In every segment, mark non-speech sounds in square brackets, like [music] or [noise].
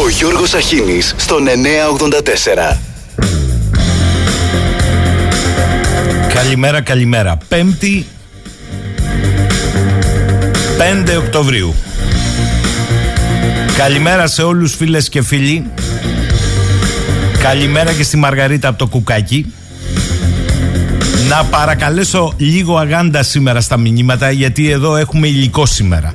Ο Γιώργος Αχίνης στον 984. Καλημέρα, καλημέρα. Πέμπτη, 5 Οκτωβρίου. Καλημέρα σε όλους φίλες και φίλοι. Καλημέρα και στη Μαργαρίτα από το Κουκάκι. Να παρακαλέσω λίγο αγάντα σήμερα στα μηνύματα γιατί εδώ έχουμε υλικό σήμερα.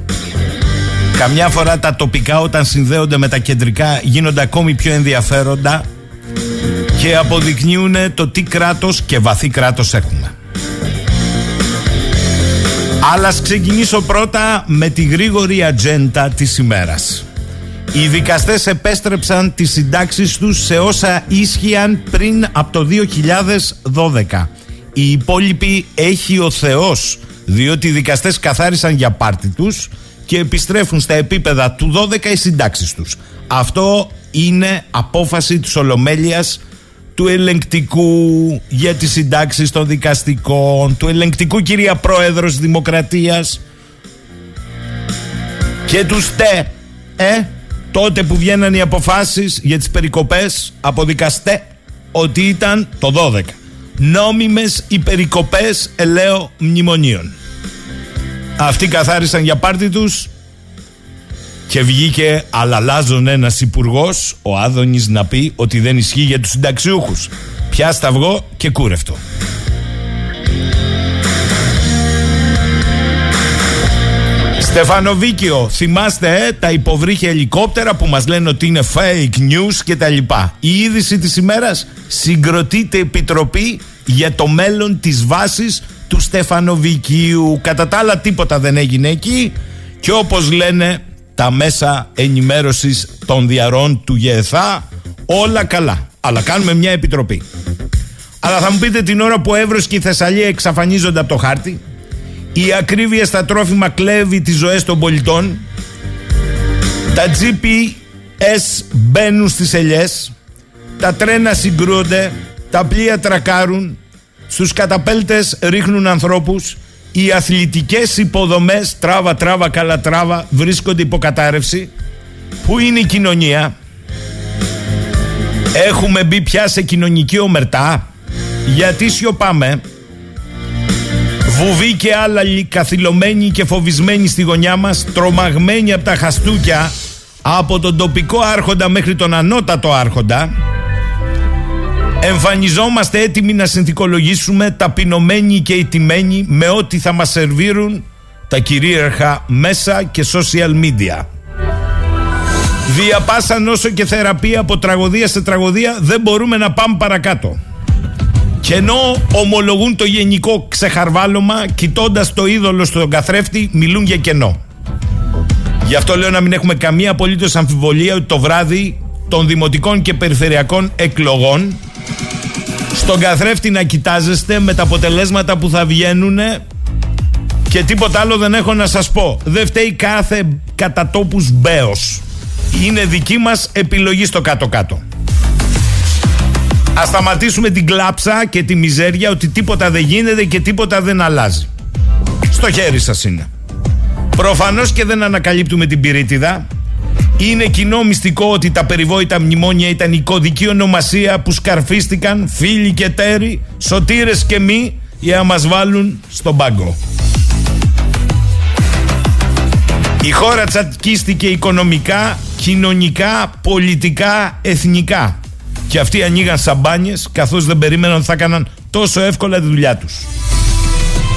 Καμιά φορά τα τοπικά όταν συνδέονται με τα κεντρικά γίνονται ακόμη πιο ενδιαφέροντα και αποδεικνύουν το τι κράτος και βαθύ κράτος έχουμε. Αλλά ας ξεκινήσω πρώτα με τη γρήγορη ατζέντα της ημέρας. Οι δικαστές επέστρεψαν τις συντάξεις τους σε όσα ίσχυαν πριν από το 2012. Οι υπόλοιποι έχει ο Θεός, διότι οι δικαστές καθάρισαν για πάρτι τους και επιστρέφουν στα επίπεδα του 12 οι συντάξεις τους. Αυτό είναι απόφαση της Ολομέλειας του ελεγκτικού για τις συντάξεις των δικαστικών, του ελεγκτικού κυρία Πρόεδρος Δημοκρατίας και τους ΣΤΕ, ε, τότε που βγαίναν οι αποφάσεις για τις περικοπές από δικαστέ ότι ήταν το 12. Νόμιμες οι περικοπές ελαίο μνημονίων. Αυτοί καθάρισαν για πάρτι τους και βγήκε αλλαλάζον ένας υπουργός, ο Άδωνης, να πει ότι δεν ισχύει για τους συνταξιούχους. Πιάστα αυγό και κούρευτο. Στεφανοβίκιο, θυμάστε ε, τα υποβρύχια ελικόπτερα που μας λένε ότι είναι fake news και τα λοιπά. Η είδηση της ημέρας συγκροτείται επιτροπή για το μέλλον της βάσης του Στεφανοβικίου. Κατά τα άλλα τίποτα δεν έγινε εκεί και όπως λένε τα μέσα ενημέρωσης των διαρών του ΓΕΘΑ όλα καλά. Αλλά κάνουμε μια επιτροπή. Αλλά θα μου πείτε την ώρα που ο Εύρος και η Θεσσαλία εξαφανίζονται από το χάρτη η ακρίβεια στα τρόφιμα κλέβει τις ζωές των πολιτών τα GPS μπαίνουν στις ελιές τα τρένα συγκρούονται τα πλοία τρακάρουν στους καταπέλτες ρίχνουν ανθρώπους. Οι αθλητικές υποδομές τράβα τράβα καλά τράβα βρίσκονται υποκατάρρευση Πού είναι η κοινωνία; Έχουμε μπει πια σε κοινωνική ομερτά. Γιατί σιωπάμε; Βουβοί και άλλοι καθυλωμένοι και φοβισμένοι στη γωνιά μας Τρομαγμένοι από τα χαστούκια Από τον τοπικό άρχοντα μέχρι τον ανώτατο άρχοντα Εμφανιζόμαστε έτοιμοι να συνθηκολογήσουμε ταπεινωμένοι και ηττημένοι με ό,τι θα μας σερβίρουν τα κυρίαρχα μέσα και social media. Διαπάσαν όσο και θεραπεία από τραγωδία σε τραγωδία δεν μπορούμε να πάμε παρακάτω. Και ενώ ομολογούν το γενικό ξεχαρβάλωμα, κοιτώντας το είδωλο στον καθρέφτη, μιλούν για κενό. Γι' αυτό λέω να μην έχουμε καμία απολύτως αμφιβολία ότι το βράδυ των δημοτικών και περιφερειακών εκλογών στον καθρέφτη να κοιτάζεστε με τα αποτελέσματα που θα βγαίνουν και τίποτα άλλο δεν έχω να σας πω. Δεν φταίει κάθε κατατόπους μπέος. Είναι δική μας επιλογή στο κάτω-κάτω. Ας σταματήσουμε την κλάψα και τη μιζέρια ότι τίποτα δεν γίνεται και τίποτα δεν αλλάζει. Στο χέρι σας είναι. Προφανώς και δεν ανακαλύπτουμε την πυρίτιδα. Είναι κοινό μυστικό ότι τα περιβόητα μνημόνια ήταν η κωδική ονομασία που σκαρφίστηκαν φίλοι και τέροι, σωτήρες και μη για να μας βάλουν στον πάγκο. Η χώρα τσατκίστηκε οικονομικά, κοινωνικά, πολιτικά, εθνικά. Και αυτοί ανοίγαν σαμπάνιες καθώς δεν περίμεναν ότι θα έκαναν τόσο εύκολα τη δουλειά τους.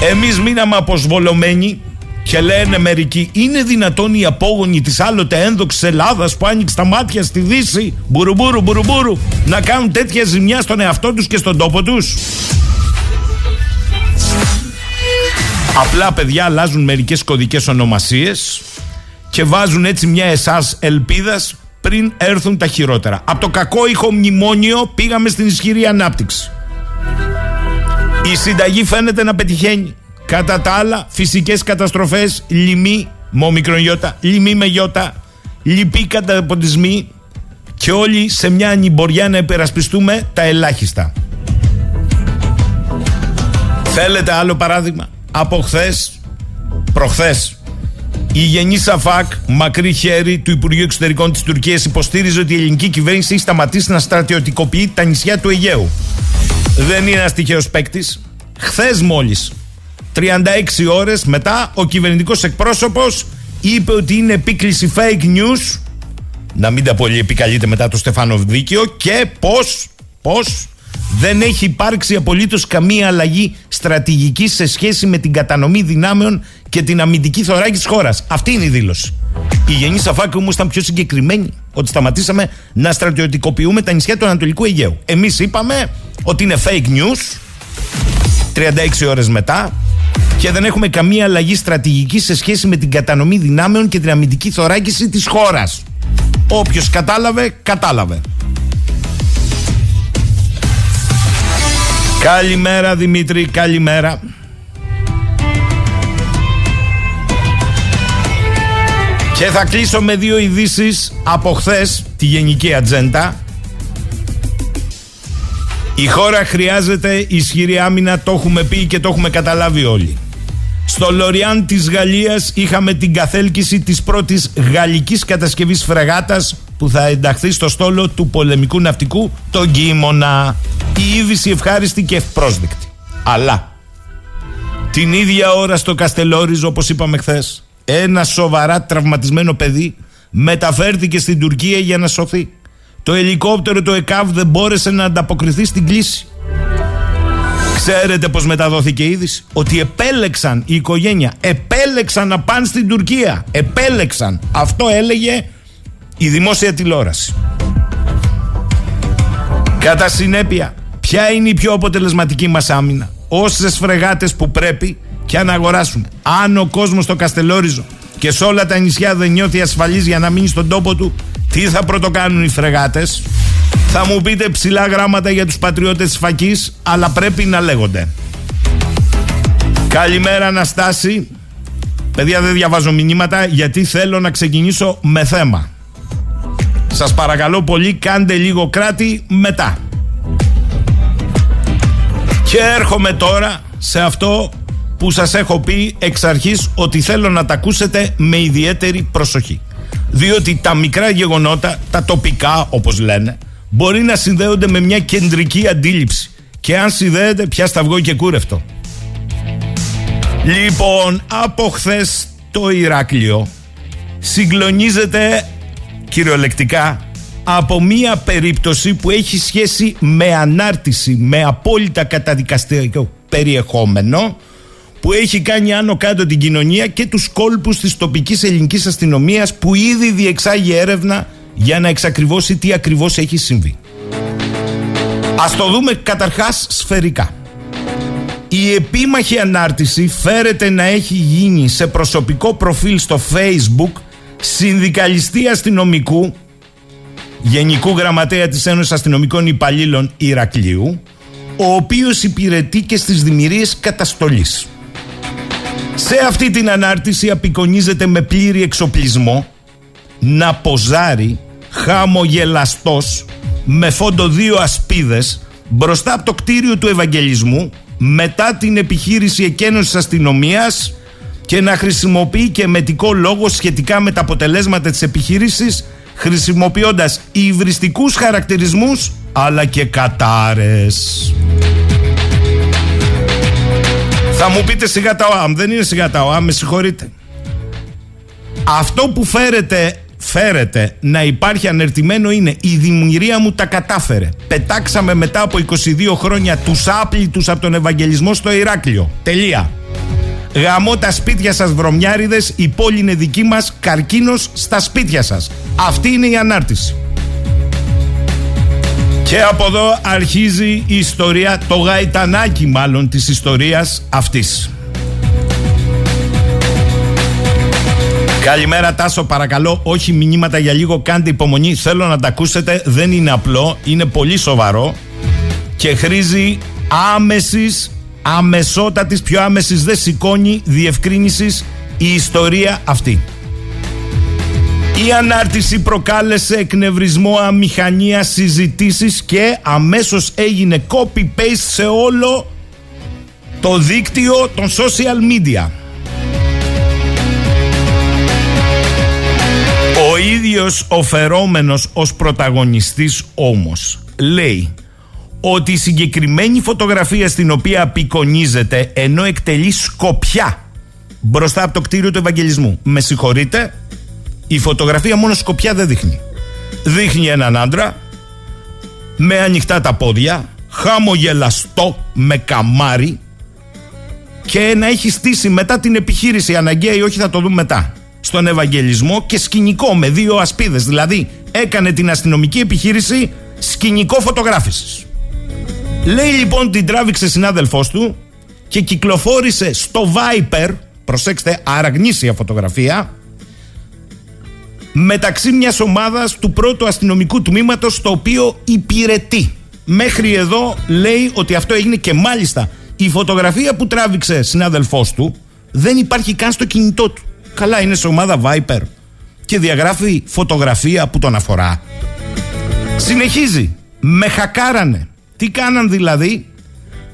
Εμείς μείναμε αποσβολωμένοι και λένε μερικοί, είναι δυνατόν οι απόγονοι της άλλοτε ένδοξης Ελλάδας που άνοιξε τα μάτια στη Δύση, μπουρουμπουρου, μπουρουμπουρου, να κάνουν τέτοια ζημιά στον εαυτό τους και στον τόπο τους. Απλά παιδιά αλλάζουν μερικές κωδικές ονομασίες και βάζουν έτσι μια εσάς ελπίδας πριν έρθουν τα χειρότερα. Από το κακό ήχο μνημόνιο πήγαμε στην ισχυρή ανάπτυξη. Η συνταγή φαίνεται να πετυχαίνει. Κατά τα άλλα, φυσικές καταστροφές, λοιμή, με γιώτα, λοιμή με γιώτα, λυπή καταποντισμοί και όλοι σε μια ανημποριά να υπερασπιστούμε τα ελάχιστα. Θέλετε άλλο παράδειγμα; Από χθες, προχθές, Η Γενή Σαφάκ, μακρύ χέρι του Υπουργείου Εξωτερικών της Τουρκίας, υποστήριζε ότι η ελληνική κυβέρνηση έχει σταματήσει να στρατιωτικοποιεί τα νησιά του Αιγαίου. Δεν είναι ένας τυχαίος παίκτης. Χθες μόλις, 36 ώρες μετά, ο κυβερνητικός εκπρόσωπος είπε ότι είναι επίκληση fake news. Να μην τα πολύ επικαλείται μετά το Στεφάνο Δίκαιο και πώς, πώς δεν έχει υπάρξει απολύτως καμία αλλαγή στρατηγική σε σχέση με την κατανομή δυνάμεων και την αμυντική θωράκη της χώρας. Αυτή είναι η δήλωση. Η Γενή Σαφάκη όμως ήταν πιο συγκεκριμένη ότι σταματήσαμε να στρατιωτικοποιούμε τα νησιά του Ανατολικού Αιγαίου. Εμείς είπαμε ότι είναι fake news 36 ώρες μετά και δεν έχουμε καμία αλλαγή στρατηγική σε σχέση με την κατανομή δυνάμεων και την αμυντική θωράκιση της χώρας. Όποιος κατάλαβε, κατάλαβε. Καλημέρα Δημήτρη, καλημέρα. Και θα κλείσω με δύο ειδήσεις από χθες τη γενική ατζέντα. Η χώρα χρειάζεται ισχυρή άμυνα, το έχουμε πει και το έχουμε καταλάβει όλοι. Στο Λοριάν της Γαλλίας είχαμε την καθέλκυση της πρώτης γαλλικής κατασκευής φρεγάτας που θα ενταχθεί στο στόλο του πολεμικού ναυτικού το Γκίμονα. Η είδηση ευχάριστη και ευπρόσδεκτη. Αλλά την ίδια ώρα στο Καστελόριζο όπως είπαμε χθες, ένα σοβαρά τραυματισμένο παιδί μεταφέρθηκε στην Τουρκία για να σωθεί. Το ελικόπτερο του ΕΚΑΒ δεν μπόρεσε να ανταποκριθεί στην κλίση. Ξέρετε πως μεταδόθηκε η είδηση; Ότι επέλεξαν η οικογένεια Επέλεξαν να πάνε στην Τουρκία. Επέλεξαν. Αυτό έλεγε η δημόσια τηλεόραση. Κατά συνέπεια Ποια είναι η πιο αποτελεσματική μας άμυνα; Όσες φρεγάτες που πρέπει Και αν αγοράσουμε. Αν ο κόσμος στο Καστελόριζο Και σε όλα τα νησιά δεν νιώθει ασφαλής Για να μείνει στον τόπο του Τι θα πρωτοκάνουν οι φρεγάτες; Θα μου πείτε ψηλά γράμματα για τους πατριώτες της Φακής, αλλά πρέπει να λέγονται. Καλημέρα Αναστάση. Παιδιά δεν διαβάζω μηνύματα γιατί θέλω να ξεκινήσω με θέμα. Σας παρακαλώ πολύ κάντε λίγο κράτη μετά. Και έρχομαι τώρα σε αυτό που σας έχω πει εξ αρχής ότι θέλω να τα ακούσετε με ιδιαίτερη προσοχή. Διότι τα μικρά γεγονότα, τα τοπικά όπως λένε, μπορεί να συνδέονται με μια κεντρική αντίληψη. Και αν συνδέεται, πια σταυγό και κούρευτο. Λοιπόν, από χθες το Ηράκλειο συγκλονίζεται κυριολεκτικά από μία περίπτωση που έχει σχέση με ανάρτηση, με απόλυτα καταδικαστικό περιεχόμενο που έχει κάνει άνω κάτω την κοινωνία και τους κόλπους της τοπικής ελληνικής αστυνομίας που ήδη διεξάγει έρευνα για να εξακριβώσει τι ακριβώς έχει συμβεί. Ας το δούμε καταρχάς σφαιρικά. Η επίμαχη ανάρτηση φέρεται να έχει γίνει σε προσωπικό προφίλ στο facebook συνδικαλιστή αστυνομικού Γενικού Γραμματέα της Ένωσης Αστυνομικών Υπαλλήλων Ηρακλείου ο οποίος υπηρετεί και στις δημιουργίες καταστολής. Σε αυτή την ανάρτηση απεικονίζεται με πλήρη εξοπλισμό να ποζάρει χαμογελαστός με φόντο δύο ασπίδες μπροστά από το κτίριο του Ευαγγελισμού μετά την επιχείρηση εκένωσης αστυνομίας και να χρησιμοποιεί και μετικό λόγο σχετικά με τα αποτελέσματα της επιχείρησης χρησιμοποιώντας υβριστικούς χαρακτηρισμούς αλλά και κατάρες. Θα μου πείτε σιγά τα ΟΑΜ, δεν είναι σιγά τα ΟΑΜ, με συγχωρείτε. Αυτό που φέρετε φέρεται να υπάρχει ανερτημένο είναι η δημιουργία μου τα κατάφερε. Πετάξαμε μετά από 22 χρόνια τους άπλητους από τον Ευαγγελισμό στο Ηράκλειο. Τελεία. Γαμώ τα σπίτια σας βρωμιάριδες, η πόλη είναι δική μας, καρκίνος στα σπίτια σας. Αυτή είναι η ανάρτηση. Και από εδώ αρχίζει η ιστορία, το γαϊτανάκι μάλλον της ιστορίας αυτής. Καλημέρα Τάσο παρακαλώ όχι μηνύματα για λίγο κάντε υπομονή θέλω να τα ακούσετε δεν είναι απλό είναι πολύ σοβαρό και χρήζει άμεσης αμεσότατης πιο άμεσης δεν σηκώνει διευκρίνησης η ιστορία αυτή η ανάρτηση προκάλεσε εκνευρισμό, αμηχανία, συζητήσεις και αμέσως έγινε copy-paste σε όλο το δίκτυο των social media. Ο ίδιος ο φερόμενος ως πρωταγωνιστής όμως λέει ότι η συγκεκριμένη φωτογραφία στην οποία απεικονίζεται ενώ εκτελεί σκοπιά μπροστά από το κτίριο του Ευαγγελισμού. Με συγχωρείτε, η φωτογραφία μόνο σκοπιά δεν δείχνει. Δείχνει έναν άντρα με ανοιχτά τα πόδια, χαμογελαστό με καμάρι και να έχει στήσει μετά την επιχείρηση αναγκαία ή όχι θα το δούμε μετά στον Ευαγγελισμό και σκηνικό με δύο ασπίδες δηλαδή έκανε την αστυνομική επιχείρηση σκηνικό φωτογράφησης λέει λοιπόν την τράβηξε συνάδελφός του και κυκλοφόρησε στο Viper προσέξτε αραγνήσια φωτογραφία μεταξύ μιας ομάδας του πρώτου αστυνομικού τμήματος το οποίο υπηρετεί μέχρι εδώ λέει ότι αυτό έγινε και μάλιστα η φωτογραφία που τράβηξε συνάδελφός του δεν υπάρχει καν στο κινητό του. Καλά είναι σε ομάδα Viper και διαγράφει φωτογραφία που τον αφορά. Συνεχίζει. Με χακάρανε. Τι κάναν δηλαδή;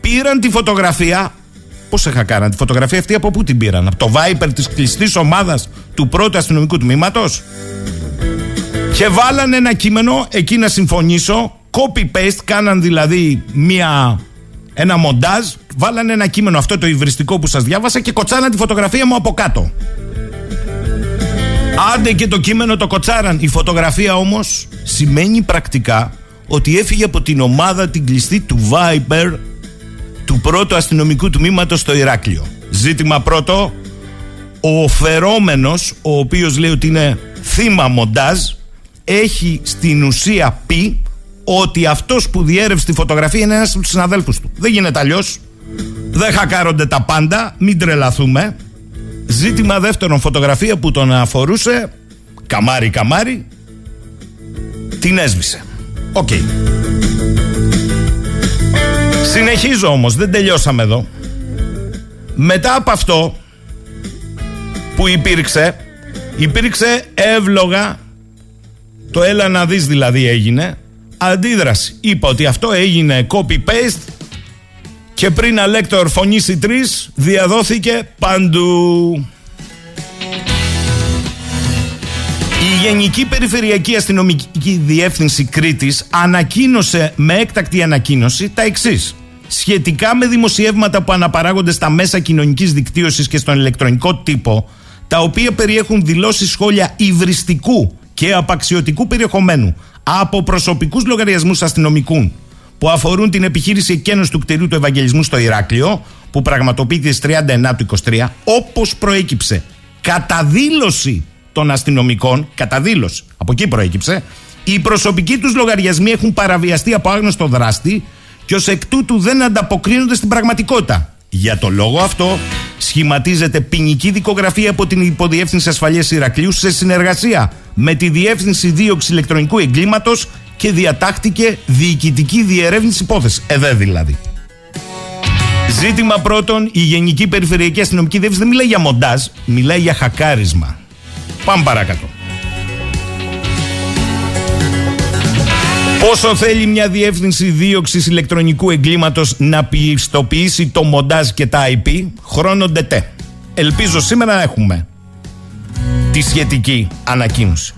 Πήραν τη φωτογραφία. Πώς σε χακάραν τη φωτογραφία αυτή από πού την πήραν; Από το Viper της κλειστής ομάδας του πρώτου αστυνομικού τμήματος. Και βάλανε ένα κείμενο εκεί να συμφωνήσω. Copy-paste κάναν δηλαδή μια ένα μοντάζ, βάλανε ένα κείμενο αυτό το υβριστικό που σας διάβασα και κοτσάναν τη φωτογραφία μου από κάτω. Άντε και το κείμενο το κοτσάραν. Η φωτογραφία όμως σημαίνει πρακτικά ότι έφυγε από την ομάδα την κλειστή του Viper του πρώτου αστυνομικού τμήματος στο Ηράκλειο. Ζήτημα πρώτο, ο φερόμενος, ο οποίος λέει ότι είναι θύμα μοντάζ, έχει στην ουσία πει ότι αυτός που διέρευσε τη φωτογραφία είναι ένας από τους συναδέλφους του. Δεν γίνεται αλλιώς. Δεν χακάρονται τα πάντα, μην τρελαθούμε. Ζήτημα δεύτερον, φωτογραφία που τον αφορούσε, καμάρι καμάρι, την έσβησε. Οκ. Συνεχίζω όμως, δεν τελειώσαμε εδώ. Μετά από αυτό που υπήρξε, υπήρξε εύλογα, το έλα να δεις δηλαδή έγινε, αντίδραση. Είπα ότι αυτό έγινε copy-paste και πριν αλέκτο ορφωνήσει τρεις, διαδόθηκε παντού. Η Γενική Περιφερειακή Αστυνομική Διεύθυνση Κρήτης ανακοίνωσε με έκτακτη ανακοίνωση τα εξής. Σχετικά με δημοσιεύματα που αναπαράγονται στα μέσα κοινωνικής δικτύωσης και στον ηλεκτρονικό τύπο, τα οποία περιέχουν δηλώσεις σχόλια υβριστικού και απαξιωτικού περιεχομένου από προσωπικούς λογαριασμούς αστυνομικού που αφορούν την επιχείρηση εκένωση του κτηρίου του Ευαγγελισμού στο Ηράκλειο, που πραγματοποιείται στις 39 του 23, όπως προέκυψε κατά δήλωση των αστυνομικών, κατά δήλωση, από εκεί προέκυψε, οι προσωπικοί τους λογαριασμοί έχουν παραβιαστεί από άγνωστο δράστη και ως εκ τούτου δεν ανταποκρίνονται στην πραγματικότητα. Για το λόγο αυτό, σχηματίζεται ποινική δικογραφία από την Υποδιεύθυνση Ασφαλείας Ηρακλείου σε συνεργασία με τη Διεύθυνση Δίωξης Ηλεκτρονικού Εγκλήματος και διατάχτηκε διοικητική διερεύνηση υπόθεση. Εδέ δηλαδή. Ζήτημα πρώτον, η Γενική Περιφερειακή Αστυνομική Διεύθυνση δεν μιλάει για μοντάζ, μιλάει για χακάρισμα. Πάμε παρακάτω. Πόσο θέλει μια διεύθυνση δίωξης ηλεκτρονικού εγκλήματος να πιστοποιήσει το μοντάζ και τα IP, χρόνο ντετέ. Ελπίζω σήμερα να έχουμε τη σχετική ανακοίνωση.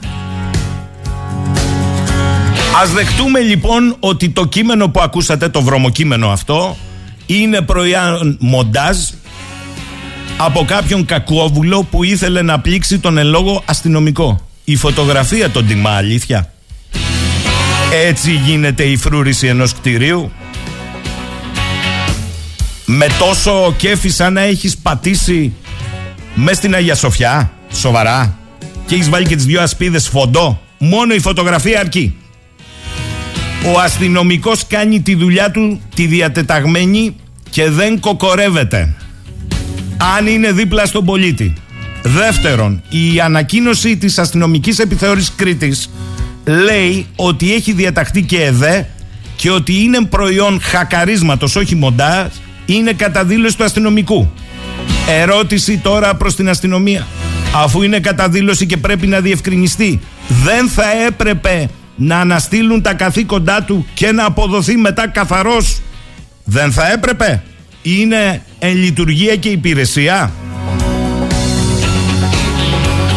Ας δεχτούμε λοιπόν ότι το κείμενο που ακούσατε, το βρωμοκείμενο αυτό, είναι προϊόν μοντάζ από κάποιον κακόβουλο που ήθελε να πλήξει τον ελόγο αστυνομικό. Η φωτογραφία τον τιμά αλήθεια. Έτσι γίνεται η φρούρηση ενός κτηρίου. Με τόσο κέφι σαν να έχεις πατήσει μέσα στην Αγία Σοφιά. Σοβαρά. Και έχεις βάλει και τις δυο ασπίδες φοντό. Μόνο η φωτογραφία αρκεί. Ο αστυνομικός κάνει τη δουλειά του τη διατεταγμένη και δεν κοκορεύεται. Αν είναι δίπλα στον πολίτη. Δεύτερον, η ανακοίνωση της αστυνομικής επιθεώρησης Κρήτης λέει ότι έχει διαταχθεί και ΕΔΕ και ότι είναι προϊόν χακαρίσματος, όχι μοντά, είναι καταδήλωση του αστυνομικού. Ερώτηση τώρα προς την αστυνομία. Αφού είναι καταδήλωση και πρέπει να διευκρινιστεί, δεν θα έπρεπε να αναστείλουν τα καθήκοντά του και να αποδοθεί μετά καθαρός; Δεν θα έπρεπε; Είναι εν λειτουργία και υπηρεσία;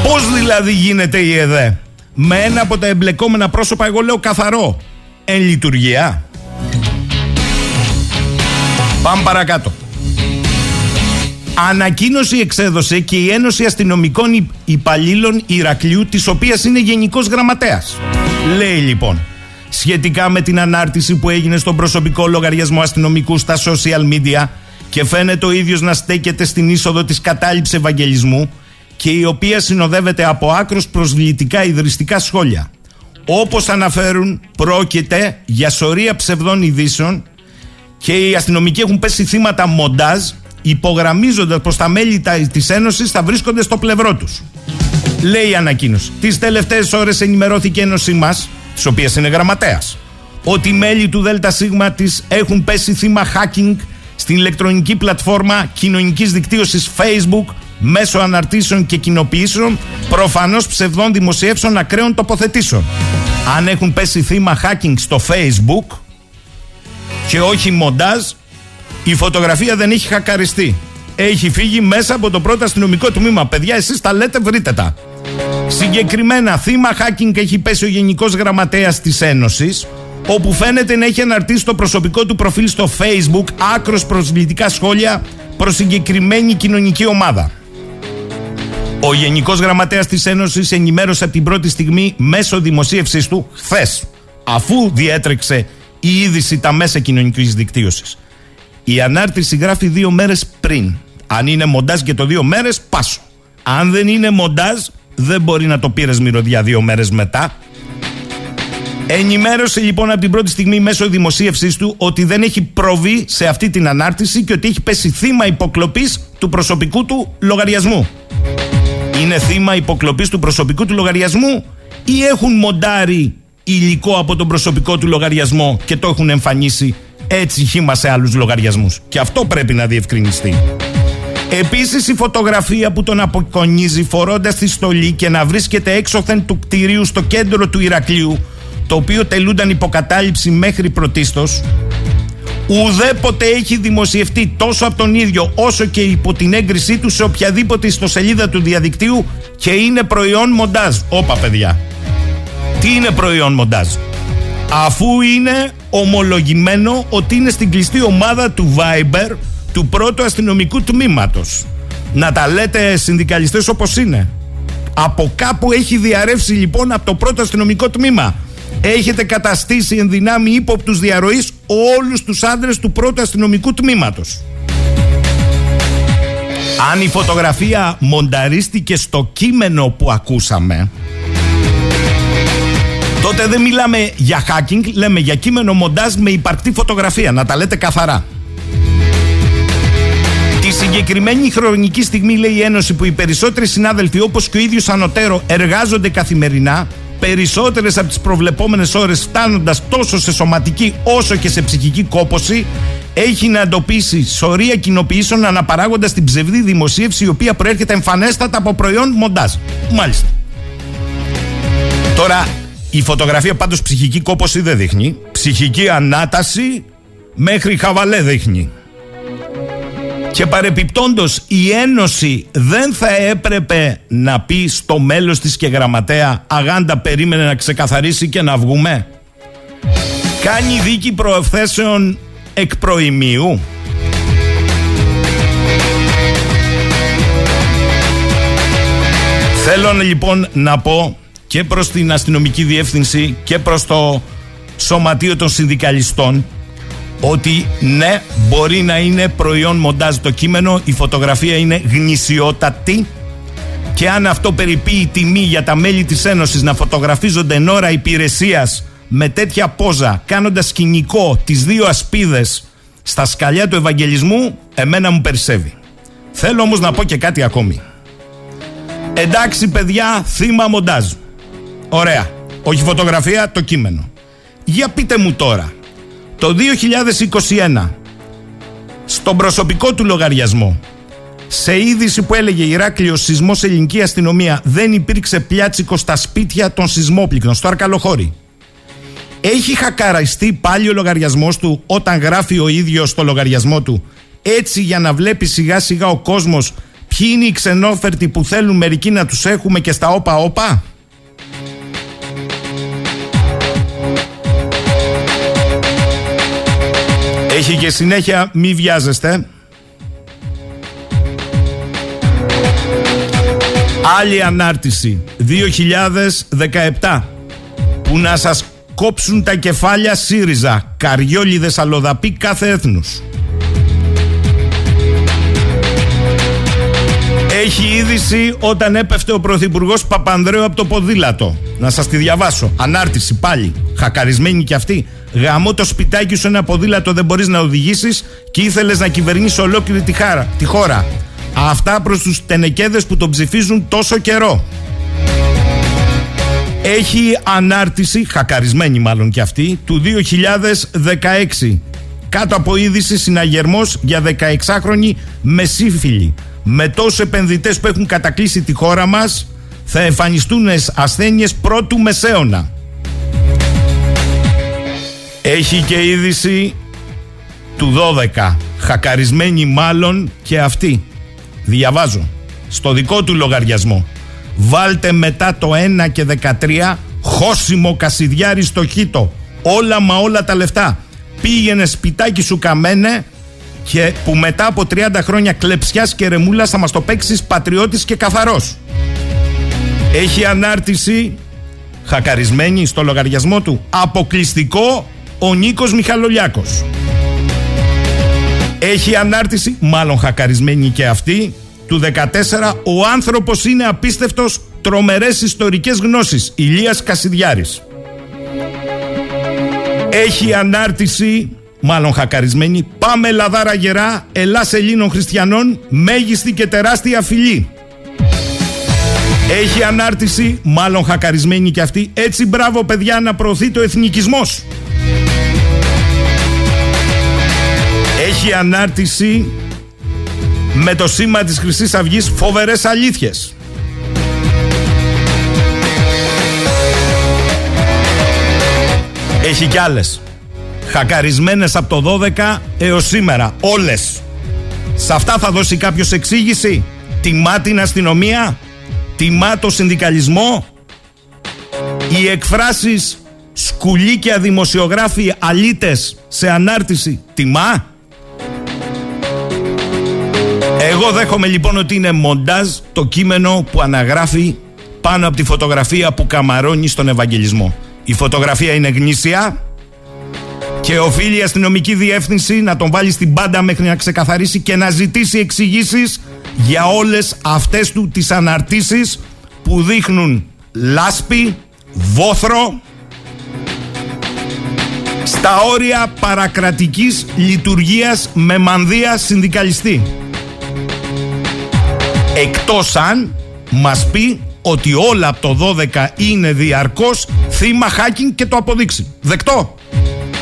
Πώς δηλαδή γίνεται η ΕΔΕ; Με ένα από τα εμπλεκόμενα πρόσωπα, εγώ λέω καθαρό, εν λειτουργία. Πάμε παρακάτω. Ανακοίνωση εξέδωσε και η Ένωση Αστυνομικών Υπαλλήλων Ηρακλείου, της οποίας είναι γενικός γραμματέας. Λέει λοιπόν, σχετικά με την ανάρτηση που έγινε στον προσωπικό λογαριασμό αστυνομικού στα social media και φαίνεται ο ίδιος να στέκεται στην είσοδο της κατάληψης Ευαγγελισμού και η οποία συνοδεύεται από άκρος προσβλητικά ιδρυστικά σχόλια. Όπως αναφέρουν, πρόκειται για σωρία ψευδών ειδήσεων και οι αστυνομικοί έχουν πέσει θύματα μοντάζ υπογραμμίζοντας πως τα μέλη της Ένωσης θα βρίσκονται στο πλευρό τους. Λέει η ανακοίνωση. Τις τελευταίες ώρες ενημερώθηκε η Ένωση μα, της οποίας είναι γραμματέας, ότι οι μέλη του ΔΣ της έχουν πέσει θύμα hacking στην ηλεκτρονική πλατφόρμα κοινωνικής δικτύωσης Facebook μέσω αναρτήσεων και κοινοποιήσεων προφανώς ψευδών δημοσιεύσεων ακραίων τοποθετήσεων. Αν έχουν πέσει θύμα hacking στο Facebook και όχι μοντάζ, η φωτογραφία δεν έχει χακαριστεί. Έχει φύγει μέσα από το πρώτο αστυνομικό τμήμα. Παιδιά, εσείς τα λέτε, βρείτε τα. Συγκεκριμένα, θύμα hacking έχει πέσει ο Γενικός Γραμματέας της Ένωσης, όπου φαίνεται να έχει αναρτήσει το προσωπικό του προφίλ στο Facebook άκρος προσβλητικά σχόλια προς συγκεκριμένη κοινωνική ομάδα. Ο Γενικός Γραμματέας της Ένωσης ενημέρωσε από την πρώτη στιγμή μέσω δημοσίευσή του χθες, αφού διέτρεξε η είδηση τα μέσα κοινωνικής δικτύωσης. Η ανάρτηση γράφει δύο μέρες πριν. Αν είναι μοντάζ και το δύο μέρες, πάσω. Αν δεν είναι μοντάζ, δεν μπορεί να το πήρες μυρωδιά δύο μέρες μετά. Ενημέρωσε λοιπόν από την πρώτη στιγμή μέσω δημοσίευσή του ότι δεν έχει προβεί σε αυτή την ανάρτηση και ότι έχει πέσει θύμα υποκλοπής του προσωπικού του λογαριασμού. Είναι θύμα υποκλοπής του προσωπικού του λογαριασμού ή έχουν μοντάρει υλικό από τον προσωπικό του λογαριασμό και το έχουν εμφανίσει έτσι χύμα σε άλλους λογαριασμούς. Και αυτό πρέπει να διευκρινιστεί. Επίσης η φωτογραφία που τον αποκονίζει φορώντας τη στολή και να βρίσκεται έξωθεν του κτηρίου στο κέντρο του Ηρακλείου το οποίο τελούνταν υποκατάληψη μέχρι πρωτίστως ουδέποτε έχει δημοσιευτεί τόσο από τον ίδιο όσο και υπό την έγκρισή του σε οποιαδήποτε ιστοσελίδα του διαδικτύου και είναι προϊόν μοντάζ. Όπα παιδιά. Τι είναι προϊόν μοντάζ; Αφού είναι ομολογημένο ότι είναι στην κλειστή ομάδα του Viber του πρώτου αστυνομικού τμήματος. Να τα λέτε συνδικαλιστές όπως είναι. Από κάπου έχει διαρρεύσει λοιπόν από το πρώτο αστυνομικό τμήμα. Έχετε καταστήσει εν δυνάμει ύποπτους διαρροής όλους τους άντρες του πρώτου αστυνομικού τμήματος. Αν η φωτογραφία μονταρίστηκε στο κείμενο που ακούσαμε Τότε δεν μιλάμε για hacking, λέμε για κείμενο μοντάζ με υπαρκτή φωτογραφία. Να τα λέτε καθαρά. Τη συγκεκριμένη χρονική στιγμή, λέει η Ένωση, που οι περισσότεροι συνάδελφοι, όπως και ο ίδιος Ανωτέρο, εργάζονται καθημερινά, περισσότερες από τις προβλεπόμενες ώρες φτάνοντας τόσο σε σωματική όσο και σε ψυχική κόποση, έχει να εντοπίσει σωρία κοινοποιήσεων αναπαράγοντας την ψευδή δημοσίευση, η οποία προέρχεται εμφανέστατα από προϊόν μοντάζ. Μάλιστα. Τώρα, η φωτογραφία πάντως ψυχική κόπωση δεν δείχνει. Ψυχική ανάταση μέχρι χαβαλέ δείχνει. Και παρεπιπτόντος η Ένωση δεν θα έπρεπε να πει στο μέλος της και γραμματέα αγάντα περίμενε να ξεκαθαρίσει και να βγούμε. Κάνει δίκη προευθέσεων εκ προημίου. Θέλω λοιπόν να πω και προς την αστυνομική διεύθυνση και προς το σωματείο των συνδικαλιστών ότι ναι μπορεί να είναι προϊόν μοντάζ το κείμενο η φωτογραφία είναι γνησιότατη και αν αυτό περιποιεί τιμή για τα μέλη της Ένωσης να φωτογραφίζονται εν ώρα υπηρεσίας με τέτοια πόζα κάνοντας σκηνικό τις δύο ασπίδες στα σκαλιά του Ευαγγελισμού εμένα μου περισσεύει. Θέλω όμως να πω και κάτι ακόμη. Εντάξει παιδιά θύμα μοντάζ. Ωραία. Όχι φωτογραφία, το κείμενο. Για πείτε μου τώρα, το 2021, στον προσωπικό του λογαριασμό, σε είδηση που έλεγε Ηράκλειος σεισμός ελληνική αστυνομία, δεν υπήρξε πλιάτσικο στα σπίτια των σεισμόπληκτων, στο Αρκαλοχώρι. Έχει χακαραστεί πάλι ο λογαριασμός του όταν γράφει ο ίδιος στο λογαριασμό του, έτσι για να βλέπει σιγά σιγά ο κόσμος ποιοι είναι οι ξενόφερτοι που θέλουν μερικοί να τους έχουμε και στα όπα όπα. Έχει και συνέχεια μη βιάζεστε. Άλλη ανάρτηση 2017 που να σας κόψουν τα κεφάλια ΣΥΡΙΖΑ καριόλιδες αλλοδαπή κάθε έθνους Έχει είδηση όταν έπεφτε ο Πρωθυπουργός Παπανδρέου από το ποδήλατο. Να σας τη διαβάσω. Ανάρτηση πάλι. Χακαρισμένη κι αυτή. Γαμώ το σπιτάκι σου ένα ποδήλατο δεν μπορείς να οδηγήσεις και ήθελες να κυβερνήσεις ολόκληρη τη, χάρα, τη χώρα. Αυτά προς τους τενεκέδες που τον ψηφίζουν τόσο καιρό. Έχει ανάρτηση, χακαρισμένη μάλλον κι αυτή, του 2016. Κάτω από είδηση συναγερμός για 16χρονη μεσήφιλη με τόσους επενδυτές που έχουν κατακλείσει τη χώρα μας θα εμφανιστούν ασθένειες πρώτου μεσαίωνα. Έχει και είδηση του 12, χακαρισμένη μάλλον και αυτή. Διαβάζω, στο δικό του λογαριασμό. Βάλτε μετά το 1 και 13 χώσιμο κασιδιάρι στο χίτο. Όλα μα όλα τα λεφτά. Πήγαινε σπιτάκι σου καμένε και που μετά από 30 χρόνια κλεψιάς και ρεμούλας θα μας το παίξεις πατριώτης και καθαρός. Έχει ανάρτηση χακαρισμένη στο λογαριασμό του αποκλειστικό ο Νίκος Μιχαλολιάκος. Έχει ανάρτηση, μάλλον χακαρισμένη και αυτή, του 14 ο άνθρωπος είναι απίστευτος τρομερές ιστορικές γνώσεις Ηλίας Κασιδιάρης. Έχει ανάρτηση μάλλον χακαρισμένη. Πάμε Λαδάρα γερά, Ελλάς Ελλήνων Χριστιανών, μέγιστη και τεράστια φυλή. Έχει ανάρτηση, μάλλον χακαρισμένη και αυτή. Έτσι μπράβο παιδιά να προωθεί το εθνικισμός. Έχει ανάρτηση με το σήμα της χρυσής Αυγής φοβερές αλήθειες. Έχει κι άλλες χακαρισμένες από το 12 έως σήμερα. Όλες. Σε αυτά θα δώσει κάποιος εξήγηση. Τιμά την αστυνομία. Τιμά το συνδικαλισμό. Οι εκφράσεις σκουλίκια δημοσιογράφοι αλίτες σε ανάρτηση. Τιμά. Εγώ δέχομαι λοιπόν ότι είναι μοντάζ το κείμενο που αναγράφει πάνω από τη φωτογραφία που καμαρώνει στον Ευαγγελισμό. Η φωτογραφία είναι γνήσια, και οφείλει η αστυνομική διεύθυνση να τον βάλει στην πάντα μέχρι να ξεκαθαρίσει και να ζητήσει εξηγήσεις για όλες αυτές του τις αναρτήσεις που δείχνουν λάσπη, βόθρο, στα όρια παρακρατικής λειτουργίας με μανδύα συνδικαλιστή. Εκτός αν μας πει ότι όλα από το 12 είναι διαρκώς θύμα hacking και το αποδείξει. Δεκτό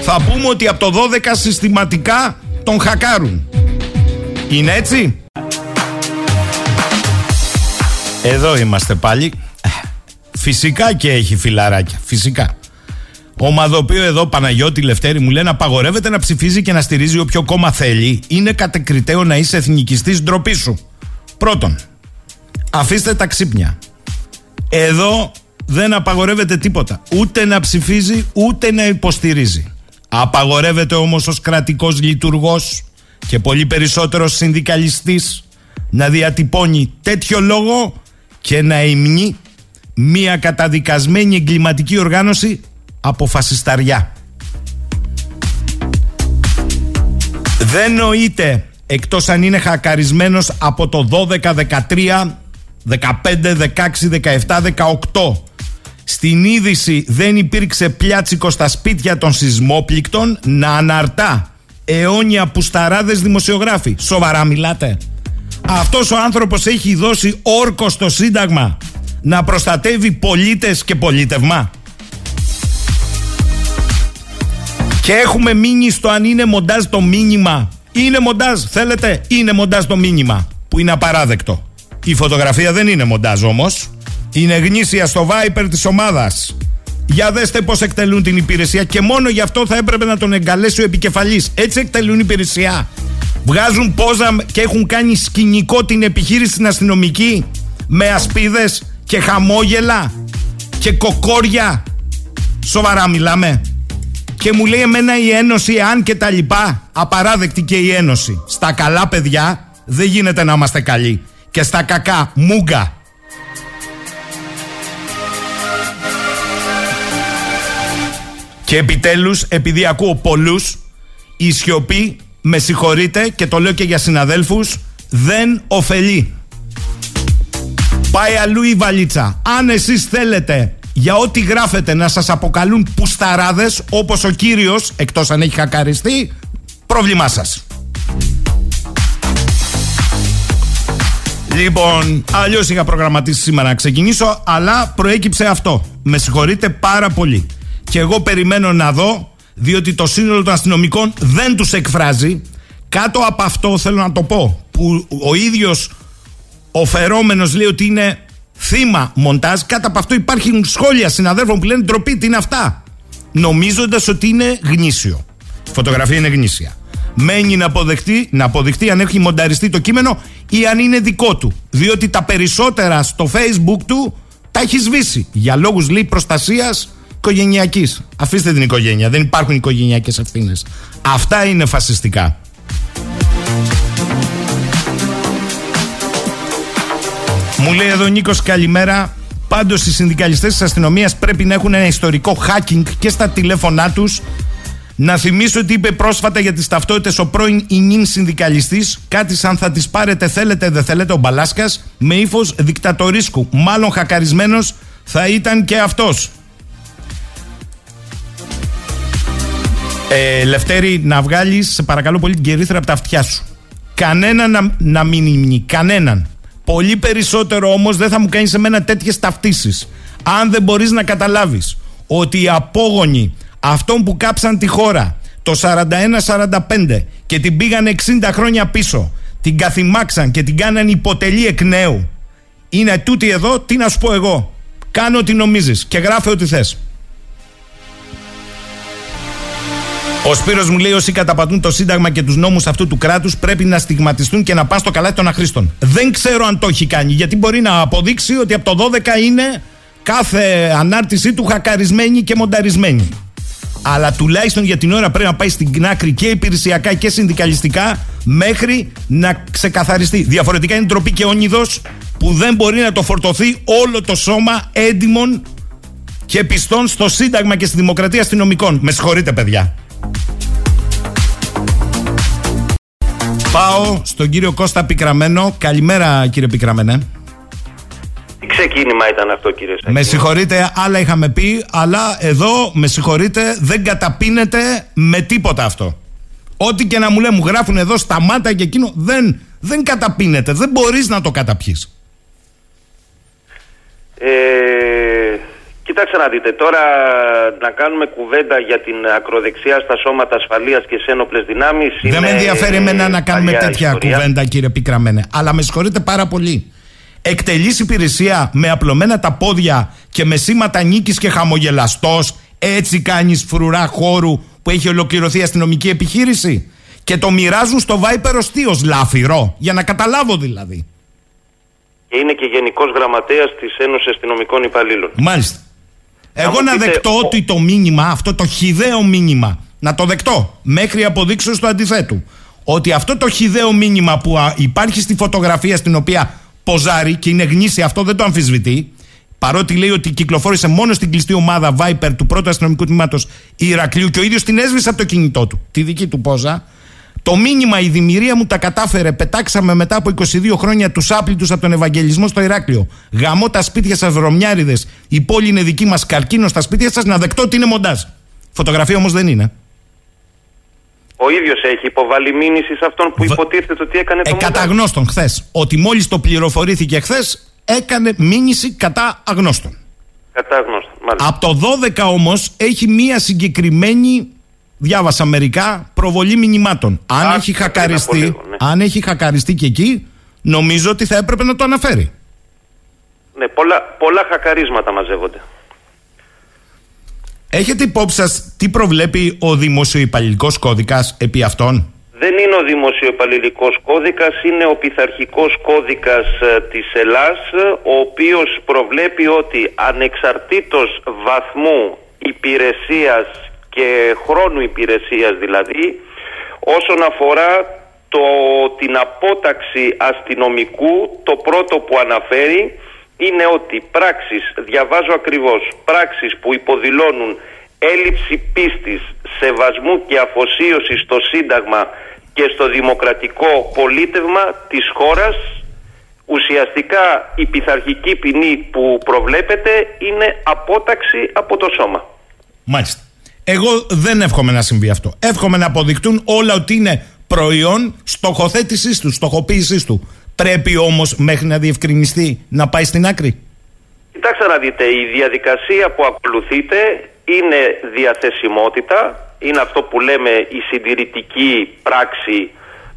θα πούμε ότι από το 12 συστηματικά τον χακάρουν. Είναι έτσι; Εδώ είμαστε πάλι. Φυσικά και έχει φιλαράκια. Φυσικά. Ομαδοποιό εδώ Παναγιώτη Λευτέρη μου λένε απαγορεύεται να ψηφίζει και να στηρίζει όποιο κόμμα θέλει. Είναι κατεκριτέο να είσαι εθνικιστής ντροπή σου. Πρώτον, αφήστε τα ξύπνια. Εδώ δεν απαγορεύεται τίποτα. Ούτε να ψηφίζει, ούτε να υποστηρίζει. Απαγορεύεται όμως ως κρατικός λειτουργός και πολύ περισσότερος συνδικαλιστής να διατυπώνει τέτοιο λόγο και να υμνεί μία καταδικασμένη εγκληματική οργάνωση από φασισταριά. Δεν νοείται εκτός αν είναι χακαρισμένος από το 12, 13, 15, 16, 17, 18 στην είδηση δεν υπήρξε πλιάτσικο στα σπίτια των σεισμόπληκτων να αναρτά αιώνια πουσταράδες δημοσιογράφοι. Σοβαρά μιλάτε. Αυτός ο άνθρωπος έχει δώσει όρκο στο Σύνταγμα να προστατεύει πολίτες και πολίτευμα. Και έχουμε μείνει στο αν είναι μοντάζ το μήνυμα. Είναι μοντάζ, θέλετε, είναι μοντάζ το μήνυμα. Που είναι απαράδεκτο. Η φωτογραφία δεν είναι μοντάζ όμως. Είναι γνήσια στο Viper της ομάδας. Για δέστε πώς εκτελούν την υπηρεσία και μόνο γι' αυτό θα έπρεπε να τον εγκαλέσει ο επικεφαλής. Έτσι εκτελούν υπηρεσία. Βγάζουν πόζα και έχουν κάνει σκηνικό την επιχείρηση στην αστυνομική με ασπίδες και χαμόγελα και κοκόρια. Σοβαρά μιλάμε. Και μου λέει εμένα η Ένωση αν και τα λοιπά. Απαράδεκτη και η Ένωση. Στα καλά παιδιά δεν γίνεται να είμαστε καλοί. Και στα κακά μούγκα. Και επιτέλους επειδή ακούω πολλούς η σιωπή με συγχωρείτε και το λέω και για συναδέλφους δεν ωφελεί. Πάει αλλού η βαλίτσα. Αν εσείς θέλετε για ό,τι γράφετε να σας αποκαλούν πουσταράδες όπως ο κύριος, εκτός αν έχει χακαριστεί, πρόβλημά σας. Λοιπόν, αλλιώς είχα προγραμματίσει σήμερα να ξεκινήσω, αλλά προέκυψε αυτό. Με συγχωρείτε πάρα πολύ. Και εγώ περιμένω να δω, διότι το σύνολο των αστυνομικών δεν τους εκφράζει. Κάτω από αυτό θέλω να το πω, που ο ίδιος ο φερόμενος λέει ότι είναι θύμα μοντάζ. Κάτω από αυτό υπάρχουν σχόλια συναδέλφων που λένε ντροπή, τι είναι αυτά; Νομίζοντας ότι είναι γνήσιο. Η φωτογραφία είναι γνήσια. Μένει να αποδεχτεί, να αποδειχτεί αν έχει μονταριστεί το κείμενο ή αν είναι δικό του. Διότι τα περισσότερα στο facebook του τα έχει σβήσει. Για λόγους λέει προστασίας οικογενειακής. Αφήστε την οικογένεια. Δεν υπάρχουν οικογενειακές ευθύνες. Αυτά είναι φασιστικά. Μου λέει εδώ Νίκος, καλημέρα. Πάντως οι συνδικαλιστές της αστυνομίας πρέπει να έχουν ένα ιστορικό hacking και στα τηλέφωνά τους. Να θυμίσω ότι είπε πρόσφατα για τις ταυτότητες ο πρώην Ινίν συνδικαλιστής, κάτι σαν θα τις πάρετε, θέλετε, δεν θέλετε, ο Μπαλάσκας, με ύφος δικτατορίσκου. Μάλλον χακαρισμένος θα ήταν και αυτός. Ε, Λευτέρη, να βγάλεις, σε παρακαλώ πολύ, την κερίθρα από τα αυτιά σου. Κανέναν να, να μην υμνεί, κανέναν. Πολύ περισσότερο όμως δεν θα μου κάνεις σε μένα τέτοιες ταυτίσεις. Αν δεν μπορείς να καταλάβεις ότι οι απόγονοι αυτών που κάψαν τη χώρα το 41-45 και την πήγαν 60 χρόνια πίσω, την καθημάξαν και την κάναν υποτελή εκ νέου. Είναι τούτη εδώ, τι να σου πω εγώ. Κάνω ό,τι νομίζεις και γράφε ό,τι θες. Ο Σπύρος μου λέει: Όσοι καταπατούν το Σύνταγμα και τους νόμους αυτού του κράτους πρέπει να στιγματιστούν και να πάνε στο καλάθι των αχρήστων. Δεν ξέρω αν το έχει κάνει, γιατί μπορεί να αποδείξει ότι από το 12 είναι κάθε ανάρτησή του χακαρισμένη και μονταρισμένη. Αλλά τουλάχιστον για την ώρα πρέπει να πάει στην άκρη και υπηρεσιακά και συνδικαλιστικά μέχρι να ξεκαθαριστεί. Διαφορετικά είναι ντροπή και όνειδος που δεν μπορεί να το φορτωθεί όλο το σώμα έντιμων και πιστών στο Σύνταγμα και στη Δημοκρατία αστυνομικών. Με συγχωρείτε, παιδιά. Πάω στον κύριο Κώστα Πικραμένο. Καλημέρα, κύριε Πικραμένε. Τι ξεκίνημα ήταν αυτό, κύριε Σάκη; Με συγχωρείτε, άλλα είχαμε πει, αλλά εδώ, με συγχωρείτε, δεν καταπίνεται με τίποτα αυτό. Ό,τι και να μου λέει, μου γράφουν εδώ στα μάτια και εκείνο, δεν, δεν καταπίνεται. Δεν μπορείς να το καταπιείς. Ε, Κοιτάξτε να δείτε, τώρα να κάνουμε κουβέντα για την ακροδεξιά στα σώματα ασφαλείας και σε ένοπλες δυνάμεις Δεν με ενδιαφέρει εμένα να κάνουμε τέτοια κουβέντα κύριε Πικραμένε, αλλά με συγχωρείτε πάρα πολύ. Εκτελείς υπηρεσία με απλωμένα τα πόδια και με σήματα νίκης και χαμογελαστός, έτσι κάνεις φρουρά χώρου που έχει ολοκληρωθεί αστυνομική επιχείρηση; Και το μοιράζουν στο Viper ως λάφυρο, για να καταλάβω δηλαδή. Και είναι και γενικός γραμματέας της Ένωσης Αστυνομικών Υπαλλήλων. Μάλιστα. Εγώ να δεκτώ ότι το μήνυμα, αυτό το χιδαίο μήνυμα, να το δεκτώ μέχρι αποδείξω του αντιθέτου. Ότι αυτό το χιδαίο μήνυμα που υπάρχει στη φωτογραφία στην οποία ποζάρει και είναι γνήσια αυτό δεν το αμφισβητεί. Παρότι λέει ότι κυκλοφόρησε μόνο στην κλειστή ομάδα Viper του πρώτου αστυνομικού τμήματος Ηρακλείου και ο ίδιος την έσβησε από το κινητό του, τη δική του πόζα. Το μήνυμα, η δημιουργία μου τα κατάφερε. Πετάξαμε μετά από 22 χρόνια τους άπλητους από τον Ευαγγελισμό στο Ηράκλειο. Γαμώ τα σπίτια σας, βρωμιάριδες. Η πόλη είναι δική μας. Καρκίνο στα σπίτια σας να δεκτώ ότι είναι μοντάζ. Φωτογραφία όμως δεν είναι. Ο ίδιος έχει υποβάλει μήνυση σε αυτόν που υποτίθεται ότι έκανε το ε, Κατά γνώστον χθες. Ότι μόλις το πληροφορήθηκε χθες, έκανε μήνυση κατά αγνώστων. Κατά αγνώστων, Από το 12 όμως έχει μία συγκεκριμένη διάβασα μερικά προβολή μηνυμάτων. Αν, έχει χακαριστεί, ναι. αν έχει χακαριστεί και εκεί, νομίζω ότι θα έπρεπε να το αναφέρει. Ναι, πολλά, πολλά χακαρίσματα μαζεύονται. Έχετε υπόψη σας τι προβλέπει ο δημοσιοϊπαλληλικός κώδικας επί αυτών; Δεν είναι ο δημοσιοϊπαλληλικός κώδικας, είναι ο πειθαρχικός κώδικας ε, της Ελλάς, ο οποίος προβλέπει ότι ανεξαρτήτως βαθμού υπηρεσίας και χρόνου υπηρεσίας δηλαδή όσον αφορά το, την απόταξη αστυνομικού το πρώτο που αναφέρει είναι ότι πράξεις, διαβάζω ακριβώς, πράξεις που υποδηλώνουν έλλειψη πίστης, σεβασμού και αφοσίωση στο Σύνταγμα και στο δημοκρατικό πολίτευμα της χώρας ουσιαστικά η πειθαρχική ποινή που προβλέπεται είναι απόταξη από το σώμα. Μάλιστα. Εγώ δεν εύχομαι να συμβεί αυτό. Εύχομαι να αποδεικτούν όλα ότι είναι προϊόν στοχοθέτησής του, στοχοποίησής του. Πρέπει όμως μέχρι να διευκρινιστεί να πάει στην άκρη. Κοιτάξτε να δείτε, η διαδικασία που ακολουθείτε είναι διαθεσιμότητα, είναι αυτό που λέμε η συντηρητική πράξη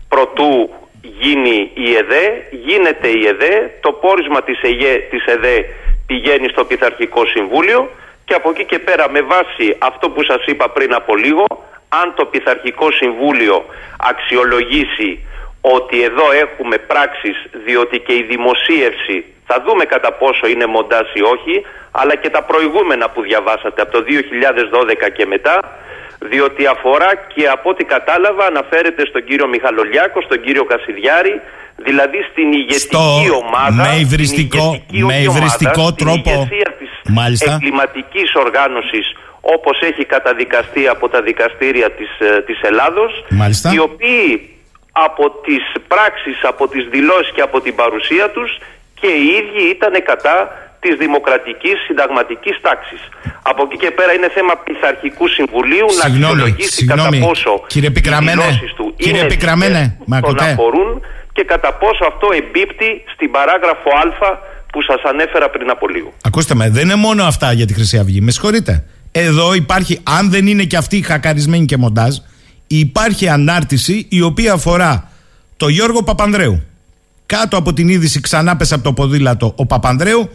προτού γίνει η ΕΔΕ, γίνεται η ΕΔΕ, το πόρισμα της, ΕΓΕ, της ΕΔΕ πηγαίνει στο Πειθαρχικό Συμβούλιο και από εκεί και πέρα με βάση αυτό που σας είπα πριν από λίγο, αν το Πειθαρχικό Συμβούλιο αξιολογήσει ότι εδώ έχουμε πράξεις διότι και η δημοσίευση θα δούμε κατά πόσο είναι μοντάς ή όχι αλλά και τα προηγούμενα που διαβάσατε από το 2012 και μετά διότι αφορά και από ό,τι κατάλαβα αναφέρεται στον κύριο Μιχαλολιάκο, στον κύριο Κασιδιάρη δηλαδή στην ηγετική Στο... ομάδα με υβριστικό, στην με ηγετική υβριστικό ομάδα, στην τρόπο. ηγεσία της Μάλιστα. εγκληματικής οργάνωσης όπως έχει καταδικαστεί από τα δικαστήρια της, ε, της Ελλάδος Μάλιστα. οι οποίοι από τις πράξεις, από τις δηλώσεις και από την παρουσία τους και οι ίδιοι ήταν κατά της δημοκρατικής συνταγματικής τάξης. Από εκεί και πέρα είναι θέμα πειθαρχικού συμβουλίου να Συγγνώμη, αξιολογήσει συγγνώμη. κατά πόσο Κύριε Πικραμένε, οι δηλώσεις του κύριε είναι Πικραμένε, ε, με τον ακούτε; αφορούν και κατά πόσο αυτό εμπίπτει στην παράγραφο Α που σας ανέφερα πριν από λίγο. Ακούστε με, δεν είναι μόνο αυτά για τη Χρυσή Αυγή. Με συγχωρείτε. Εδώ υπάρχει, αν δεν είναι και αυτή χακαρισμένη και μοντάζ, υπάρχει ανάρτηση η οποία αφορά το Γιώργο Παπανδρέου. Κάτω από την είδηση ξανά πέσε από το ποδήλατο ο Παπανδρέου.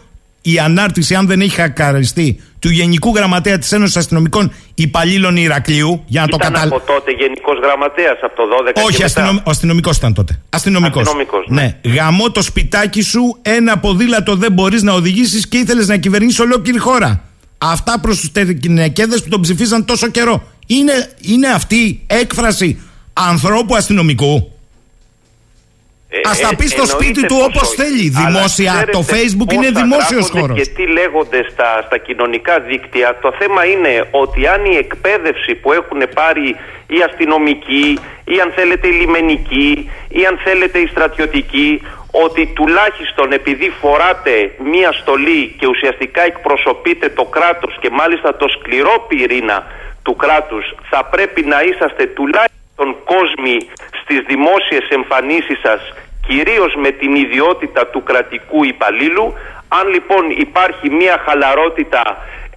Η ανάρτηση, αν δεν έχει χακαριστεί, του Γενικού Γραμματέα της Ένωσης Αστυνομικών Υπαλλήλων Ηρακλείου, για να το Ήταν καταλάβει. από τότε γενικός γραμματέας από το 12 και Όχι, μετά. αστυνομ... ο αστυνομικός ήταν τότε. Αστυνομικός. Αστυνομικός, ναι. ναι. Γαμώ το σπιτάκι σου, ένα ποδήλατο δεν μπορείς να οδηγήσεις και ήθελες να κυβερνήσεις ολόκληρη χώρα. Αυτά προς τους τερκυνεκέδε που τον ψηφίζαν τόσο καιρό. Είναι, είναι αυτή έκφραση ανθρώπου αστυνομικού. Ε, Ας τα ε, πει στο εννοείται σπίτι του πως όπως όχι. θέλει. Αλλά Δημόσια, ξέρετε το Facebook είναι πόσα δημόσιος γράφονται χώρος. Και τι λέγονται στα, στα κοινωνικά δίκτυα. Το θέμα είναι ότι αν η εκπαίδευση που έχουν πάρει οι αστυνομικοί ή αν θέλετε οι λιμενικοί ή αν θέλετε οι στρατιωτικοί ότι τουλάχιστον επειδή φοράτε μία στολή και ουσιαστικά εκπροσωπείτε το κράτος και μάλιστα το σκληρό πυρήνα του κράτους θα πρέπει να είσαστε τουλάχιστον κόσμοι στις δημόσιες εμφανίσεις σας κυρίως με την ιδιότητα του κρατικού υπαλλήλου. Αν λοιπόν υπάρχει μια χαλαρότητα,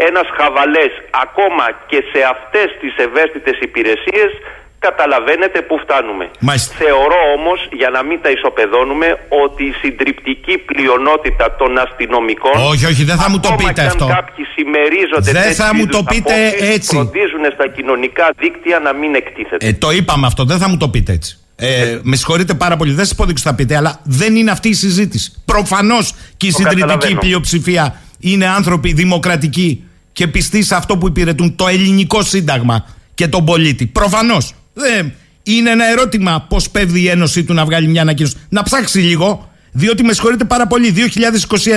ένας χαβαλές ακόμα και σε αυτές τις ευαίσθητες υπηρεσίες, καταλαβαίνετε πού φτάνουμε. Μάλιστα. Θεωρώ όμως, για να μην τα ισοπεδώνουμε, ότι η συντριπτική πλειονότητα των αστυνομικών... Όχι, όχι, δεν θα μου το ακόμα πείτε και αυτό. αν κάποιοι συμμερίζονται Δεν τέτοιου θα μου είδους το πείτε απόψεις, έτσι. Φροντίζουν στα κοινωνικά δίκτυα να μην εκτίθεται. Ε, το είπαμε αυτό, δεν θα μου το πείτε έτσι. Ε, με συγχωρείτε πάρα πολύ, δεν σας πω θα πείτε, αλλά δεν είναι αυτή η συζήτηση. Προφανώς και η Το συντηρητική καταλαβαίνω. πλειοψηφία είναι άνθρωποι δημοκρατικοί και πιστοί σε αυτό που υπηρετούν το ελληνικό σύνταγμα και τον πολίτη. Προφανώς. Είναι ένα ερώτημα πώς πέφτει η ένωσή του να βγάλει μια ανακοίνωση. Να ψάξει λίγο, διότι με συγχωρείτε πάρα πολύ.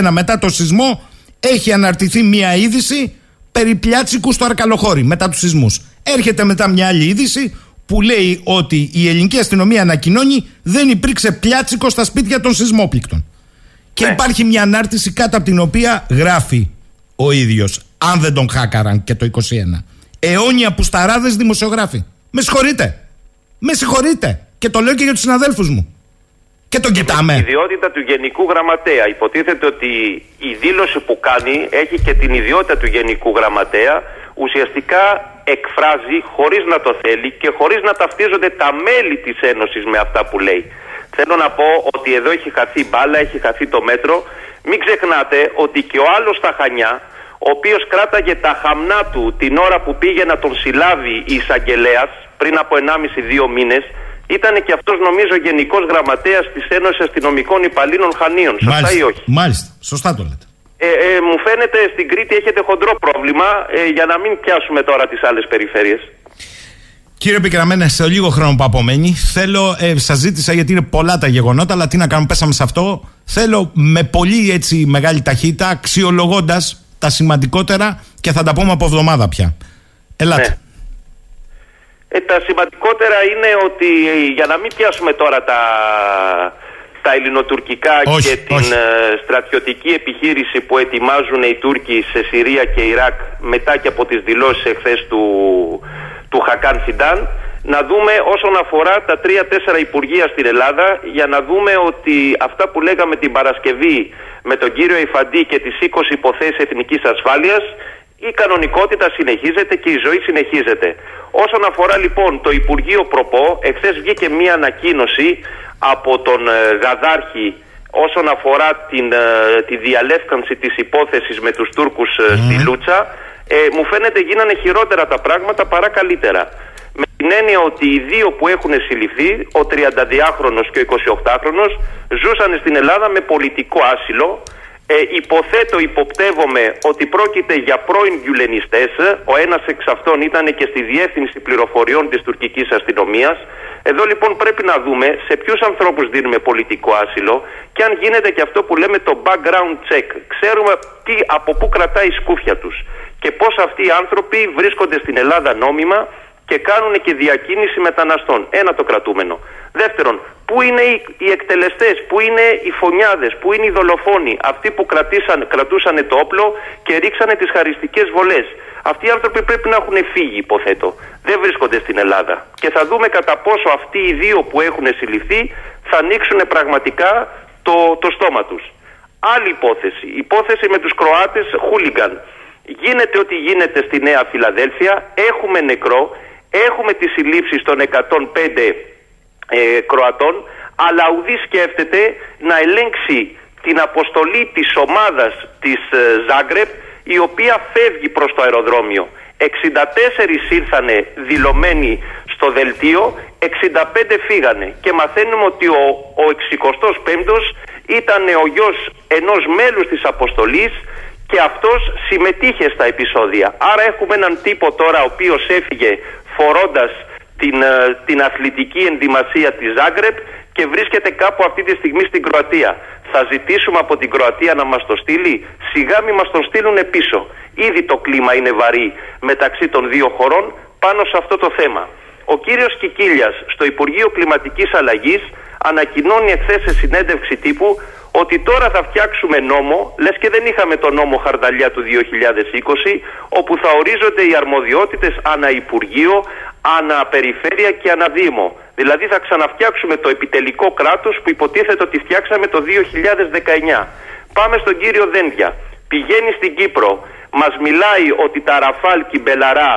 2021 μετά το σεισμό έχει αναρτηθεί μια είδηση περί πλιάτσικου στο Αρκαλοχώρι μετά τους σεισμούς. Έρχεται μετά μια άλλη είδηση που λέει ότι η ελληνική αστυνομία ανακοινώνει δεν υπήρξε πλιάτσικο στα σπίτια των σεισμόπληκτων. Και Ναι. υπάρχει μια ανάρτηση κάτω από την οποία γράφει ο ίδιος, αν δεν τον χάκαραν και το 21. Αιώνια πουσταράδε δημοσιογράφοι. Με συγχωρείτε. Με συγχωρείτε. Και το λέω και για τους συναδέλφους μου. Και τον κοιτάμε. Η ιδιότητα του Γενικού Γραμματέα. Υποτίθεται ότι η δήλωση που κάνει έχει και την ιδιότητα του Γενικού Γραμματέα. Ουσιαστικά εκφράζει χωρίς να το θέλει και χωρίς να ταυτίζονται τα μέλη της Ένωσης με αυτά που λέει. Θέλω να πω ότι εδώ έχει χαθεί μπάλα, έχει χαθεί το μέτρο. Μην ξεχνάτε ότι και ο άλλος στα Χανιά, ο οποίος κράταγε τα χαμνά του την ώρα που πήγε να τον συλλάβει η εισαγγελέας πριν από 1,5-2 μήνες, ήταν και αυτός νομίζω γενικός γραμματέας της Ένωσης Αστυνομικών Υπαλλήλων Χανίων. Σωστά ή όχι; Μάλιστα. Σωστά το λέτε. Ε, ε, μου φαίνεται στην Κρήτη έχετε χοντρό πρόβλημα ε, για να μην πιάσουμε τώρα τις άλλες περιφέρειες. Κύριε Πικραμένε, σε λίγο χρόνο που απομένει, θέλω, ε, σας ζήτησα γιατί είναι πολλά τα γεγονότα, αλλά τι να κάνουμε, πέσαμε σε αυτό. Θέλω με πολύ έτσι μεγάλη ταχύτητα, αξιολογώντας τα σημαντικότερα και θα τα πούμε από εβδομάδα πια. Ελάτε. Ναι. Ε, τα σημαντικότερα είναι ότι για να μην πιάσουμε τώρα τα, τα ελληνοτουρκικά και την ε, στρατιωτική επιχείρηση που ετοιμάζουν οι Τούρκοι σε Συρία και Ιράκ μετά και από τις δηλώσεις εχθές του, του Χακάν Φιντάν να δούμε όσον αφορά τα τρία-τέσσερα υπουργεία στην Ελλάδα για να δούμε ότι αυτά που λέγαμε την Παρασκευή με τον κύριο Ιφαντή και τις 20 υποθέσεις εθνικής ασφάλειας η κανονικότητα συνεχίζεται και η ζωή συνεχίζεται. Όσον αφορά λοιπόν το Υπουργείο Προπό, εχθές βγήκε μία ανακοίνωση από τον ε, Γαδάρχη όσον αφορά την, ε, τη διαλεύκανση της υπόθεσης με τους Τούρκους ε, στη Λούτσα. Ε, μου φαίνεται γίνανε χειρότερα τα πράγματα παρά καλύτερα. Με την έννοια ότι οι δύο που έχουν συλληφθεί, ο 32χρονος και ο 28χρονος, ζούσαν στην Ελλάδα με πολιτικό άσυλο ε, υποθέτω, υποπτεύομαι ότι πρόκειται για πρώην γιουλενιστές. Ο ένας εξ αυτών ήταν και στη διεύθυνση πληροφοριών της τουρκικής αστυνομίας. Εδώ λοιπόν πρέπει να δούμε σε ποιους ανθρώπους δίνουμε πολιτικό άσυλο και αν γίνεται και αυτό που λέμε το background check. Ξέρουμε τι, από πού κρατάει η σκούφια τους και πώς αυτοί οι άνθρωποι βρίσκονται στην Ελλάδα νόμιμα και κάνουν και διακίνηση μεταναστών. Ένα το κρατούμενο. Δεύτερον, πού είναι οι, οι εκτελεστές, πού είναι οι φωνιάδες, πού είναι οι δολοφόνοι, αυτοί που κρατήσαν, κρατούσαν το όπλο και ρίξανε τις χαριστικές βολές. Αυτοί οι άνθρωποι πρέπει να έχουν φύγει, υποθέτω. Δεν βρίσκονται στην Ελλάδα. Και θα δούμε κατά πόσο αυτοί οι δύο που έχουν συλληφθεί θα ανοίξουν πραγματικά το, το στόμα τους. Άλλη υπόθεση. Υπόθεση με τους Κροάτες χούλιγκαν. Γίνεται ό,τι γίνεται στη Νέα Φιλαδέλφια. Έχουμε νεκρό. Έχουμε τις συλλήψεις των 105 ε, Κροατών, αλλά ουδή σκέφτεται να ελέγξει την αποστολή της ομάδας της ε, Ζάγκρεπ, η οποία φεύγει προς το αεροδρόμιο. 64 ήρθανε δηλωμένοι στο δελτίο, 65 φύγανε και μαθαίνουμε ότι ο, ο 65ος ήταν ο γιος ενός μέλους της αποστολής και αυτός συμμετείχε στα επεισόδια. Άρα έχουμε έναν τύπο τώρα ο οποίος έφυγε φορώντας την, ε, την αθλητική ενδυμασία της Ζάγκρεπ και βρίσκεται κάπου αυτή τη στιγμή στην Κροατία. Θα ζητήσουμε από την Κροατία να μας το στείλει. Σιγά μη μας το στείλουν πίσω. Ήδη το κλίμα είναι βαρύ μεταξύ των δύο χωρών πάνω σε αυτό το θέμα. Ο κύριος Κικίλιας στο Υπουργείο Κλιματικής Αλλαγής ανακοινώνει εχθές σε συνέντευξη τύπου ότι τώρα θα φτιάξουμε νόμο, λες και δεν είχαμε το νόμο Χαρδαλιά του 2020, όπου θα ορίζονται οι αρμοδιότητες ανά Υπουργείο, ανά Περιφέρεια και ανά Δήμο. Δηλαδή θα ξαναφτιάξουμε το επιτελικό κράτος που υποτίθεται ότι φτιάξαμε το 2019. Πάμε στον κύριο Δένδια. Πηγαίνει στην Κύπρο, μας μιλάει ότι τα Rafale και η Μπελαρά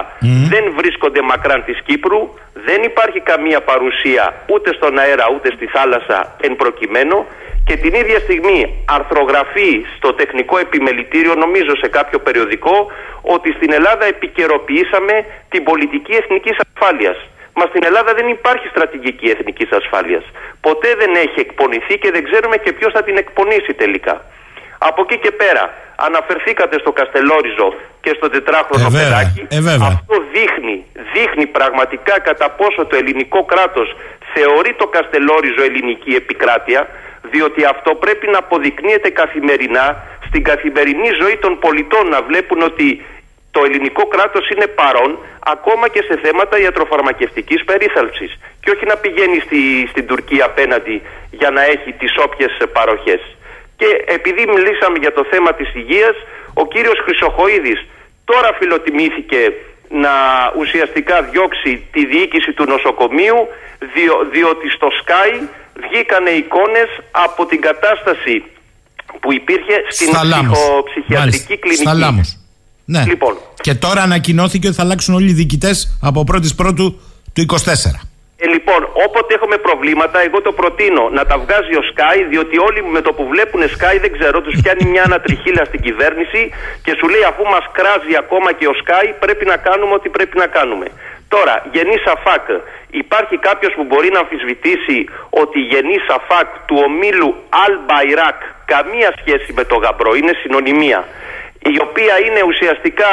δεν βρίσκονται μακράν της Κύπρου, δεν υπάρχει καμία παρουσία ούτε στον αέρα ούτε στη θάλασσα εν προκειμένω και την ίδια στιγμή αρθρογραφεί στο τεχνικό επιμελητήριο, νομίζω σε κάποιο περιοδικό, ότι στην Ελλάδα επικαιροποιήσαμε την πολιτική εθνικής ασφάλειας. Μα στην Ελλάδα δεν υπάρχει στρατηγική εθνικής ασφάλειας. Ποτέ δεν έχει εκπονηθεί και δεν ξέρουμε και ποιος θα την εκπονήσει τελικά. Από εκεί και πέρα, αναφερθήκατε στο Καστελόριζο και στο τετράχρονο ε, παιδάκι. Ε, Αυτό δείχνει, δείχνει πραγματικά κατά πόσο το ελληνικό κράτος θεωρεί το Καστελόριζο ελληνική επικράτεια διότι αυτό πρέπει να αποδεικνύεται καθημερινά στην καθημερινή ζωή των πολιτών να βλέπουν ότι το ελληνικό κράτος είναι παρόν ακόμα και σε θέματα ιατροφαρμακευτικής περίθαλψης και όχι να πηγαίνει στη, στην Τουρκία απέναντι για να έχει τις όποιες παροχές. Και επειδή μιλήσαμε για το θέμα της υγείας, ο κύριος Χρυσοχοίδης τώρα φιλοτιμήθηκε να ουσιαστικά διώξει τη διοίκηση του νοσοκομείου διότι στο Sky βγήκανε εικόνες από την κατάσταση που υπήρχε στην ψυχιατρική κλινική. Στα Λάμους. Ναι. Λοιπόν. Και τώρα ανακοινώθηκε ότι θα αλλάξουν όλοι οι διοικητές από 1η Πρώτου του 24. Ε, λοιπόν, όποτε έχουμε προβλήματα, εγώ το προτείνω να τα βγάζει ο Sky, διότι όλοι με το που βλέπουν Sky δεν ξέρω, τους πιάνει μια ανατριχίλα στην κυβέρνηση και σου λέει αφού μας κράζει ακόμα και ο Sky, πρέπει να κάνουμε ό,τι πρέπει να κάνουμε. Τώρα, γενή ΣΑΦΑΚ. Υπάρχει κάποιος που μπορεί να αμφισβητήσει ότι η γενή ΣΑΦΑΚ του ομίλου Αλ Μπαϊράκ καμία σχέση με το γαμπρό, είναι συνωνυμία. Η οποία είναι ουσιαστικά,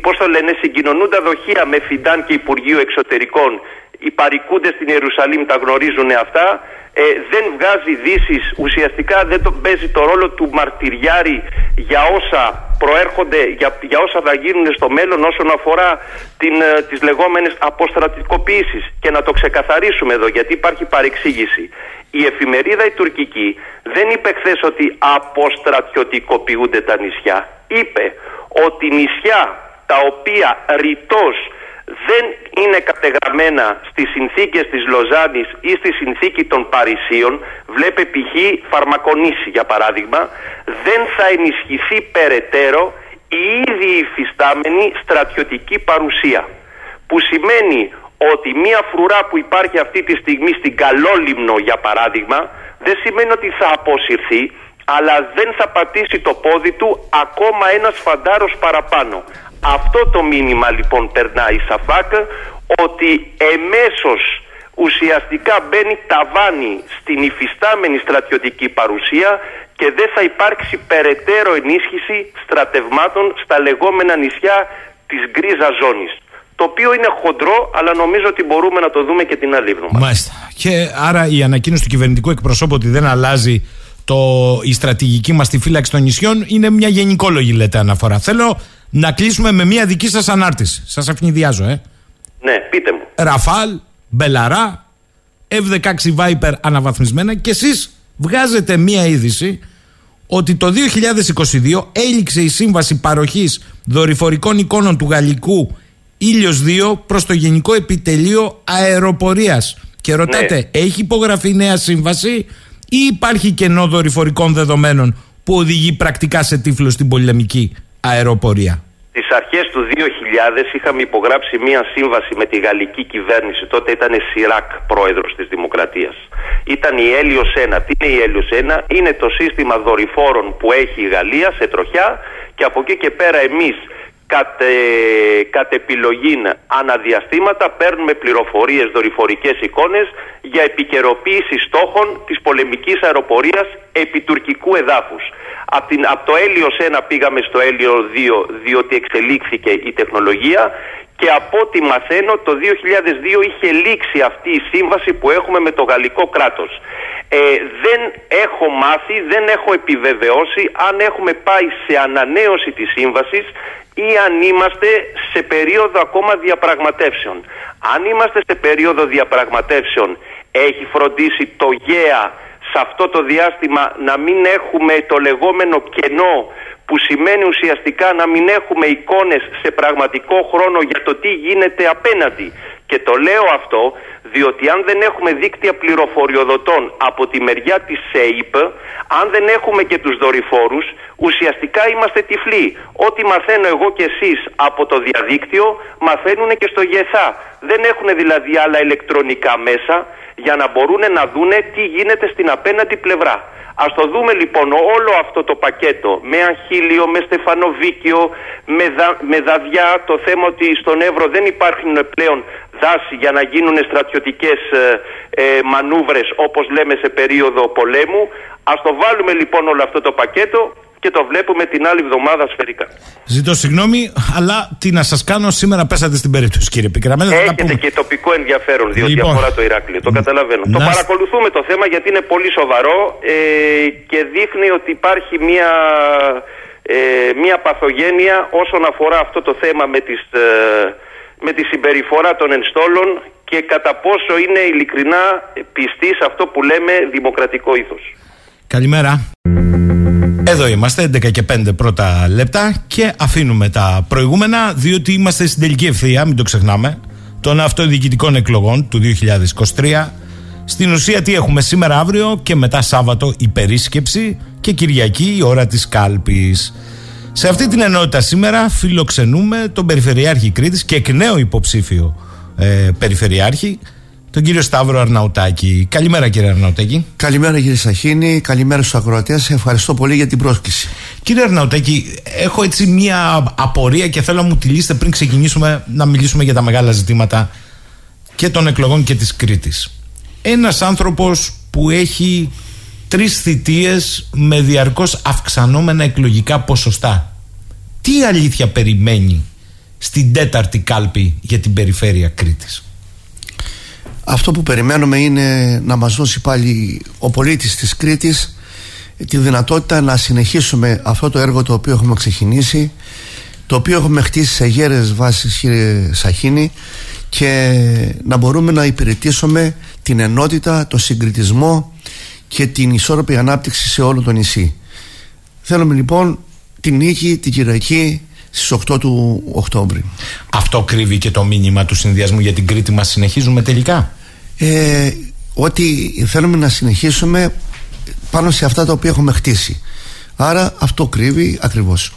πώς το λένε, συγκοινωνούντα δοχεία με Φιντάν και Υπουργείο Εξωτερικών. Οι παρικούντες στην Ιερουσαλήμ τα γνωρίζουν αυτά ε, δεν βγάζει δύσει, ουσιαστικά δεν το, παίζει το ρόλο του μαρτυριάρη για όσα προέρχονται, για, για όσα θα γίνουν στο μέλλον όσον αφορά την, ε, τις λεγόμενες αποστρατικοποιήσεις. Και να το ξεκαθαρίσουμε εδώ γιατί υπάρχει παρεξήγηση. Η εφημερίδα η τουρκική δεν είπε χθες ότι αποστρατιωτικοποιούνται τα νησιά. Είπε ότι νησιά τα οποία ρητός δεν είναι κατεγραμμένα στις συνθήκες της Λοζάνης ή στη συνθήκη των Παρισίων, βλέπε π.χ. φαρμακονίση για παράδειγμα, δεν θα ενισχυθεί περαιτέρω η ήδη υφιστάμενη στρατιωτική παρουσία. Που σημαίνει ότι μία φρουρά που υπάρχει αυτή τη στιγμή στην Καλόλυμνο για παράδειγμα, δεν σημαίνει ότι θα αποσυρθεί, αλλά δεν θα πατήσει το πόδι του ακόμα ένας φαντάρος παραπάνω. Αυτό το μήνυμα λοιπόν περνάει η ΣΑΦΑΚ ότι εμέσως ουσιαστικά μπαίνει ταβάνι στην υφιστάμενη στρατιωτική παρουσία και δεν θα υπάρξει περαιτέρω ενίσχυση στρατευμάτων στα λεγόμενα νησιά της γκρίζα ζώνης. Το οποίο είναι χοντρό, αλλά νομίζω ότι μπορούμε να το δούμε και την άλλη εβδομάδα. Μάλιστα. Και άρα η ανακοίνωση του κυβερνητικού εκπροσώπου ότι δεν αλλάζει το, η στρατηγική μας στη φύλαξη των νησιών είναι μια γενικόλογη λέτε αναφορά. Θέλω να κλείσουμε με μια δική σας ανάρτηση. Σας αιφνιδιάζω, ε. Ναι, πείτε μου. Rafale, Belharra, F-16 Viper αναβαθμισμένα και εσείς βγάζετε μια είδηση ότι το 2022 έληξε η σύμβαση παροχής δορυφορικών εικόνων του γαλλικού Ήλιος 2 προς το Γενικό Επιτελείο Αεροπορίας. Και ρωτάτε, ναι. έχει υπογραφεί νέα σύμβαση ή υπάρχει κενό δορυφορικών δεδομένων που οδηγεί πρακτικά σε τύφλο στην πολεμική αεροπορία; Τις αρχές του 2000 είχαμε υπογράψει μία σύμβαση με τη γαλλική κυβέρνηση. Τότε ήταν Σιράκ πρόεδρος της Δημοκρατίας. Ήταν η Έλιος 1. Τι είναι η Έλιος 1? Είναι το σύστημα δορυφόρων που έχει η Γαλλία σε τροχιά και από εκεί και πέρα εμείς κατ, ε, κατ' επιλογή αναδιαστήματα παίρνουμε πληροφορίες, δορυφορικές εικόνες για επικαιροποίηση στόχων της πολεμικής αεροπορίας επί τουρκικού εδάφους. Από, την, από το Έλιος 1 πήγαμε στο Έλιο 2 διότι εξελίχθηκε η τεχνολογία και από ό,τι μαθαίνω το 2002 είχε λήξει αυτή η σύμβαση που έχουμε με το γαλλικό κράτος. Ε, δεν έχω μάθει, δεν έχω επιβεβαιώσει αν έχουμε πάει σε ανανέωση της σύμβασης ή αν είμαστε σε περίοδο ακόμα διαπραγματεύσεων. Αν είμαστε σε περίοδο διαπραγματεύσεων έχει φροντίσει το ΓΕΑ σε αυτό το διάστημα να μην έχουμε το λεγόμενο κενό που σημαίνει ουσιαστικά να μην έχουμε εικόνες σε πραγματικό χρόνο για το τι γίνεται απέναντι. Και το λέω αυτό διότι αν δεν έχουμε δίκτυα πληροφοριοδοτών από τη μεριά της ΣΕΙΠ, αν δεν έχουμε και τους δορυφόρους, ουσιαστικά είμαστε τυφλοί. Ό,τι μαθαίνω εγώ και εσείς από το διαδίκτυο, μαθαίνουν και στο ΓΕΘΑ. Δεν έχουν δηλαδή άλλα ηλεκτρονικά μέσα για να μπορούν να δούνε τι γίνεται στην απέναντι πλευρά. Ας το δούμε λοιπόν όλο αυτό το πακέτο με Αγχίλιο, με Στεφανοβίκιο, με, με δαδιά, το θέμα ότι στον Εύρο δεν υπάρχουν πλέον δάση για να γίνουν στρατιωτικές ε, ε, μανούβρες όπως λέμε σε περίοδο πολέμου. Ας το βάλουμε λοιπόν όλο αυτό το πακέτο και το βλέπουμε την άλλη εβδομάδα σφαιρικά. Ζητώ συγγνώμη, αλλά τι να σας κάνω, σήμερα πέσατε στην περίπτωση, κύριε Πικραμένο. Έχετε και τοπικό ενδιαφέρον, διότι λοιπόν, αφορά το Ηράκλειο. Το καταλαβαίνω. Το παρακολουθούμε το θέμα γιατί είναι πολύ σοβαρό ε, και δείχνει ότι υπάρχει μια, ε, μια παθογένεια όσον αφορά αυτό το θέμα με, τις, ε, με τη συμπεριφορά των ενστόλων και κατά πόσο είναι ειλικρινά πιστή σε αυτό που λέμε δημοκρατικό ήθος. Καλημέρα. Εδώ είμαστε, 11 και 5 πρώτα λεπτά και αφήνουμε τα προηγούμενα διότι είμαστε στην τελική ευθεία, μην το ξεχνάμε, των αυτοδιοικητικών εκλογών του 2023. Στην ουσία τι έχουμε σήμερα αύριο και μετά Σάββατο η περίσκεψη και Κυριακή η ώρα της κάλπης. Σε αυτή την ενότητα σήμερα φιλοξενούμε τον Περιφερειάρχη Κρήτης και εκ νέου υποψήφιο ε, Περιφερειάρχη τον κύριο Σταύρο Αρναουτάκη. Καλημέρα κύριε Αρναουτάκη. Καλημέρα κύριε Σαχίνη, καλημέρα στους ακροατές. Ευχαριστώ πολύ για την πρόσκληση. Κύριε Αρναουτάκη, έχω έτσι μία απορία και θέλω να μου τη λύσετε πριν ξεκινήσουμε να μιλήσουμε για τα μεγάλα ζητήματα και των εκλογών και της Κρήτης. Ένας άνθρωπος που έχει τρεις θητείες με διαρκώς αυξανόμενα εκλογικά ποσοστά. Τι αλήθεια περιμένει στην τέταρτη κάλπη για την περιφέρεια Κρήτης. Αυτό που περιμένουμε είναι να μας δώσει πάλι ο πολίτης της Κρήτης τη δυνατότητα να συνεχίσουμε αυτό το έργο το οποίο έχουμε ξεκινήσει το οποίο έχουμε χτίσει σε γέρες βάσεις κύριε Σαχίνη και να μπορούμε να υπηρετήσουμε την ενότητα, το συγκριτισμό και την ισόρροπη ανάπτυξη σε όλο το νησί. Θέλουμε λοιπόν την νίκη, την Κυριακή στις 8 του Οκτώβρη. Αυτό κρύβει και το μήνυμα του συνδυασμού για την Κρήτη μας συνεχίζουμε τελικά. Ε, ότι θέλουμε να συνεχίσουμε πάνω σε αυτά τα οποία έχουμε χτίσει. Άρα αυτό κρύβει ακριβώς.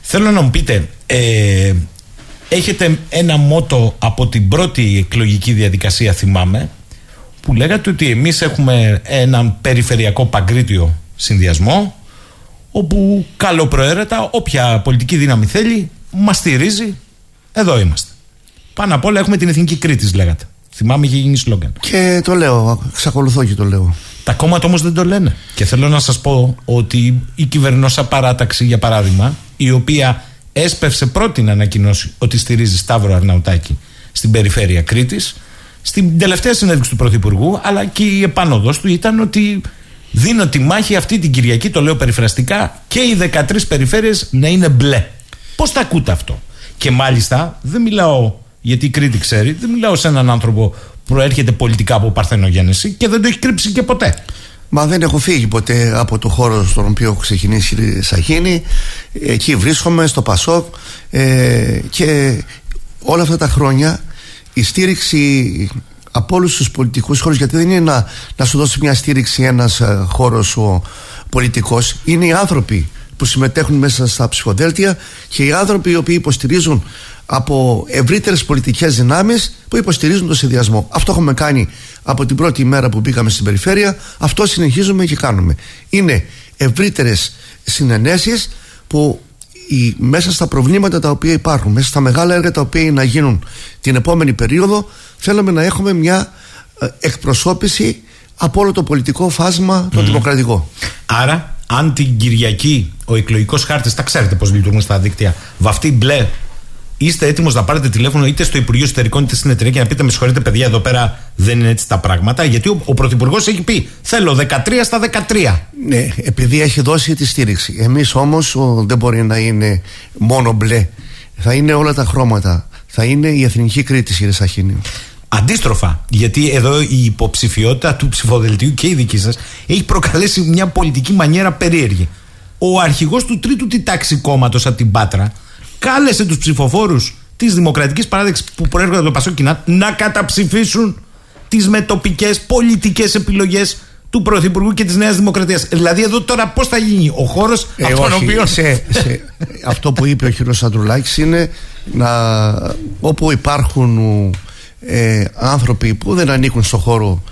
Θέλω να μου πείτε, ε, έχετε ένα μότο από την πρώτη εκλογική διαδικασία θυμάμαι που λέγατε ότι εμείς έχουμε έναν περιφερειακό παγκρίτιο συνδυασμό όπου καλοπροαίρετα όποια πολιτική δύναμη θέλει μας στηρίζει. Εδώ είμαστε. Πάνω απ' όλα έχουμε την Εθνική Κρήτη λέγατε. Θυμάμαι είχε γίνει σλόγκαν. Και το λέω, εξακολουθώ και το λέω. Τα κόμματα όμως δεν το λένε. Και θέλω να σας πω ότι η κυβερνόσα παράταξη για παράδειγμα η οποία έσπευσε πρώτη να ανακοινώσει ότι στηρίζει Σταύρο Αρναουτάκη στην περιφέρεια Κρήτης στην τελευταία συνέντευξη του Πρωθυπουργού, αλλά και η επάνωδος του ήταν ότι δίνω τη μάχη αυτή την Κυριακή, το λέω περιφραστικά, και οι 13 περιφέρειες να είναι μπλε. Πώς τα ακούτε αυτό; Και μάλιστα δεν μιλάω, γιατί η Κρήτη ξέρει, δεν μιλάω σε έναν άνθρωπο που προέρχεται πολιτικά από παρθενογέννηση και δεν το έχει κρύψει και ποτέ. Μα δεν έχω φύγει ποτέ από το χώρο στον οποίο έχω ξεκινήσει η Σαχίνη. Εκεί βρίσκομαι, στο Πασόκ ε, και όλα αυτά τα χρόνια η στήριξη από όλους τους πολιτικούς χώρους, γιατί δεν είναι να, να σου δώσει μια στήριξη ένας ε, χώρος ο πολιτικός, είναι οι άνθρωποι που συμμετέχουν μέσα στα ψηφοδέλτια και οι άνθρωποι οι οποίοι υποστηρίζουν από ευρύτερες πολιτικές δυνάμεις που υποστηρίζουν το συνδυασμό. Αυτό έχουμε κάνει από την πρώτη μέρα που μπήκαμε στην περιφέρεια, αυτό συνεχίζουμε και κάνουμε. Είναι ευρύτερες συνενέσεις που οι, μέσα στα προβλήματα τα οποία υπάρχουν, μέσα στα μεγάλα έργα τα οποία να γίνουν την επόμενη περίοδο, θέλουμε να έχουμε μια ε, εκπροσώπηση από όλο το πολιτικό φάσμα το δημοκρατικό. Άρα, αν την Κυριακή ο εκλογικός χάρτης, τα ξέρετε πώς λειτουργούν στα δίκτυα, βαφτεί μπλε είστε έτοιμος να πάρετε τηλέφωνο είτε στο Υπουργείο Εσωτερικών είτε στην εταιρεία και να πείτε: Με συγχωρείτε, παιδιά, εδώ πέρα δεν είναι έτσι τα πράγματα. Γιατί ο, ο Πρωθυπουργός έχει πει: Θέλω 13 στα 13. Ναι, επειδή έχει δώσει τη στήριξη. Εμείς όμως δεν μπορεί να είναι μόνο μπλε. Θα είναι όλα τα χρώματα. Θα είναι η εθνική Κρήτη, κύριε Σαχίνη. Αντίστροφα, γιατί εδώ η υποψηφιότητα του ψηφοδελτίου και η δική σας έχει προκαλέσει μια πολιτική μανιέρα περίεργη. Ο αρχηγός του τρίτου τη τάξη κόμματος από την Πάτρα κάλεσε τους ψηφοφόρους της Δημοκρατικής Παράδειξης που προέρχονται από το Πασόκινα να καταψηφίσουν τις μετοπικές πολιτικές επιλογές του Πρωθυπουργού και της Νέας Δημοκρατίας. Δηλαδή, εδώ τώρα πώς θα γίνει ο χώρος ε, από τον οποίο. Σε, σε, αυτό που είπε ο κ. Σαντρουλάκης είναι να, όπου υπάρχουν ε, άνθρωποι που δεν ανήκουν στο χώρο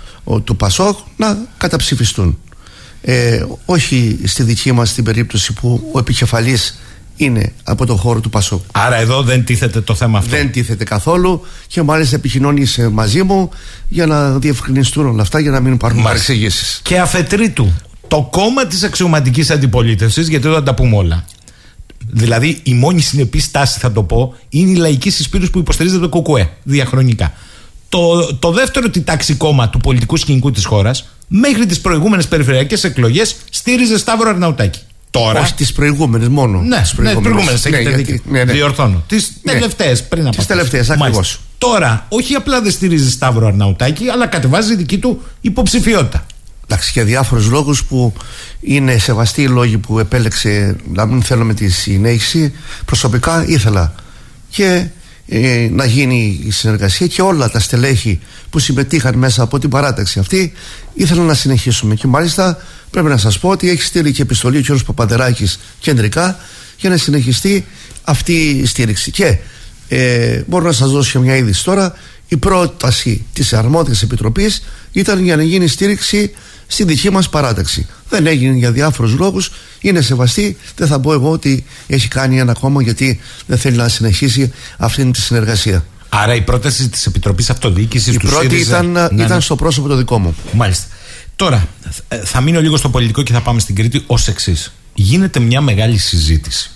του Πασόκ να καταψηφιστούν. Ε, όχι στη δική μας την περίπτωση που ο επικεφαλής είναι από το χώρο του Πασόκ. Άρα εδώ δεν τίθεται το θέμα αυτό. Δεν τίθεται καθόλου και μάλιστα επικοινώνησε μαζί μου για να διευκρινιστούν όλα αυτά για να μην υπάρχουν παρεξηγήσεις. Και αφετρίτου, το κόμμα της αξιωματικής αντιπολίτευσης, γιατί εδώ τα πούμε όλα. Δηλαδή, η μόνη συνεπής στάση, θα το πω, είναι η λαϊκή συσπήρωση που υποστηρίζεται το ΚΚΕ διαχρονικά. Το, το δεύτερο τη τάξη κόμμα του πολιτικού σκηνικού της χώρας, μέχρι τις προηγούμενες περιφερειακές εκλογές, στήριζε Σταύρο Αρναουτάκη. Τώρα. Όχι τις προηγούμενες μόνο. Ναι, τις προηγούμενες. Ναι, έχετε ναι, δίκιο. Ναι, ναι. Διορθώνω. Τις ναι. τελευταίες πριν από Τι τελευταίες, ακριβώς. Τώρα, όχι απλά δεν στηρίζεις Σταύρο Αρναουτάκη, αλλά κατεβάζει δική του υποψηφιότητα. Εντάξει, για διάφορους λόγους που είναι σεβαστοί οι λόγοι που επέλεξε να μην θέλουμε τη συνέχιση. Προσωπικά ήθελα και ε, να γίνει η συνεργασία και όλα τα στελέχη που συμμετείχαν μέσα από την παράταξη αυτή ήθελαν να συνεχίσουμε. Και μάλιστα Πρέπει να σας πω ότι έχει στείλει και επιστολή ο κ. Παπαντεράκης κεντρικά για να συνεχιστεί αυτή η στήριξη. Και ε, μπορώ να σας δώσω και μια είδηση τώρα. Η πρόταση της αρμόδιας επιτροπής ήταν για να γίνει στήριξη στη δική μας παράταξη. Δεν έγινε για διάφορους λόγους, είναι σεβαστή, δεν θα πω εγώ ότι έχει κάνει ένα κόμμα γιατί δεν θέλει να συνεχίσει αυτή τη συνεργασία. Άρα η πρόταση της Επιτροπής Αυτοδιοίκησης η του πρώτη ΣΥΡΙΖΑ... ήταν, Ναι, ναι. ήταν στο πρόσωπο το δικό μου. Μάλιστα. Τώρα, ε, θα μείνω λίγο στο πολιτικό και θα πάμε στην Κρήτη ως εξής. Γίνεται μια μεγάλη συζήτηση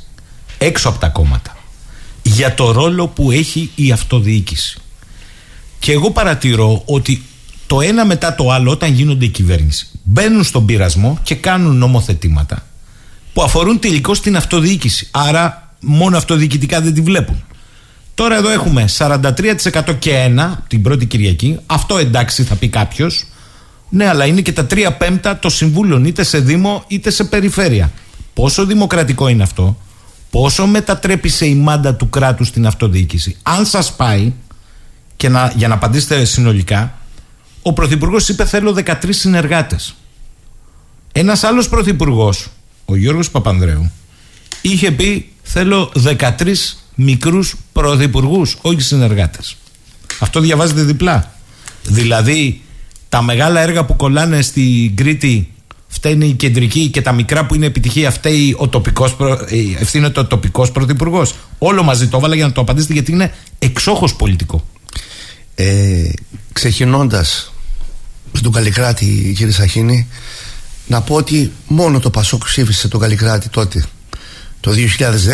έξω από τα κόμματα για το ρόλο που έχει η αυτοδιοίκηση. Και εγώ παρατηρώ ότι το ένα μετά το άλλο, όταν γίνονται η κυβέρνηση, μπαίνουν στον πειρασμό και κάνουν νομοθετήματα που αφορούν τελικώς την αυτοδιοίκηση. Άρα, μόνο αυτοδιοικητικά δεν τη βλέπουν. Τώρα εδώ έχουμε 43% και 1 την πρώτη Κυριακή. Αυτό εντάξει θα πει κάποιος. Ναι, αλλά είναι και τα 3 πέμπτα των συμβούλων είτε σε Δήμο είτε σε περιφέρεια. Πόσο δημοκρατικό είναι αυτό, πόσο μετατρέπει σε ημάντα του κράτους την αυτοδιοίκηση. Αν σας πάει, και να, για να απαντήσετε συνολικά, ο Πρωθυπουργός είπε θέλω 13 συνεργάτες. Ένας άλλος Πρωθυπουργός, ο Γιώργος Παπανδρέου, είχε πει θέλω 13 μικρούς πρωθυπουργούς, όχι συνεργάτες. Αυτό διαβάζετε διπλά. Δηλαδή τα μεγάλα έργα που κολλάνε στην Κρήτη φταίνει η κεντρική και τα μικρά που είναι επιτυχία φταίει ο τοπικός, προ... ε, ευθύνεται ο τοπικός πρωθυπουργός. Όλο μαζί το έβαλα για να το απαντήσετε γιατί είναι εξόχως πολιτικό. Ε, ξεκινώντας στον Καλλικράτη κύριε Σαχίνη να πω ότι μόνο το Πασόκ ψήφισε τον Καλλικράτη τότε το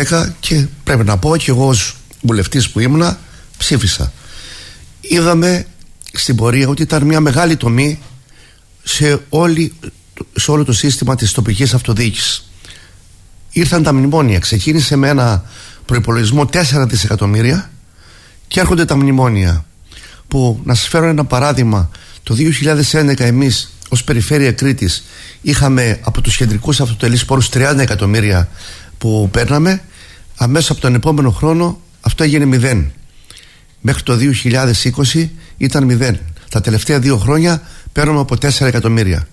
2010 και πρέπει να πω και εγώ ως βουλευτής που ήμουνα ψήφισα. Είδαμε στην πορεία ότι ήταν μια μεγάλη τομή σε, όλη, σε όλο το σύστημα της τοπικής αυτοδιοίκησης. Ήρθαν τα μνημόνια. Ξεκίνησε με ένα προϋπολογισμό 4 δισεκατομμύρια και έρχονται τα μνημόνια που να σας φέρω ένα παράδειγμα. Το 2011 εμείς ως Περιφέρεια Κρήτης είχαμε από τους κεντρικούς αυτοτελείς πόρους 30 εκατομμύρια που παίρναμε. Αμέσως από τον επόμενο χρόνο αυτό έγινε μηδέν. Μέχρι το 2020 ήταν μηδέν. Τα τελευταία δύο χρόνια παίρνουμε από 4 εκατομμύρια.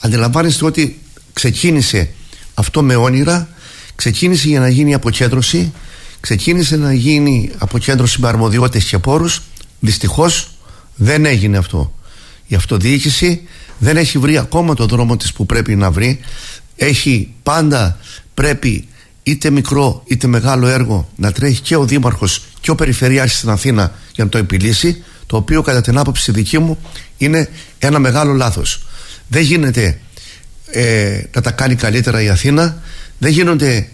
Αντιλαμβάνεστε ότι ξεκίνησε αυτό με όνειρα ξεκίνησε για να γίνει αποκέντρωση ξεκίνησε να γίνει αποκέντρωση με αρμοδιότητες και πόρους δυστυχώς δεν έγινε αυτό. Η αυτοδιοίκηση δεν έχει βρει ακόμα το δρόμο της που πρέπει να βρει. Έχει πάντα πρέπει είτε μικρό είτε μεγάλο έργο να τρέχει και ο Δήμαρχος και ο Περιφερειάρχης στην Αθήνα για να το επιλύσει το οποίο κατά την άποψη δική μου είναι ένα μεγάλο λάθος. Δεν γίνεται ε, να τα κάνει καλύτερα η Αθήνα. Δεν γίνονται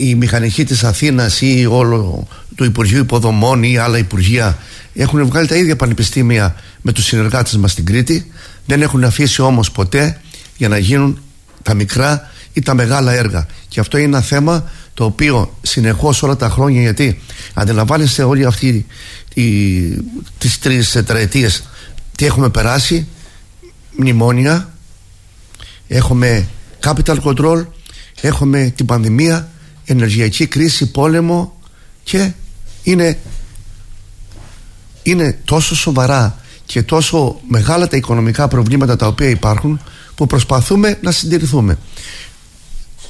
οι μηχανικοί της Αθήνας ή όλο το Υπουργείο Υποδομών ή άλλα Υπουργεία έχουν βγάλει τα ίδια πανεπιστήμια με τους συνεργάτες μας στην Κρήτη. Δεν έχουν αφήσει όμως ποτέ για να γίνουν τα μικρά ή τα μεγάλα έργα. Και αυτό είναι ένα θέμα το οποίο συνεχώς όλα τα χρόνια γιατί αντιλαμβάνεστε όλοι αυτοί οι, τις τρεις τετραετίες τι έχουμε περάσει. Μνημόνια έχουμε capital control έχουμε την πανδημία ενεργειακή κρίση, πόλεμο και είναι, είναι τόσο σοβαρά και τόσο μεγάλα τα οικονομικά προβλήματα τα οποία υπάρχουν που προσπαθούμε να συντηρηθούμε.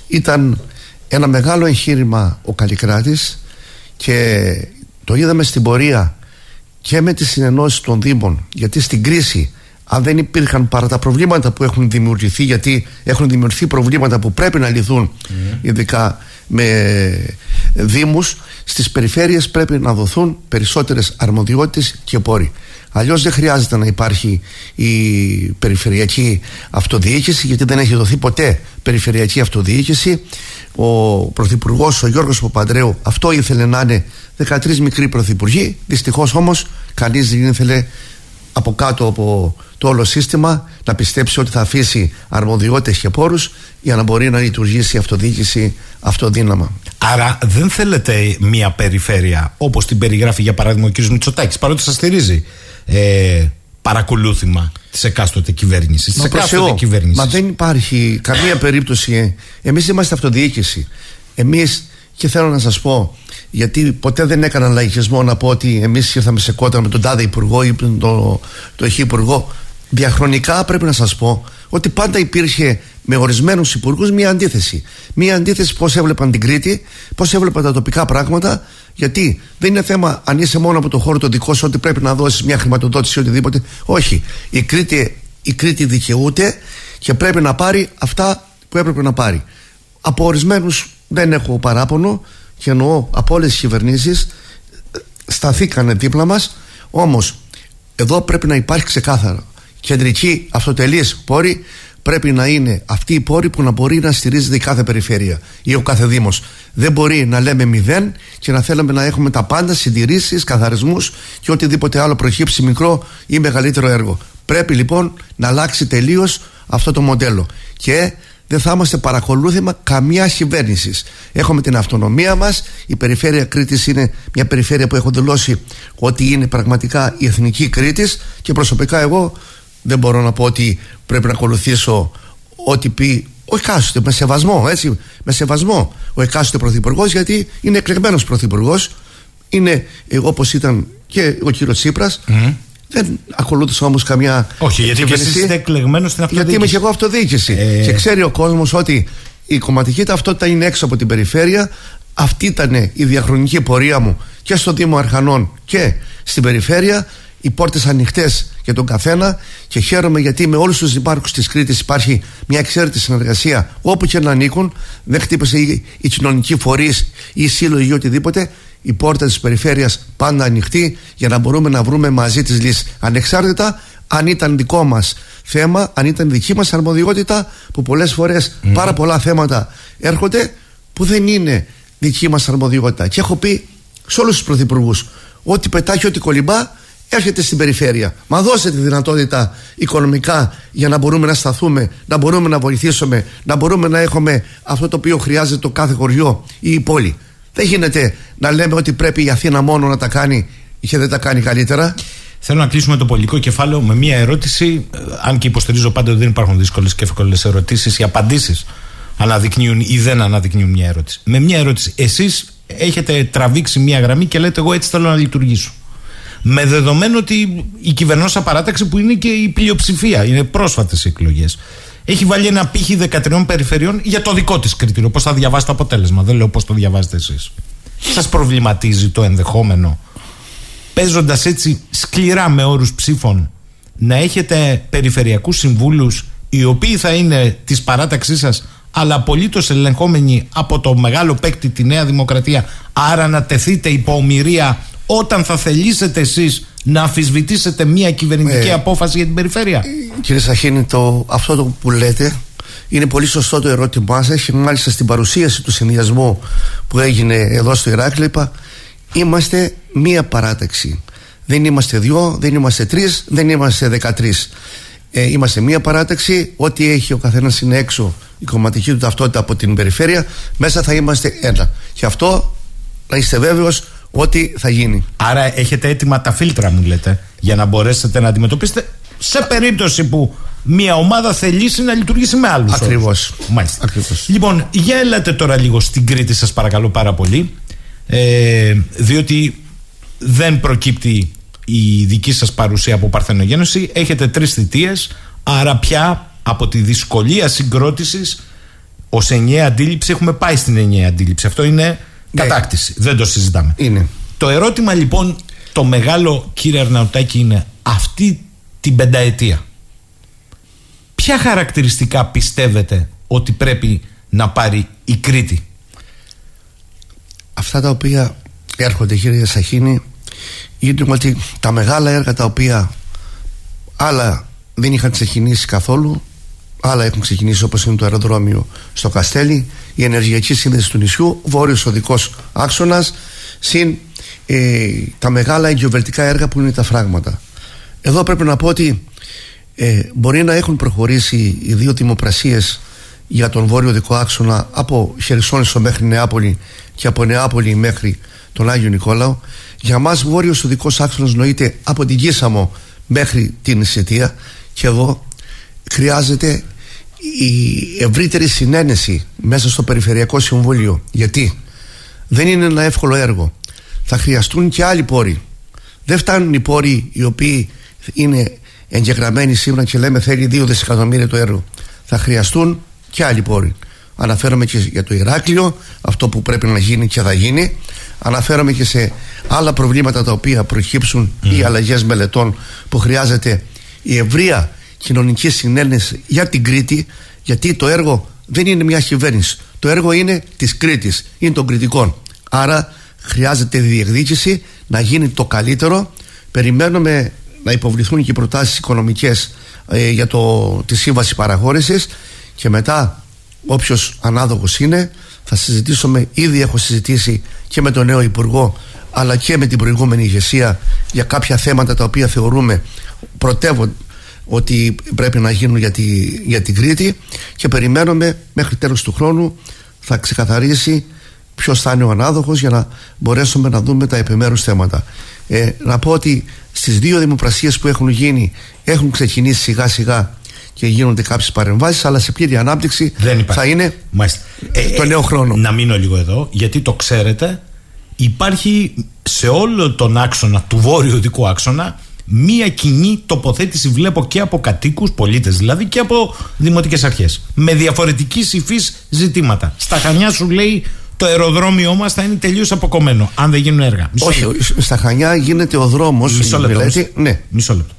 Ήταν ένα μεγάλο εγχείρημα ο Καλλικράτης και το είδαμε στην πορεία και με τις συνενώσεις των Δήμων γιατί στην κρίση αν δεν υπήρχαν παρά τα προβλήματα που έχουν δημιουργηθεί γιατί έχουν δημιουργηθεί προβλήματα που πρέπει να λυθούν ειδικά με δήμους στις περιφέρειες πρέπει να δοθούν περισσότερες αρμοδιότητες και πόροι. Αλλιώς δεν χρειάζεται να υπάρχει η περιφερειακή αυτοδιοίκηση γιατί δεν έχει δοθεί ποτέ περιφερειακή αυτοδιοίκηση. Ο Πρωθυπουργός, ο Γιώργος Παπαντρέου αυτό ήθελε να είναι 13 μικροί πρωθυπουργοί. Δυστυχώς όμως κανείς δεν ήθελε από κάτω από το όλο σύστημα να πιστέψει ότι θα αφήσει αρμοδιότητες και πόρους για να μπορεί να λειτουργήσει η αυτοδιοίκηση αυτοδύναμα. Άρα δεν θέλετε μια περιφέρεια όπως την περιγράφει για παράδειγμα ο κ. Μητσοτάκης παρότι σας στηρίζει ε, παρακολούθημα της εκάστοτε κυβέρνησης. Της εκάστοτε κυβέρνηση. Μα δεν υπάρχει καμία περίπτωση. Εμείς είμαστε αυτοδιοίκηση. Εμείς και θέλω να σας πω, γιατί ποτέ δεν έκανα λαϊκισμό να πω ότι εμείς ήρθαμε σε κόντρα με τον τάδε υπουργό ή τον το, το υπουργό. Διαχρονικά πρέπει να σας πω ότι πάντα υπήρχε με ορισμένους υπουργούς μια αντίθεση. Μια αντίθεση πώς έβλεπαν την Κρήτη, πώς έβλεπαν τα τοπικά πράγματα, γιατί δεν είναι θέμα αν είσαι μόνο από το χώρο το δικό σου ότι πρέπει να δώσεις μια χρηματοδότηση ή οτιδήποτε. Όχι. Η Κρήτη, η Κρήτη δικαιούται και πρέπει να πάρει αυτά που έπρεπε να πάρει. Από ορισμένους δεν έχω παράπονο και εννοώ από όλες τις κυβερνήσεις σταθήκανε δίπλα μας. Όμως εδώ πρέπει να υπάρχει ξεκάθαρα κεντρική αυτοτελής πόρη πρέπει να είναι αυτή η πόρη που να μπορεί να στηρίζεται η κάθε περιφέρεια ή ο κάθε Δήμος. Δεν μπορεί να λέμε μηδέn και να θέλουμε να έχουμε τα πάντα, συντηρήσεις, καθαρισμούς και οτιδήποτε άλλο προχύψει μικρό ή μεγαλύτερο έργο. Πρέπει λοιπόν να αλλάξει τελείως αυτό το μοντέλο. Και δεν θα είμαστε παρακολούθημα καμιά κυβέρνηση. Έχουμε την αυτονομία μας. Η περιφέρεια Κρήτης είναι μια περιφέρεια που έχω δηλώσει ότι είναι πραγματικά η εθνική Κρήτης και προσωπικά εγώ δεν μπορώ να πω ότι πρέπει να ακολουθήσω ό,τι πει ο εκάστοτε, με σεβασμό, έτσι, με σεβασμό ο εκάστοτε πρωθυπουργός, γιατί είναι εκλεγμένος πρωθυπουργός. Είναι ε, όπως ήταν και ο κύριος Τσίπρας. Δεν ακολούθησα όμως καμιά. Όχι, γιατί και εσεί είστε εκλεγμένος στην αυτοδιοίκηση. Γιατί είμαι και εγώ αυτοδιοίκηση. Ε... Και ξέρει ο κόσμος ότι η κομματική ταυτότητα είναι έξω από την περιφέρεια. Αυτή ήταν η διαχρονική πορεία μου και στο Δήμο Αρχανών και στην περιφέρεια οι πόρτες ανοιχτές για τον καθένα και χαίρομαι γιατί με όλους τους δημάρχου της Κρήτης υπάρχει μια εξαίρετη συνεργασία όπου και να ανήκουν. Δεν χτύπησε η, η κοινωνική φορείς ή η σύλλογη ή οτιδήποτε. Η πόρτα της περιφέρειας πάντα ανοιχτή για να μπορούμε να βρούμε μαζί τις λύσεις. Ανεξάρτητα αν ήταν δικό μας θέμα, αν ήταν δική μας αρμοδιότητα, που πολλές φορές πάρα πολλά θέματα έρχονται που δεν είναι δική μας αρμοδιότητα. Και έχω πει σε όλους τους πρωθυπουργούς ότι πετάχει, ό,τι κολυμπά έρχεται στην περιφέρεια. Μα δώστε τη δυνατότητα οικονομικά για να μπορούμε να σταθούμε, να μπορούμε να βοηθήσουμε, να μπορούμε να έχουμε αυτό το οποίο χρειάζεται το κάθε χωριό ή η πόλη. Δεν γίνεται να λέμε ότι πρέπει η Αθήνα μόνο να τα κάνει και δεν τα κάνει καλύτερα. Θέλω να κλείσουμε το πολιτικό κεφάλαιο με μία ερώτηση. Ε, αν και υποστηρίζω πάντα ότι δεν υπάρχουν δύσκολες και εύκολες ερωτήσεις, οι απαντήσεις αναδεικνύουν ή δεν αναδεικνύουν μια ερώτηση. Με μία ερώτηση. Εσείς έχετε τραβήξει μία γραμμή και λέτε: Εγώ έτσι θέλω να λειτουργήσω με δεδομένο ότι η κυβερνόσα παράταξη που είναι και η πλειοψηφία, είναι πρόσφατες εκλογές, έχει βάλει ένα πύχη 13 περιφερειών για το δικό της κριτήριο. Πώς θα διαβάσει το αποτέλεσμα; Δεν λέω πώς το διαβάζετε εσείς. Σας προβληματίζει το ενδεχόμενο, παίζοντας έτσι σκληρά με όρους ψήφων, να έχετε περιφερειακούς συμβούλους οι οποίοι θα είναι της παράταξής σας, αλλά απολύτως ελεγχόμενοι από το μεγάλο παίκτη τη Νέα Δημοκρατία. Άρα να τεθείτε υπό ομοιρία όταν θα θελήσετε εσείς να αφισβητήσετε μια κυβερνητική ε, απόφαση για την περιφέρεια; Κύριε Σαχίνη, το, αυτό το που λέτε είναι πολύ σωστό το ερώτημά σας και μάλιστα στην παρουσίαση του συνδυασμού που έγινε εδώ στο Ηράκλειο είπα είμαστε μία παράταξη. Δεν είμαστε δυο, δεν είμαστε τρεις, δεν είμαστε δεκατρει. Ε, είμαστε μία παράταξη. Ό,τι έχει ο καθένας είναι έξω η κομματική του ταυτότητα από την περιφέρεια. Μέσα θα είμαστε ένα. Και αυτό να είστε βέβαιος ό,τι θα γίνει. Άρα έχετε έτοιμα τα φίλτρα, μου λέτε, για να μπορέσετε να αντιμετωπίσετε σε περίπτωση που μια ομάδα θελήσει να λειτουργήσει με άλλους. Ακριβώς. Μάλιστα. Ακριβώς. Λοιπόν, για έλατε τώρα λίγο στην Κρήτη, σας παρακαλώ πάρα πολύ. Ε, διότι δεν προκύπτει η δική σας παρουσία από Παρθενογένωση έχετε τρεις θητείες άρα πια από τη δυσκολία συγκρότησης ως ενιαία αντίληψη έχουμε πάει στην ενιαία αντίληψη αυτό είναι ναι. Κατάκτηση. Δεν το συζητάμε. Είναι. Το ερώτημα λοιπόν, το μεγάλο κύριε Αρναουτάκη είναι αυτή την πενταετία. Ποια χαρακτηριστικά πιστεύετε ότι πρέπει να πάρει η Κρήτη; Αυτά τα οποία έρχονται κύριε Σαχίνη είναι ότι τα μεγάλα έργα τα οποία άλλα δεν είχαν ξεκινήσει καθόλου άλλα έχουν ξεκινήσει όπως είναι το αεροδρόμιο στο Καστέλι η ενεργειακή σύνδεση του νησιού βόρειος οδικός άξονας συν ε, τα μεγάλα εγκυοβερτικά έργα που είναι τα φράγματα. Εδώ πρέπει να πω ότι ε, μπορεί να έχουν προχωρήσει οι δύο δημοπρασίες για τον βόρειο οδικό άξονα από Χερσόνησο μέχρι Νεάπολη και από Νεάπολη μέχρι τον Άγιο Νικόλαο. Για μας βόρειος οδικός άξονας νοείται από την Κίσαμο μέχρι την Ισετία και εδώ χρειάζεται η ευρύτερη συνένεση μέσα στο Περιφερειακό Συμβούλιο. Γιατί; Δεν είναι ένα εύκολο έργο. Θα χρειαστούν και άλλοι πόροι. Δεν φτάνουν οι πόροι οι οποίοι είναι εγγεγραμμένοι σήμερα και λέμε θέλει 2 δισεκατομμύρια το έργο. Θα χρειαστούν και άλλοι πόροι. Αναφέρομαι και για το Ηράκλειο, αυτό που πρέπει να γίνει και θα γίνει. Αναφέρομαι και σε άλλα προβλήματα τα οποία προκύψουν ή αλλαγές μελετών που χρειάζεται η ευρεία κοινωνικής συνένεσης για την Κρήτη, γιατί το έργο δεν είναι μια κυβέρνηση. Το έργο είναι της Κρήτης, είναι των κριτικών. Άρα χρειάζεται διεκδίκηση να γίνει το καλύτερο. Περιμένουμε να υποβληθούν και οι προτάσεις οικονομικές ε, για το, τη σύμβαση παραχώρησης και μετά όποιος ανάδοχος είναι θα συζητήσουμε, ήδη έχω συζητήσει και με τον νέο Υπουργό αλλά και με την προηγούμενη ηγεσία για κάποια θέματα τα οποία θεωρούμε πρωτεύον ότι πρέπει να γίνουν για, τη, για την Κρήτη και περιμένουμε μέχρι τέλος του χρόνου θα ξεκαθαρίσει ποιος θα είναι ο ανάδοχος για να μπορέσουμε να δούμε τα επιμέρους θέματα. Ε, να πω ότι στις δύο δημοπρασίες που έχουν γίνει έχουν ξεκινήσει σιγά σιγά και γίνονται κάποιες παρεμβάσεις, αλλά σε πλήρη ανάπτυξη θα είναι ε, το νέο χρόνο. Να μείνω λίγο εδώ, γιατί το ξέρετε, υπάρχει σε όλο τον άξονα του βόρειου δικού άξονα μία κοινή τοποθέτηση βλέπω και από κατοίκους, πολίτες δηλαδή και από δημοτικές αρχές με διαφορετική υφής ζητήματα. Στα Χανιά σου λέει το αεροδρόμιό μας θα είναι τελείως αποκομμένο αν δεν γίνουν έργα. Όχι, στα Χανιά γίνεται ο δρόμος. Μισό λεπτό. Ναι. Μισό λεπτό.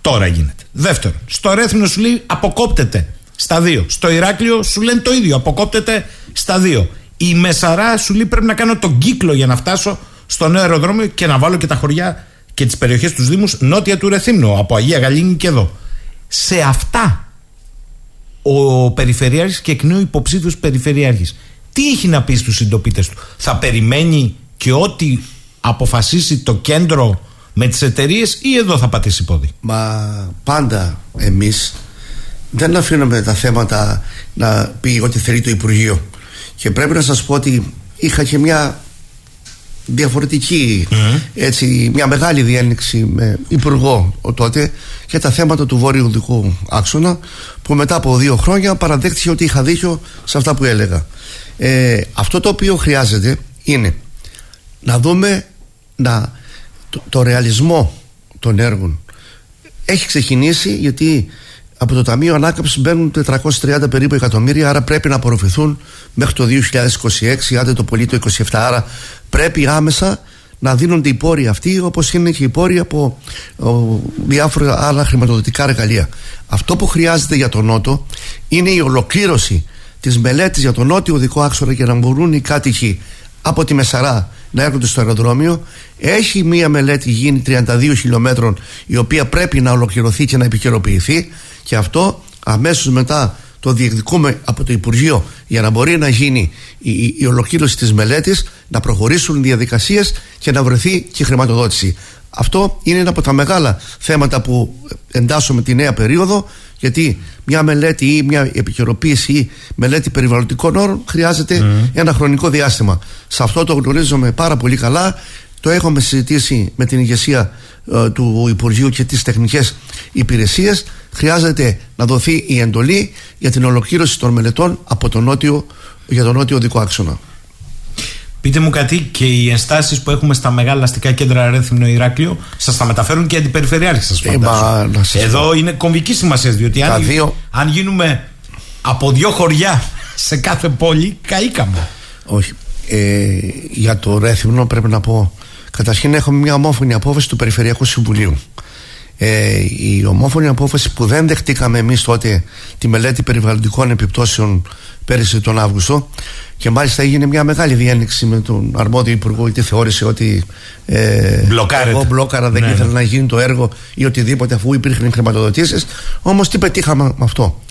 Τώρα γίνεται. Δεύτερον, στο Ρέθινο σου λέει αποκόπτεται στα δύο. Στο Ηράκλειο σου λένε το ίδιο, αποκόπτεται στα δύο. Η Μεσαρά σου λέει πρέπει να κάνω τον κύκλο για να φτάσω στο νέο αεροδρόμιο και να βάλω και τα χωριά και τις περιοχές τους Δήμους νότια του Ρεθύμνου, από Αγία Γαλήνη και εδώ. Σε αυτά ο Περιφερειάρχης και εκ νέου υποψήφιος Περιφερειάρχης τι έχει να πει στους συντοπίτες του; Θα περιμένει και ό,τι αποφασίσει το κέντρο με τις εταιρείες ή εδώ θα πατήσει πόδι; Μα πάντα εμείς δεν αφήνουμε τα θέματα να πει ό,τι θέλει το Υπουργείο. Και πρέπει να σας πω ότι είχα και μια διαφορετική έτσι, μια μεγάλη διένεξη με υπουργό τότε για τα θέματα του βόρειου δικού άξονα που μετά από δύο χρόνια παραδέχτηκε ότι είχα δίκιο σε αυτά που έλεγα. Ε, αυτό το οποίο χρειάζεται είναι να δούμε να, το, ρεαλισμό των έργων. Έχει ξεκινήσει γιατί από το Ταμείο Ανάκαμψης μπαίνουν 430 περίπου εκατομμύρια, άρα πρέπει να απορροφηθούν μέχρι το 2026, άντε το πολύ το 27. Άρα πρέπει άμεσα να δίνονται οι πόροι αυτοί, όπως είναι και οι πόροι από διάφορα άλλα χρηματοδοτικά εργαλεία. Αυτό που χρειάζεται για τον Νότο είναι η ολοκλήρωση της μελέτης για τον νότιο οδικό άξονα για να μπορούν οι κάτοικοι από τη Μεσαρά να έρχονται στο αεροδρόμιο. Έχει μία μελέτη γίνει 32 χιλιόμετρων η οποία πρέπει να ολοκληρωθεί και να επικαιροποιηθεί και αυτό αμέσως μετά το διεκδικούμε από το Υπουργείο για να μπορεί να γίνει η, η, ολοκλήρωση της μελέτης να προχωρήσουν οι διαδικασίες και να βρεθεί και η χρηματοδότηση. Αυτό είναι ένα από τα μεγάλα θέματα που εντάσσουμε τη νέα περίοδο γιατί μια μελέτη ή μια επικαιροποίηση ή μελέτη περιβαλλοντικών όρων χρειάζεται ένα χρονικό διάστημα. Σε αυτό το γνωρίζουμε πάρα πολύ καλά. Το έχουμε συζητήσει με την ηγεσία ε, του Υπουργείου και τις τεχνικές υπηρεσίες. Χρειάζεται να δοθεί η εντολή για την ολοκλήρωση των μελετών από το νότιο, για τον νότιο δικό άξονα. Πείτε μου κάτι και οι ενστάσεις που έχουμε στα μεγάλα αστικά κέντρα Ρέθυμνο Ηράκλειο σας τα μεταφέρουν και αντιπεριφερειάρχες σας ε, Εδώ είναι κομβική σημασία διότι αν, δύο... αν γίνουμε από δύο χωριά σε κάθε πόλη, καήκαμε. Όχι. Ε, για το Ρέθυμνο πρέπει να πω. Καταρχήν έχουμε μια ομόφωνη απόφαση του Περιφερειακού Συμβουλίου. Ε, η ομόφωνη απόφαση που δεν δεχτήκαμε εμείς τότε τη μελέτη περιβαλλοντικών επιπτώσεων πέρυσι τον Αύγουστο και μάλιστα έγινε μια μεγάλη διένεξη με τον αρμόδιο υπουργό γιατί θεώρησε ότι ε, εγώ μπλόκαρα δεν ναι, ήθελα ναι. να γίνει το έργο ή οτιδήποτε αφού υπήρχαν χρηματοδοτήσεις. Όμως τι πετύχαμε με αυτό;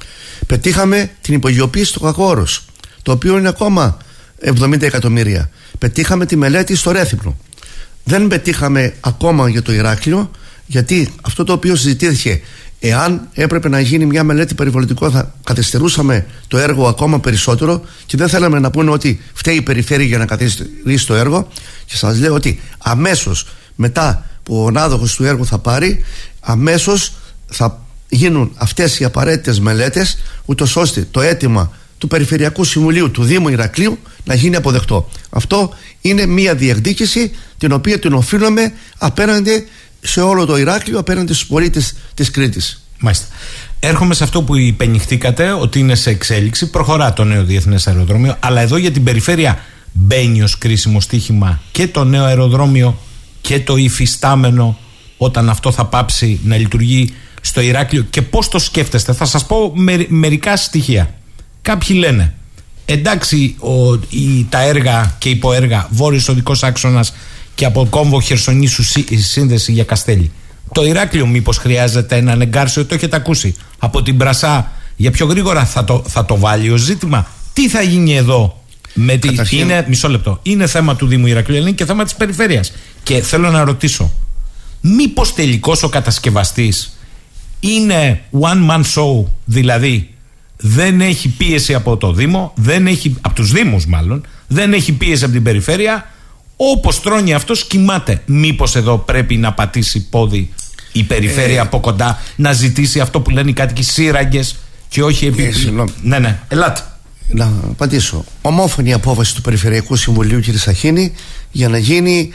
Πετύχαμε την υπογειοποίηση του κακόρος το οποίο είναι ακόμα 70 εκατομμύρια. Πετύχαμε τη μελέτη στο Ρέθυπνο. Δεν πετύχαμε ακόμα για το Ηράκλειο γιατί αυτό το οποίο συζητήθηκε Εάν έπρεπε να γίνει μια μελέτη περιβαλλοντικών, θα καθυστερούσαμε το έργο ακόμα περισσότερο και δεν θέλαμε να πούνε ότι φταίει η περιφέρεια για να καθυστερήσει το έργο. Και σας λέω ότι αμέσως μετά που ο ανάδοχο του έργου θα πάρει, αμέσως θα γίνουν αυτές οι απαραίτητες μελέτες, ούτως ώστε το αίτημα του Περιφερειακού Συμβουλίου του Δήμου Ηρακλείου να γίνει αποδεκτό. Αυτό είναι μια διεκδίκηση την οποία την οφείλουμε απέναντι σε όλο το Ηράκλειο απέναντι στους πολίτες της Κρήτης. Μάλιστα. Έρχομαι σε αυτό που υπενηχθήκατε ότι είναι σε εξέλιξη. Προχωρά το νέο διεθνές αεροδρόμιο. Αλλά εδώ για την περιφέρεια μπαίνει ως κρίσιμο στοίχημα και το νέο αεροδρόμιο και το υφιστάμενο όταν αυτό θα πάψει να λειτουργεί στο Ηράκλειο. Και πώς το σκέφτεστε, θα σας πω μερικά στοιχεία. Κάποιοι λένε εντάξει ο, η, τα έργα και υποέργα βόρειος οδικός άξονας και από κόμβο Χερσονήσου σύνδεση για Καστέλη. Το Ηράκλειο μήπως χρειάζεται έναν εγκάρσιο, το έχετε ακούσει. Από την Πρασά για πιο γρήγορα θα το, θα το βάλει ω ζήτημα. Τι θα γίνει εδώ με τη, είναι, μισό λεπτό. Είναι θέμα του Δήμου Ηρακλείου, είναι και θέμα της περιφέρειας. Και θέλω να ρωτήσω, μήπως τελικώ ο κατασκευαστής είναι one man show, δηλαδή δεν έχει πίεση από το Δήμο, δεν έχει, από τους Δήμους μάλλον, δεν έχει πίεση από την περιφέρεια, όπως τρώνει αυτός κοιμάται. Μήπως εδώ πρέπει να πατήσει πόδι η περιφέρεια ε, από κοντά, να ζητήσει αυτό που λένε οι κάτοικοι σύραγγες και όχι επί... Ε, ναι, ναι, ελάτε. Να απαντήσω. Ομόφωνη απόφαση του Περιφερειακού Συμβουλίου κ. Σαχίνη για να γίνει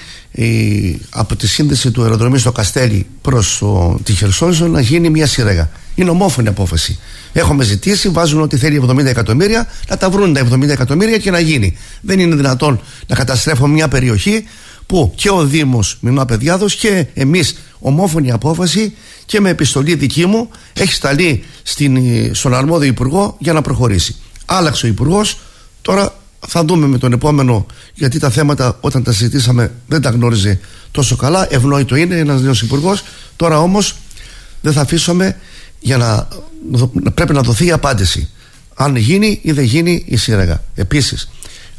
από τη σύνδεση του αεροδρομίου στο Καστέλι προς τη Χερσόνησο να γίνει μια σύραγγα. Είναι ομόφωνη απόφαση. Έχουμε ζητήσει, βάζουν ό,τι θέλει 70 εκατομμύρια, να τα βρουν τα 70 εκατομμύρια και να γίνει. Δεν είναι δυνατόν να καταστρέφουμε μια περιοχή που και ο Δήμος Μινώα Παιδιάδο και εμείς ομόφωνη απόφαση και με επιστολή δική μου έχει σταλεί στην, στον αρμόδιο υπουργό για να προχωρήσει. Άλλαξε ο υπουργός, τώρα θα δούμε με τον επόμενο γιατί τα θέματα όταν τα συζητήσαμε δεν τα γνώριζε τόσο καλά. Ευνόητο είναι ένας νέος υπουργός. Τώρα όμως δεν θα αφήσουμε για να, πρέπει να δοθεί η απάντηση. Αν γίνει ή δεν γίνει η σύραγγα. Επίσης,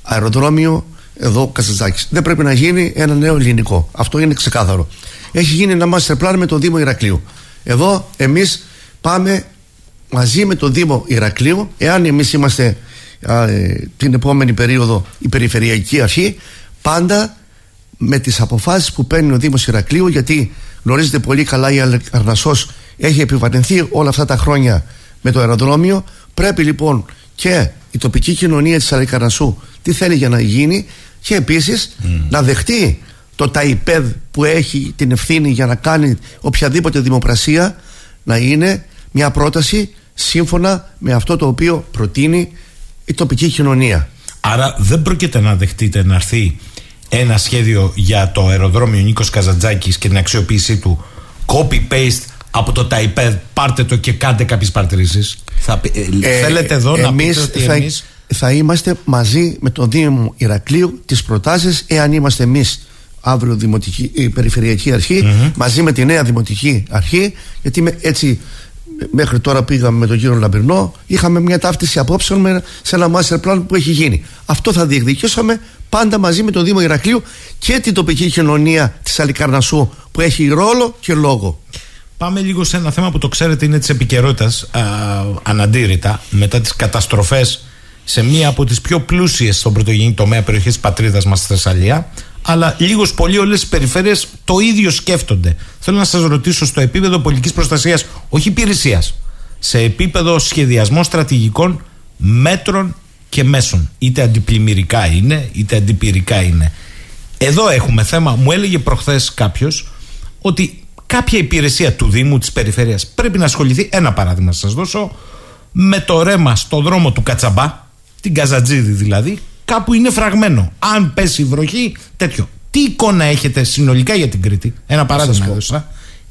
αεροδρόμιο εδώ Κασατζάκη. Δεν πρέπει να γίνει ένα νέο ελληνικό. Αυτό είναι ξεκάθαρο. Έχει γίνει ένα master plan με το Δήμο Ηρακλείου. Εδώ εμείς πάμε μαζί με το Δήμο Ηρακλείου, εάν εμείς είμαστε ε, την επόμενη περίοδο η Περιφερειακή Αρχή, πάντα με τις αποφάσεις που παίρνει ο Δήμος Ηρακλείου γιατί γνωρίζετε πολύ καλά η Αρνασσός έχει επιβαρυνθεί όλα αυτά τα χρόνια με το αεροδρόμιο πρέπει λοιπόν και η τοπική κοινωνία της Αλικαρνασσού τι θέλει για να γίνει και επίσης να δεχτεί το ΤΑΙΠΕΔ που έχει την ευθύνη για να κάνει οποιαδήποτε δημοπρασία να είναι μια πρόταση σύμφωνα με αυτό το οποίο προτείνει η τοπική κοινωνία. Άρα δεν πρόκειται να δεχτείτε να έρθει ένα σχέδιο για το αεροδρόμιο Νίκος Καζαντζάκης και την αξιοποίησή του copy-paste από το ΤΑΙΠΕΔ πάρτε το και κάντε κάποιες παρτρήσεις θα, ε, ε, θέλετε εδώ να πείτε ότι θα, εμείς θα είμαστε μαζί με τον Δήμο Ηρακλείου τις προτάσεις εάν είμαστε εμείς αύριο δημοτική, η Περιφερειακή μαζί με τη νέα Δημοτική Αρχή γιατί με, έτσι μέχρι τώρα πήγαμε με τον κύριο Λαμπερνό, είχαμε μια ταύτιση απόψεων με, σε ένα master plan που έχει γίνει. Αυτό θα διεκδικήσαμε πάντα μαζί με τον Δήμο Ηρακλείου και την τοπική κοινωνία της Αλικαρνασού που έχει ρόλο και λόγο. Πάμε λίγο σε ένα θέμα που το ξέρετε είναι της επικαιρότητας αναντήρητα μετά τις καταστροφές σε μία από τις πιο πλούσιες στον πρωτογενή τομέα περιοχής της πατρίδας μας στη Θεσσαλία αλλά λίγος πολύ όλες οι περιφέρειες το ίδιο σκέφτονται. Θέλω να σας ρωτήσω στο επίπεδο πολιτικής προστασίας, όχι υπηρεσίας, σε επίπεδο σχεδιασμών στρατηγικών μέτρων και μέσων. Είτε αντιπλημμυρικά είναι, είτε αντιπυρικά είναι. Εδώ έχουμε θέμα. Μου έλεγε προχθές κάποιος ότι κάποια υπηρεσία του Δήμου, της περιφέρειας, πρέπει να ασχοληθεί. Ένα παράδειγμα σας δώσω. Με το ρέμα στο δρόμο του Κατσαμπά, την Καζατζίδη δηλαδή, κάπου είναι φραγμένο. Αν πέσει βροχή, τέτοιο. Τι εικόνα έχετε συνολικά για την Κρήτη, ένα παράδειγμα έδωσα,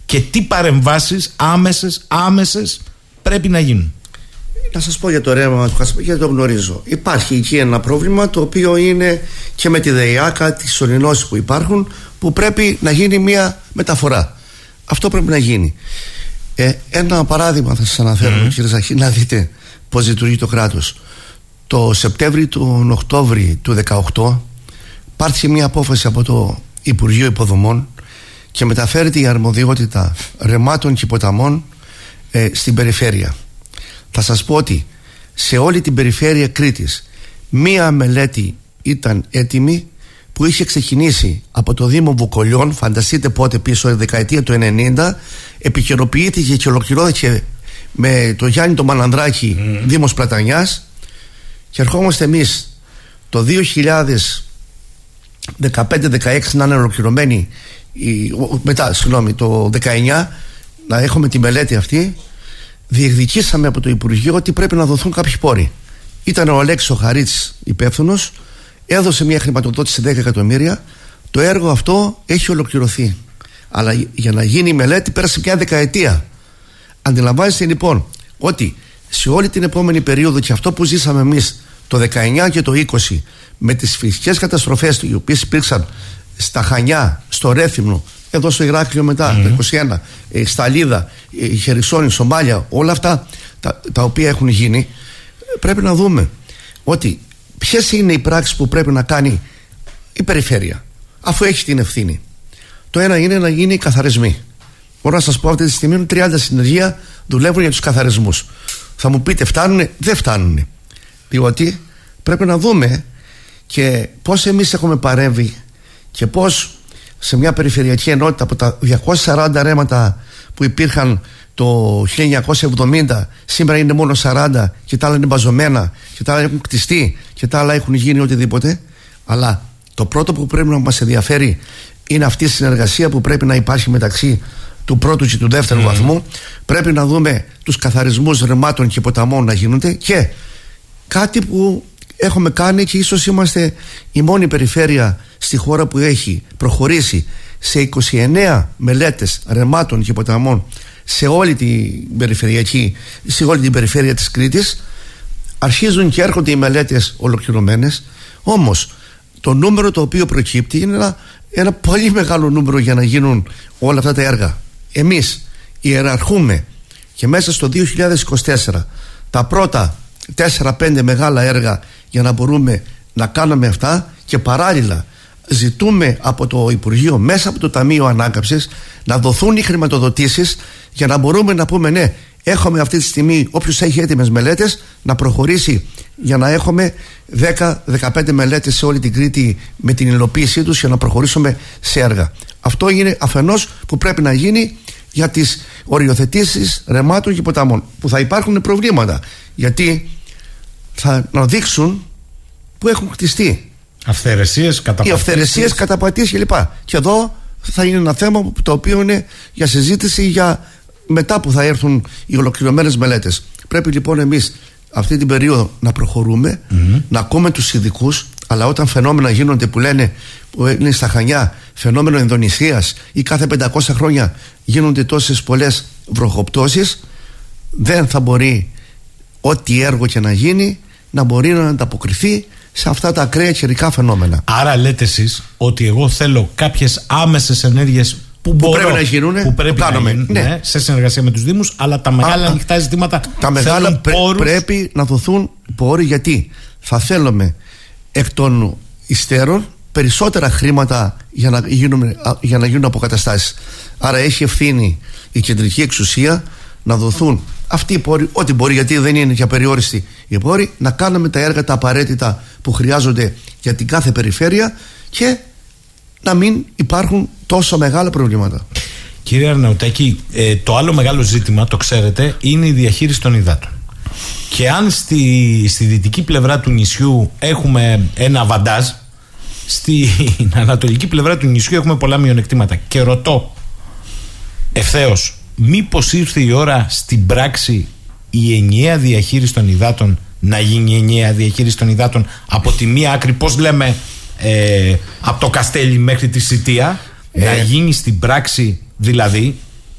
και τι παρεμβάσεις άμεσες, άμεσες πρέπει να γίνουν; Να σας πω για το ρεύμα του Χασπή, γιατί το γνωρίζω. Υπάρχει εκεί ένα πρόβλημα το οποίο είναι και με τη ΔΕΙΑΚΑ, τις ορεινώσεις που υπάρχουν, που πρέπει να γίνει μια μεταφορά. Αυτό πρέπει να γίνει. Ε, ένα παράδειγμα θα σας αναφέρω, mm. κύριε Ζαχή, να δείτε πώς λειτουργεί το κράτος. Το Σεπτέμβριο του Οκτώβρη του 2018 πάρθηκε μια απόφαση από το Υπουργείο Υποδομών και μεταφέρεται η αρμοδιότητα ρεμάτων και ποταμών ε, στην περιφέρεια. Θα σας πω ότι σε όλη την περιφέρεια Κρήτης μία μελέτη ήταν έτοιμη που είχε ξεκινήσει από το Δήμο Βουκολιών, φανταστείτε πότε πίσω, η δεκαετία του 90, επικαιροποιήθηκε και ολοκληρώθηκε με το Γιάννη το Μανανδράκη, mm. Δήμος Πλατανιάς και ερχόμαστε εμείς το 2015-16 να είναι ολοκληρωμένοι μετά, συγγνώμη, το 19 να έχουμε τη μελέτη αυτή διεκδικήσαμε από το Υπουργείο ότι πρέπει να δοθούν κάποιοι πόροι. Ήταν ο Αλέξης ο Χαρίτς υπεύθυνος, έδωσε μια χρηματοδότηση 10 εκατομμύρια. Το έργο αυτό έχει ολοκληρωθεί. Αλλά για να γίνει η μελέτη πέρασε μια δεκαετία. Αντιλαμβάνεστε λοιπόν ότι σε όλη την επόμενη περίοδο και αυτό που ζήσαμε εμείς το 19 και το 20 με τις φυσικές καταστροφές οι οποίες υπήρξαν στα Χανιά, στο Ρέθυμνο, εδώ στο Ηράκλειο μετά, το 21, ε, στα Λίδα, η Χερσόνη, Σομάλια, όλα αυτά τα, τα οποία έχουν γίνει, πρέπει να δούμε ότι ποιες είναι οι πράξεις που πρέπει να κάνει η περιφέρεια, αφού έχει την ευθύνη; Το ένα είναι να γίνει οι καθαρισμοί. Μπορώ να σας πω αυτή τη στιγμή 30 συνεργεία δουλεύουν για τους καθαρισμούς. Θα μου πείτε, φτάνουν, δεν φτάνουν. Διότι πρέπει να δούμε και πώς εμείς έχουμε παρέμβει και πώς σε μια περιφερειακή ενότητα από τα 240 ρέματα που υπήρχαν το 1970 σήμερα είναι μόνο 40 και τα άλλα είναι μπαζωμένα και τα άλλα έχουν κτιστεί και τα άλλα έχουν γίνει οτιδήποτε αλλά το πρώτο που πρέπει να μας ενδιαφέρει είναι αυτή η συνεργασία που πρέπει να υπάρχει μεταξύ του πρώτου και του δεύτερου mm. βαθμού πρέπει να δούμε τους καθαρισμούς ρεμάτων και ποταμών να γίνονται και κάτι που έχουμε κάνει και ίσως είμαστε η μόνη περιφέρεια στη χώρα που έχει προχωρήσει σε 29 μελέτες ρεμάτων και ποταμών σε όλη την περιφερειακή σε όλη την περιφέρεια της Κρήτης αρχίζουν και έρχονται οι μελέτες ολοκληρωμένες όμως το νούμερο το οποίο προκύπτει είναι ένα, ένα πολύ μεγάλο νούμερο για να γίνουν όλα αυτά τα έργα. Εμείς ιεραρχούμε και μέσα στο 2024 τα πρώτα 4-5 μεγάλα έργα για να μπορούμε να κάνουμε αυτά και παράλληλα ζητούμε από το Υπουργείο μέσα από το Ταμείο Ανάκαμψης να δοθούν οι χρηματοδοτήσεις για να μπορούμε να πούμε ναι έχουμε αυτή τη στιγμή όποιος έχει έτοιμες μελέτες να προχωρήσει για να έχουμε 10-15 μελέτες σε όλη την Κρήτη με την υλοποίησή τους για να προχωρήσουμε σε έργα. Αυτό είναι αφενός που πρέπει να γίνει για τις οριοθετήσεις ρεμάτων και ποταμών που θα υπάρχουν προβλήματα γιατί θα να δείξουν που έχουν χτιστεί. Αυθαιρεσίες, καταπατήσεις. οι αυθαιρεσίες, καταπατήσεις κλπ. Και εδώ θα είναι ένα θέμα το οποίο είναι για συζήτηση για μετά που θα έρθουν οι ολοκληρωμένες μελέτες πρέπει λοιπόν εμείς αυτή την περίοδο να προχωρούμε να ακούμε τους ειδικούς, αλλά όταν φαινόμενα γίνονται που λένε που είναι στα Χανιά φαινόμενο Ινδονησίας ή κάθε 500 χρόνια γίνονται τόσες πολλές βροχοπτώσεις δεν θα μπορεί ό,τι έργο και να γίνει να μπορεί να ανταποκριθεί σε αυτά τα ακραία καιρικά φαινόμενα. Άρα λέτε εσείς ότι εγώ θέλω κάποιες άμεσες ενέργειες που, που πρέπει να γίνουν, που πρέπει να γίνουν ναι. ναι, σε συνεργασία με τους Δήμους, αλλά τα μεγάλα ανοιχτά ζητήματα τα μεγάλα πρέ, πρέπει να δοθούν πόροι γιατί θα θέλουμε εκ των υστέρων περισσότερα χρήματα για να γίνουν, για να γίνουν αποκαταστάσεις. Άρα έχει ευθύνη η κεντρική εξουσία να δοθούν αυτοί οι πόροι, ό,τι μπορεί, γιατί δεν είναι για περιόριστη οι πόροι, να κάνουμε τα έργα τα απαραίτητα που χρειάζονται για την κάθε περιφέρεια και να μην υπάρχουν τόσο μεγάλα προβλήματα. Κύριε Αρναουτάκη, ε, το άλλο μεγάλο ζήτημα, το ξέρετε, είναι η διαχείριση των υδάτων. Και αν στη, στη δυτική πλευρά του νησιού έχουμε ένα βαντάζ, [laughs] στην ανατολική πλευρά του νησιού έχουμε πολλά μειονεκτήματα. Και ρωτώ ευθέως, μήπως ήρθε η ώρα στην πράξη η ενιαία διαχείριση των υδάτων να γίνει η ενιαία διαχείριση των υδάτων από τη μία άκρη, πώς λέμε, ε, από το Καστέλι μέχρι τη Σιτία, να ε. γίνει στην πράξη δηλαδή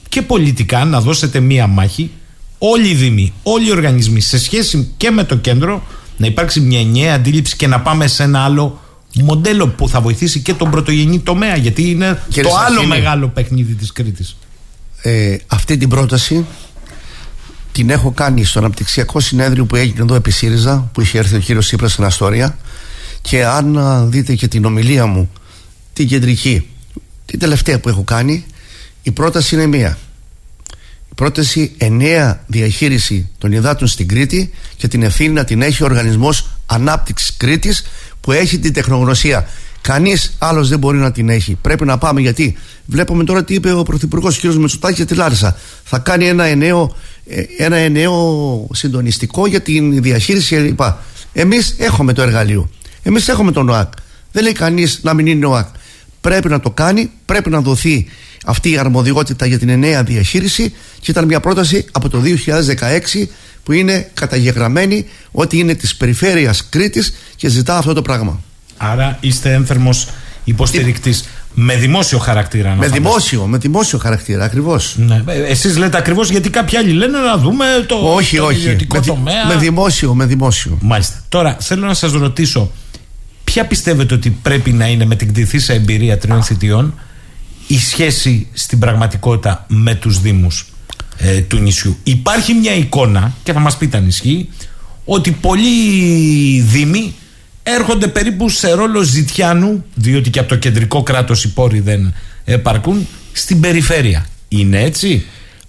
και πολιτικά να δώσετε μία μάχη όλοι οι δήμοι, όλοι οι οργανισμοί σε σχέση και με το κέντρο να υπάρξει μια ενιαία αντίληψη και να πάμε σε ένα άλλο μοντέλο που θα βοηθήσει και τον πρωτογενή τομέα γιατί είναι το άλλο μεγάλο παιχνίδι της Κρήτης. Ε, αυτή την πρόταση την έχω κάνει στο αναπτυξιακό συνέδριο που έγινε εδώ επί ΣΥΡΙΖΑ που είχε έρθει ο κύριος Σύπρας στην Αστόρια και αν δείτε και την ομιλία μου την κεντρική την τελευταία που έχω κάνει η πρόταση είναι μία η πρόταση εννέα διαχείριση των υδάτων στην Κρήτη και την ευθύνη να την έχει ο Οργανισμός Ανάπτυξης Κρήτης που έχει την τεχνογνωσία Κανείς άλλος δεν μπορεί να την έχει. Πρέπει να πάμε γιατί βλέπουμε τώρα τι είπε ο Πρωθυπουργός κ. Μετσουτάκη για τη Λάρισα. Θα κάνει ένα εννέο, ε, ένα εννέο συντονιστικό για την διαχείριση κλπ. Εμείς έχουμε το εργαλείο. Εμείς έχουμε τον ΟΑΚ. Δεν λέει κανείς να μην είναι ΟΑΚ. πρέπει να το κάνει, πρέπει να δοθεί αυτή η αρμοδιότητα για την εννέα διαχείριση και ήταν μια πρόταση από το 2016 που είναι καταγεγραμμένη ότι είναι της περιφέρειας Κρήτης και ζητά αυτό το πράγμα. Άρα είστε ένθερμος υποστηρικτής με δημόσιο χαρακτήρα. Να με δημόσιο, με δημόσιο χαρακτήρα, ακριβώς. Ναι. Ε, Εσείς λέτε ακριβώς γιατί κάποιοι άλλοι λένε να δούμε το, όχι, το όχι. Με, τομέα. με δημόσιο, με δημόσιο. Μάλιστα. Τώρα θέλω να σας ρωτήσω, ποια πιστεύετε ότι πρέπει να είναι με την κτηθήσα εμπειρία τριών θητιών η σχέση στην πραγματικότητα με τους Δήμους ε, του νησιού; Υπάρχει μια εικόνα, και θα μας πείτε αν ισχύει, ότι πολλοί Δήμοι έρχονται περίπου σε ρόλο ζητιάνου, διότι και από το κεντρικό κράτος οι πόροι δεν επαρκούν, στην περιφέρεια. Είναι έτσι;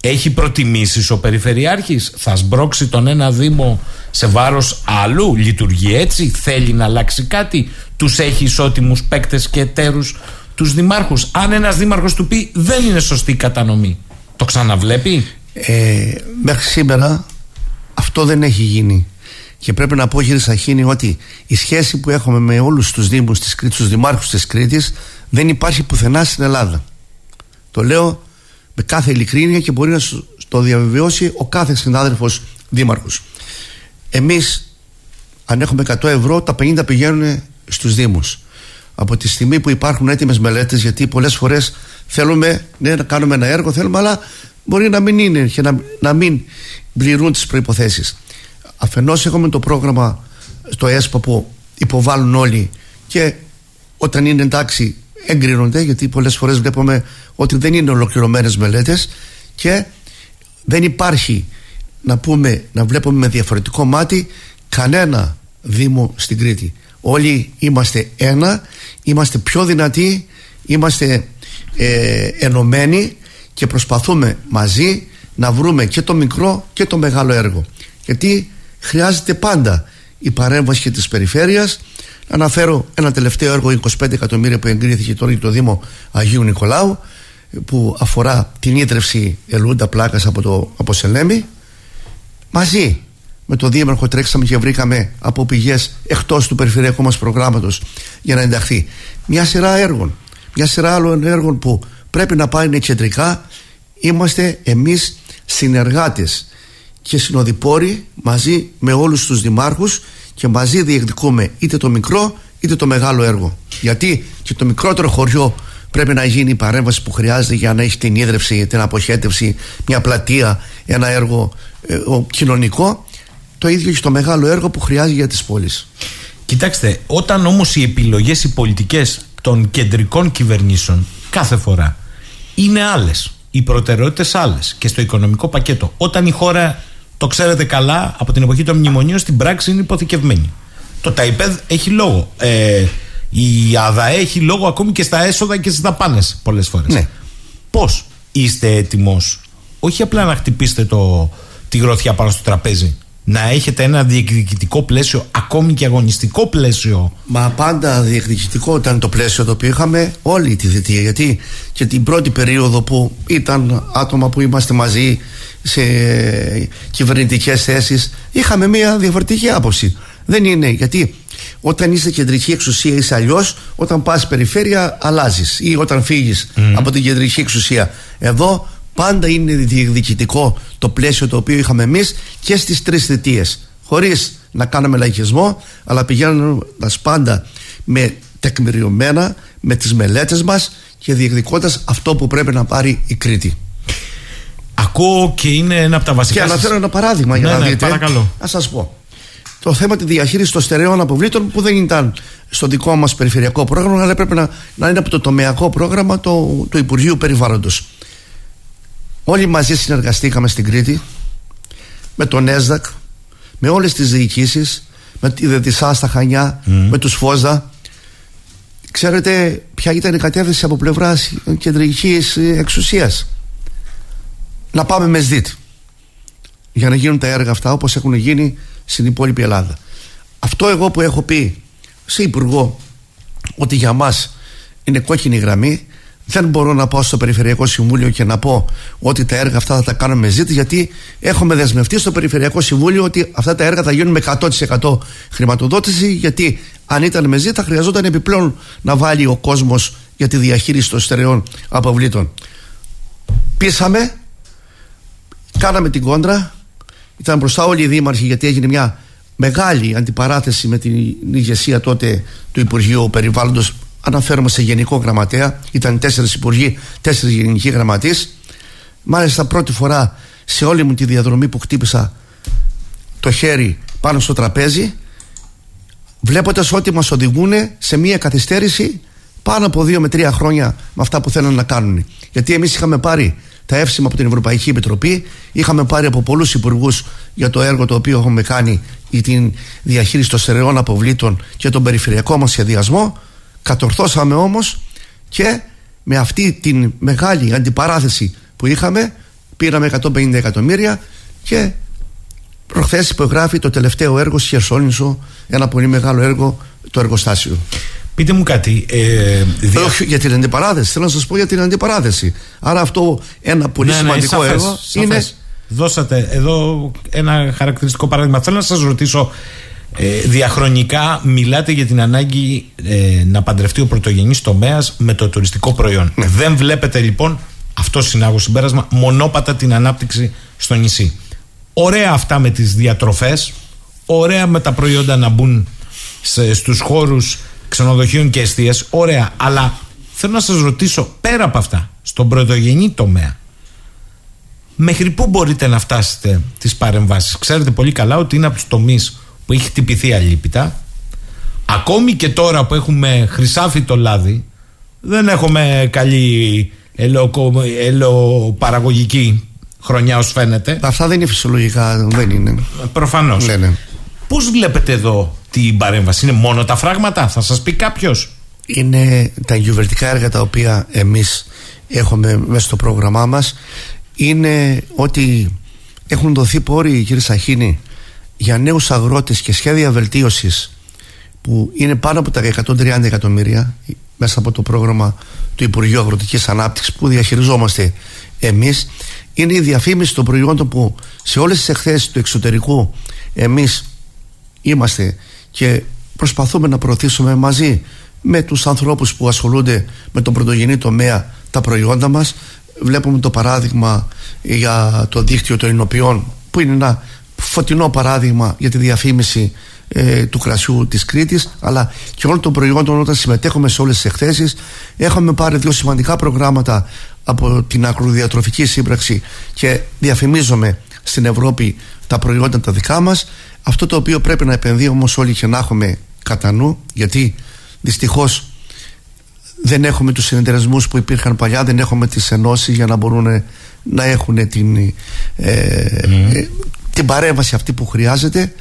Έχει προτιμήσεις ο Περιφερειάρχης, θα σμπρώξει τον ένα Δήμο σε βάρος άλλου, λειτουργεί έτσι, θέλει να αλλάξει κάτι, τους έχει ισότιμους παίκτες και εταίρους τους δημάρχους; Αν ένας δήμαρχος του πει δεν είναι σωστή η κατανομή, το ξαναβλέπει; Ε, μέχρι σήμερα αυτό δεν έχει γίνει. Και πρέπει να πω κύριε Σαχίνη ότι η σχέση που έχουμε με όλους τους δήμους της Κρήτης, τους δημάρχους της Κρήτης δεν υπάρχει πουθενά στην Ελλάδα. Το λέω με κάθε ειλικρίνεια και μπορεί να το διαβεβαιώσει ο κάθε συνάδελφος δήμαρχος. Εμείς αν έχουμε 100 ευρώ τα 50 πηγαίνουν στους δήμους. Από τη στιγμή που υπάρχουν έτοιμες μελέτες γιατί πολλές φορές θέλουμε ναι, να κάνουμε ένα έργο θέλουμε αλλά μπορεί να μην είναι και να, να μην πληρούν τις προϋποθέσεις αφενός έχουμε το πρόγραμμα στο ΕΣΠΑ που υποβάλλουν όλοι και όταν είναι εντάξει εγκρίνονται γιατί πολλές φορές βλέπουμε ότι δεν είναι ολοκληρωμένες μελέτες και δεν υπάρχει να πούμε να βλέπουμε με διαφορετικό μάτι κανένα Δήμο στην Κρήτη. Όλοι είμαστε ένα είμαστε πιο δυνατοί είμαστε ε, ενωμένοι και προσπαθούμε μαζί να βρούμε και το μικρό και το μεγάλο έργο. Γιατί χρειάζεται πάντα η παρέμβαση και της περιφέρειας αναφέρω ένα τελευταίο έργο 25 εκατομμύρια που εγκρίθηκε τώρα για το Δήμο Αγίου Νικολάου που αφορά την ίδρυυση ελούντα πλάκας από το από Σελέμι μαζί με το Δήμαρχο τρέξαμε και βρήκαμε από πηγές εκτός του περιφερειακού μας προγράμματος για να ενταχθεί. Μια σειρά έργων μια σειρά άλλων έργων που πρέπει να πάνε κεντρικά. Είμαστε εμείς συνεργάτες και συνοδοιπόροι μαζί με όλους τους δημάρχους και μαζί διεκδικούμε είτε το μικρό είτε το μεγάλο έργο. Γιατί και το μικρότερο χωριό πρέπει να γίνει η παρέμβαση που χρειάζεται για να έχει την ίδρυυση, την αποχέτευση, μια πλατεία, ένα έργο ε, κοινωνικό. Το ίδιο και στο μεγάλο έργο που χρειάζεται για τις πόλεις. Κοιτάξτε, όταν όμως οι επιλογές οι πολιτικές των κεντρικών κυβερνήσεων κάθε φορά είναι άλλες, οι προτεραιότητες άλλες και στο οικονομικό πακέτο, όταν η χώρα το ξέρετε καλά από την εποχή των μνημονίων στην πράξη είναι υποθηκευμένη. Το ΤΑΙΠΕΔ έχει λόγο. Ε, η ΑΔΑΕ έχει λόγο ακόμη και στα έσοδα και στις δαπάνες πολλές φορές. Ναι. Πώς είστε έτοιμος, όχι απλά να χτυπήσετε το, τη γροθιά πάνω στο τραπέζι, να έχετε ένα διεκδικητικό πλαίσιο, ακόμη και αγωνιστικό πλαίσιο; Μα πάντα διεκδικητικό ήταν το πλαίσιο το οποίο είχαμε όλη τη θητεία. Γιατί και την πρώτη περίοδο που ήταν άτομα που είμαστε μαζί σε κυβερνητικές θέσεις, είχαμε μια διαφορετική άποψη. Δεν είναι γιατί όταν είσαι κεντρική εξουσία είσαι αλλιώς, όταν πας περιφέρεια αλλάζεις ή όταν φύγεις από την κεντρική εξουσία. Εδώ πάντα είναι διεκδικητικό το πλαίσιο το οποίο είχαμε εμείς και στις τρεις θητείες. Χωρίς να κάνουμε λαϊκισμό, αλλά πηγαίνοντας πάντα με τεκμηριωμένα, με τις μελέτες μας και διεκδικώντας αυτό που πρέπει να πάρει η Κρήτη. Ακούω και είναι ένα από τα βασικά. Και αναφέρω ένα παράδειγμα για ναι, να ναι, δείτε. Παρακαλώ. Να σας πω. Το θέμα τη διαχείριση των στερεών αποβλήτων που δεν ήταν στο δικό μας περιφερειακό πρόγραμμα, αλλά πρέπει να, να είναι από το τομεακό πρόγραμμα του, του Υπουργείου Περιβάλλοντος. Όλοι μαζί συνεργαστήκαμε στην Κρήτη με τον ΕΣΔΑΚ, με όλες τις διοικήσεις, με τη ΔΕΤΙΣΑ στα Χανιά, με τους ΦΟΖΑ. Ξέρετε ποια ήταν η κατεύθυνση από πλευράς κεντρικής εξουσίας; Να πάμε με ΣΔΙΤ για να γίνουν τα έργα αυτά όπως έχουν γίνει στην υπόλοιπη Ελλάδα. Αυτό εγώ που έχω πει σε υπουργό ότι για μας είναι κόκκινη γραμμή δεν μπορώ να πάω στο Περιφερειακό Συμβούλιο και να πω ότι τα έργα αυτά θα τα κάνουμε ζήτη γιατί έχουμε δεσμευτεί στο Περιφερειακό Συμβούλιο ότι αυτά τα έργα θα γίνουν με 100% χρηματοδότηση γιατί αν ήταν με ζήτη θα χρειαζόταν επιπλέον να βάλει ο κόσμος για τη διαχείριση των στερεών αποβλήτων. Πήσαμε, κάναμε την κόντρα, ήταν μπροστά όλοι οι δήμαρχοι γιατί έγινε μια μεγάλη αντιπαράθεση με την ηγεσία τότε του Υπουργείου Περιβάλλοντος. Αναφέρομαι σε γενικό γραμματέα. Ήταν τέσσερις υπουργοί, τέσσερις γενικοί γραμματείς. Μάλιστα πρώτη φορά σε όλη μου τη διαδρομή που χτύπησα το χέρι πάνω στο τραπέζι βλέποντας ότι μας οδηγούν σε μια καθυστέρηση πάνω από δύο με τρία χρόνια με αυτά που θέλουν να κάνουν. Γιατί εμείς είχαμε πάρει τα εύσημα από την Ευρωπαϊκή Επιτροπή, είχαμε πάρει από πολλούς υπουργούς για το έργο το οποίο έχουμε κάνει για την διαχείριση των στερεών αποβλήτων και τον περιφερειακό μας σχεδιασμό. Κατορθώσαμε όμως και με αυτή την μεγάλη αντιπαράθεση που είχαμε πήραμε 150 εκατομμύρια και προχθές υπογράφει το τελευταίο έργο στη Χερσόνησο ένα πολύ μεγάλο έργο το εργοστάσιο. Πείτε μου κάτι. Ε, δια... Όχι για την αντιπαράθεση. Θέλω να σας πω για την αντιπαράθεση. Άρα αυτό ένα πολύ ναι, ναι σημαντικό ναι, έργο είναι. Δώσατε εδώ ένα χαρακτηριστικό παράδειγμα. Θέλω να σας ρωτήσω. Ε, διαχρονικά μιλάτε για την ανάγκη ε, να παντρευτεί ο πρωτογενής τομέας με το τουριστικό προϊόν. Ναι. Δεν βλέπετε λοιπόν, αυτό συνάγω συμπέρασμα, μονόπατα την ανάπτυξη στο νησί. Ωραία αυτά με τις διατροφές, ωραία με τα προϊόντα να μπουν σε, στους χώρους ξενοδοχείων και εστίες, ωραία. Αλλά θέλω να σας ρωτήσω, πέρα από αυτά, στον πρωτογενή τομέα, μέχρι πού μπορείτε να φτάσετε τις παρεμβάσεις; Ξέρετε πολύ καλά ότι είναι από τους τομείς που έχει χτυπηθεί αλήπητα. Ακόμη και τώρα που έχουμε χρυσάφι το λάδι, δεν έχουμε καλή ελαιοπαραγωγική χρονιά ως φαίνεται. Αυτά δεν είναι φυσιολογικά, δεν είναι. Προφανώς. Ναι, ναι. Πώς βλέπετε εδώ την παρέμβαση, Είναι μόνο τα φράγματα, θα σας πει κάποιος. Είναι τα γιουβερτικά έργα τα οποία εμείς έχουμε μέσα στο πρόγραμμά μας. Είναι ότι έχουν δοθεί πόροι, κύριε Σαχίνη, για νέους αγρότες και σχέδια βελτίωσης που είναι πάνω από τα 130 εκατομμύρια μέσα από το πρόγραμμα του Υπουργείου Αγροτικής Ανάπτυξης που διαχειριζόμαστε εμείς είναι η διαφήμιση των προϊόντων που σε όλες τις εκθέσεις του εξωτερικού εμείς είμαστε και προσπαθούμε να προωθήσουμε μαζί με τους ανθρώπους που ασχολούνται με τον πρωτογενή τομέα τα προϊόντα μας. Βλέπουμε το παράδειγμα για το δίκτυο των Ινοποιών που είναι ένα φωτεινό παράδειγμα για τη διαφήμιση ε, του κρασιού της Κρήτης. Αλλά και όλων των προϊόντων όταν συμμετέχουμε σε όλες τις εκθέσεις έχουμε πάρει δύο σημαντικά προγράμματα από την ακροδιατροφική σύμπραξη και διαφημίζουμε στην Ευρώπη τα προϊόντα τα δικά μας αυτό το οποίο πρέπει να επενδύουμε όμως όλοι και να έχουμε κατά νου γιατί δυστυχώς δεν έχουμε τους συνεταιρισμούς που υπήρχαν παλιά δεν έχουμε τις ενώσεις για να μπορούν να έχουν την, ε, ε, την παρέμβαση αυτή που χρειάζεται.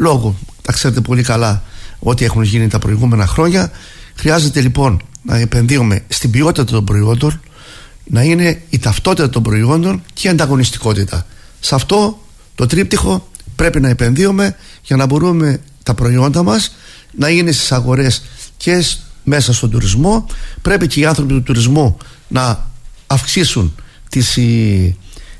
Λόγω, τα ξέρετε πολύ καλά ό,τι έχουν γίνει τα προηγούμενα χρόνια. Χρειάζεται λοιπόν να επενδύουμε στην ποιότητα των προϊόντων να είναι η ταυτότητα των προϊόντων και η ανταγωνιστικότητα. Σε αυτό το τρίπτυχο πρέπει να επενδύουμε για να μπορούμε τα προϊόντα μας να είναι στις αγορές και μέσα στον τουρισμό. Πρέπει και οι άνθρωποι του τουρισμού να αυξήσουν τις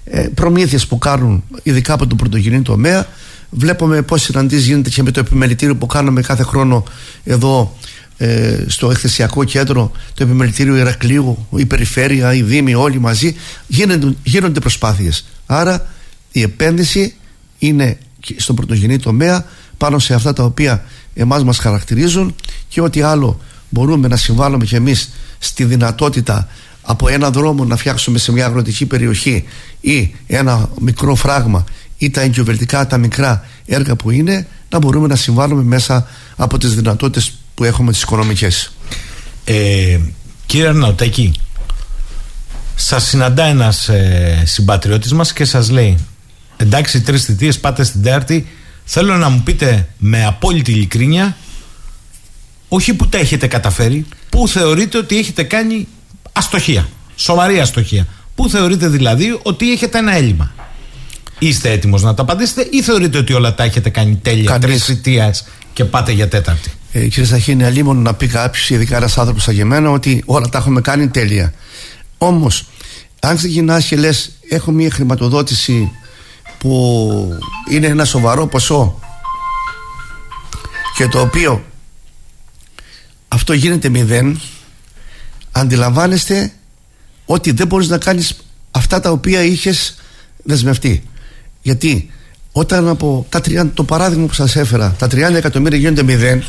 ε, προμήθειες που κάνουν ειδικά από τον πρωτογενή τομέα. Βλέπουμε πως συναντήσεις γίνεται και με το επιμελητήριο που κάνουμε κάθε χρόνο εδώ ε, στο εκθεσιακό κέντρο το επιμελητήριο Ηρακλείου η περιφέρεια, οι δήμοι όλοι μαζί. Γίνονται, γίνονται προσπάθειες. Άρα η επένδυση είναι στον πρωτογενή τομέα πάνω σε αυτά τα οποία εμάς μας χαρακτηρίζουν και ό,τι άλλο μπορούμε να συμβάλλουμε και εμείς στη δυνατότητα από ένα δρόμο να φτιάξουμε σε μια αγροτική περιοχή ή ένα μικρό φράγμα ή τα εγκυβερτικά, τα μικρά έργα που είναι να μπορούμε να συμβάλλουμε μέσα από τις δυνατότητες που έχουμε τις οικονομικές. Ε, Κύριε Αρναουτάκη σας συναντά ένας ε, συμπατριώτης μας και σας λέει εντάξει τρεις θητείες πάτε στην Τέρτη θέλω να μου πείτε με απόλυτη ειλικρίνεια όχι που τα έχετε καταφέρει που θεωρείτε ότι έχετε κάνει αστοχία σοβαρή αστοχία. Που θεωρείτε δηλαδή ότι έχετε ένα έλλειμμα. Είστε έτοιμος να τα απαντήσετε ή θεωρείτε ότι όλα τα έχετε κάνει τέλεια τρεις θητείες και πάτε για τέταρτη; Ε, Κύριε Σαχίνη αλίμονο να πει κάποιος, ειδικά ένας άνθρωπος σαν μένα ότι όλα τα έχουμε κάνει τέλεια. Όμως αν ξεκινάς και λες, έχω μια χρηματοδότηση που είναι ένα σοβαρό ποσό και το οποίο αυτό γίνεται μηδέν αντιλαμβάνεστε ότι δεν μπορείς να κάνεις αυτά τα οποία είχες δεσμευτεί. Γιατί όταν από τα 30, το παράδειγμα που σας έφερα τα 30 εκατομμύρια γίνονται μηδέν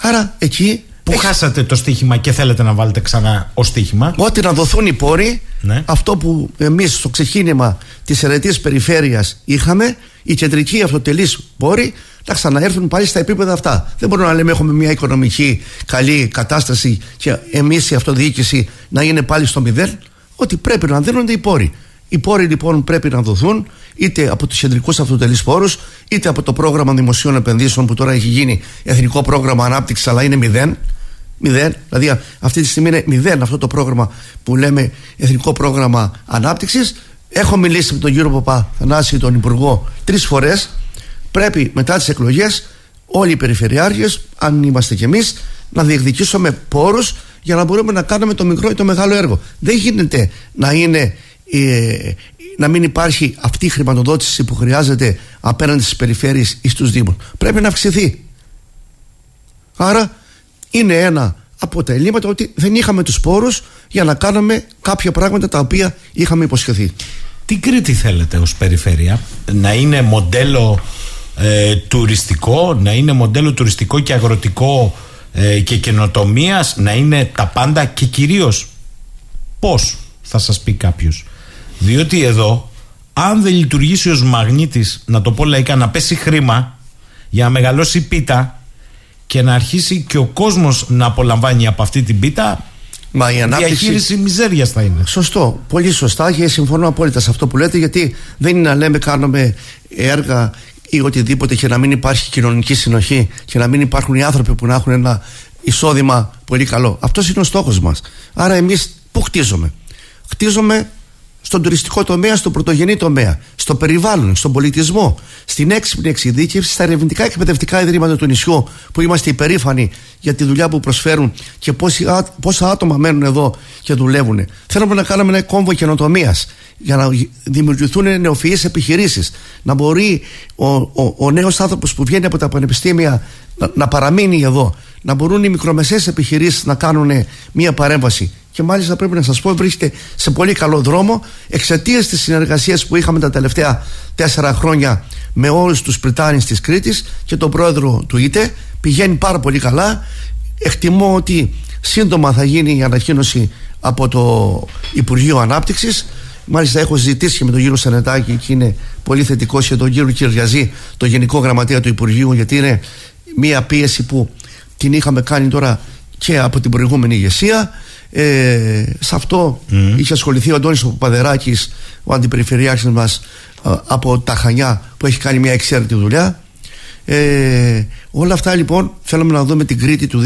άρα εκεί Πού έχεις- χάσατε το στοίχημα και θέλετε να βάλετε ξανά ω στοίχημα. Ότι να δοθούν οι πόροι, Ναι. αυτό που εμείς στο ξεκίνημα της αιρετής περιφέρειας είχαμε, οι κεντρικοί αυτοτελείς πόροι να ξαναέρθουν πάλι στα επίπεδα αυτά. Δεν μπορούμε να λέμε έχουμε μια οικονομική καλή κατάσταση και εμείς η αυτοδιοίκηση να είναι πάλι στο μηδέν. Ότι πρέπει να δίνονται οι πόροι. Οι πόροι λοιπόν πρέπει να δοθούν είτε από τους κεντρικούς αυτοτελείς πόρους, είτε από το πρόγραμμα δημοσίων επενδύσεων που τώρα έχει γίνει εθνικό πρόγραμμα ανάπτυξης, αλλά είναι μηδέν. Μηδέν. Δηλαδή α- αυτή τη στιγμή είναι μηδέν αυτό το πρόγραμμα που λέμε Εθνικό Πρόγραμμα Ανάπτυξης. Έχω μιλήσει με τον κύριο Παπά Θανάση, τον Υπουργό, τρεις φορές. Πρέπει μετά τις εκλογές όλοι οι περιφερειάρχες, αν είμαστε κι εμείς, να διεκδικήσουμε πόρους για να μπορούμε να κάνουμε το μικρό ή το μεγάλο έργο. Δεν γίνεται να είναι. ε, να μην υπάρχει αυτή η χρηματοδότηση που χρειάζεται απέναντι στις περιφέρειες ή στους Δήμους. Πρέπει να αυξηθεί. Άρα είναι ένα από τα ελλείμματα ότι δεν είχαμε τους πόρους για να κάνουμε κάποια πράγματα τα οποία είχαμε υποσχεθεί. Τι Κρήτη θέλετε ως περιφέρεια, να είναι μοντέλο ε, τουριστικό, να είναι μοντέλο τουριστικό και αγροτικό ε, και καινοτομίας, να είναι τα πάντα και κυρίως πώς θα σας πει κάποιος. Διότι εδώ, αν δεν λειτουργήσει ως μαγνήτης, να το πω λαϊκά, να πέσει χρήμα για να μεγαλώσει η πίτα και να αρχίσει και ο κόσμος να απολαμβάνει από αυτή την πίτα, Μα η ανάπτυξη. διαχείριση μιζέριας θα είναι. Σωστό, πολύ σωστά και συμφωνώ απόλυτα σε αυτό που λέτε γιατί δεν είναι να λέμε κάνουμε έργα ή οτιδήποτε και να μην υπάρχει κοινωνική συνοχή και να μην υπάρχουν οι άνθρωποι που να έχουν ένα εισόδημα πολύ καλό. Αυτός είναι ο στόχος μας. Άρα εμείς πού χτίζουμε. Χτίζουμε στον τουριστικό τομέα, στον πρωτογενή τομέα, στο περιβάλλον, στον πολιτισμό, στην έξυπνη εξειδίκευση, στα ερευνητικά εκπαιδευτικά ιδρύματα του νησιού που είμαστε υπερήφανοι για τη δουλειά που προσφέρουν και πόσοι, α- πόσα άτομα μένουν εδώ και δουλεύουν. Θέλουμε να κάνουμε ένα κόμβο καινοτομίας για να δημιουργηθούν νεοφυείς επιχειρήσεις. Να μπορεί ο, ο, ο νέος άνθρωπος που βγαίνει από τα πανεπιστήμια να, να παραμείνει εδώ. Να μπορούν οι μικρομεσαίες επιχειρήσεις να κάνουν μια παρέμβαση και μάλιστα πρέπει να σας πω βρίσκεται σε πολύ καλό δρόμο εξαιτίας της συνεργασίας που είχαμε τα τελευταία τέσσερα χρόνια με όλους τους Πριτάνης της Κρήτης και τον πρόεδρο του ΙΤΕ. Πηγαίνει πάρα πολύ καλά. Εκτιμώ ότι σύντομα θα γίνει η ανακοίνωση από το Υπουργείο Ανάπτυξης. Μάλιστα έχω ζητήσει και με τον κύριο Σανετάκη και είναι πολύ θετικός και τον κύριο Κυριαζή, το Γενικό Γραμματέα του Υπουργείου, γιατί είναι μια πίεση που την είχαμε κάνει τώρα και από την προηγούμενη ηγεσία. Ε, σε αυτό είχε ασχοληθεί ο Αντώνης ο Παπαδεράκης, ο αντιπεριφερειάρχης μας ε, από τα Χανιά που έχει κάνει μια εξαίρετη δουλειά. Ε, όλα αυτά λοιπόν θέλουμε να δούμε την Κρήτη του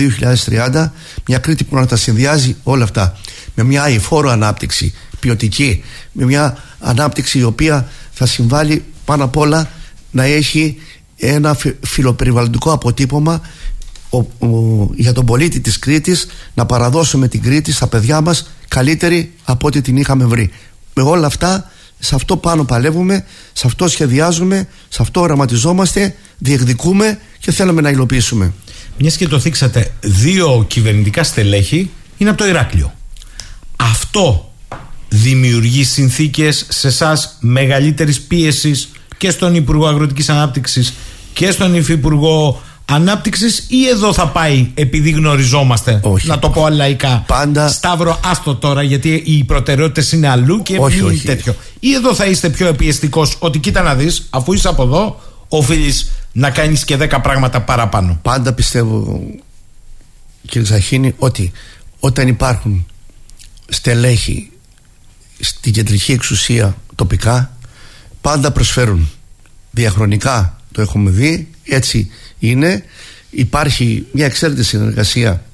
2030 μια Κρήτη που να τα συνδυάζει όλα αυτά με μια αηφόρο ανάπτυξη ποιοτική με μια ανάπτυξη η οποία θα συμβάλλει πάνω απ' όλα να έχει ένα φι- φιλοπεριβαλλοντικό αποτύπωμα ο, ο- για τον πολίτη της Κρήτης να παραδώσουμε την Κρήτη στα παιδιά μας καλύτερη από ό,τι την είχαμε βρει με όλα αυτά σε αυτό πάνω παλεύουμε, σε αυτό σχεδιάζουμε, σε αυτό οραματιζόμαστε, διεκδικούμε και θέλουμε να υλοποιήσουμε. Μιας και το θίξατε, δύο κυβερνητικά στελέχη είναι από το Ηράκλειο. Αυτό δημιουργεί συνθήκες σε εσάς μεγαλύτερης πίεσης και στον Υπουργό Αγροτικής Ανάπτυξης και στον Υφυπουργό Ανάπτυξης ή εδώ θα πάει επειδή γνωριζόμαστε; Όχι. να το πω λαϊκά Πάντα- Σταύρο άστο τώρα γιατί οι προτεραιότητες είναι αλλού και Όχι, μην όχι. τέτοιο ή εδώ θα είστε πιο επιεστικός ότι κοίτα να δεις αφού είσαι από εδώ οφείλεις να κάνεις και 10 πράγματα παραπάνω Πάντα πιστεύω, κύριε Ζαχίνη, ότι όταν υπάρχουν στελέχη στην κεντρική εξουσία τοπικά, πάντα προσφέρουν. Διαχρονικά το έχουμε δει, έτσι είναι. Υπάρχει μια εξαίρετη συνεργασία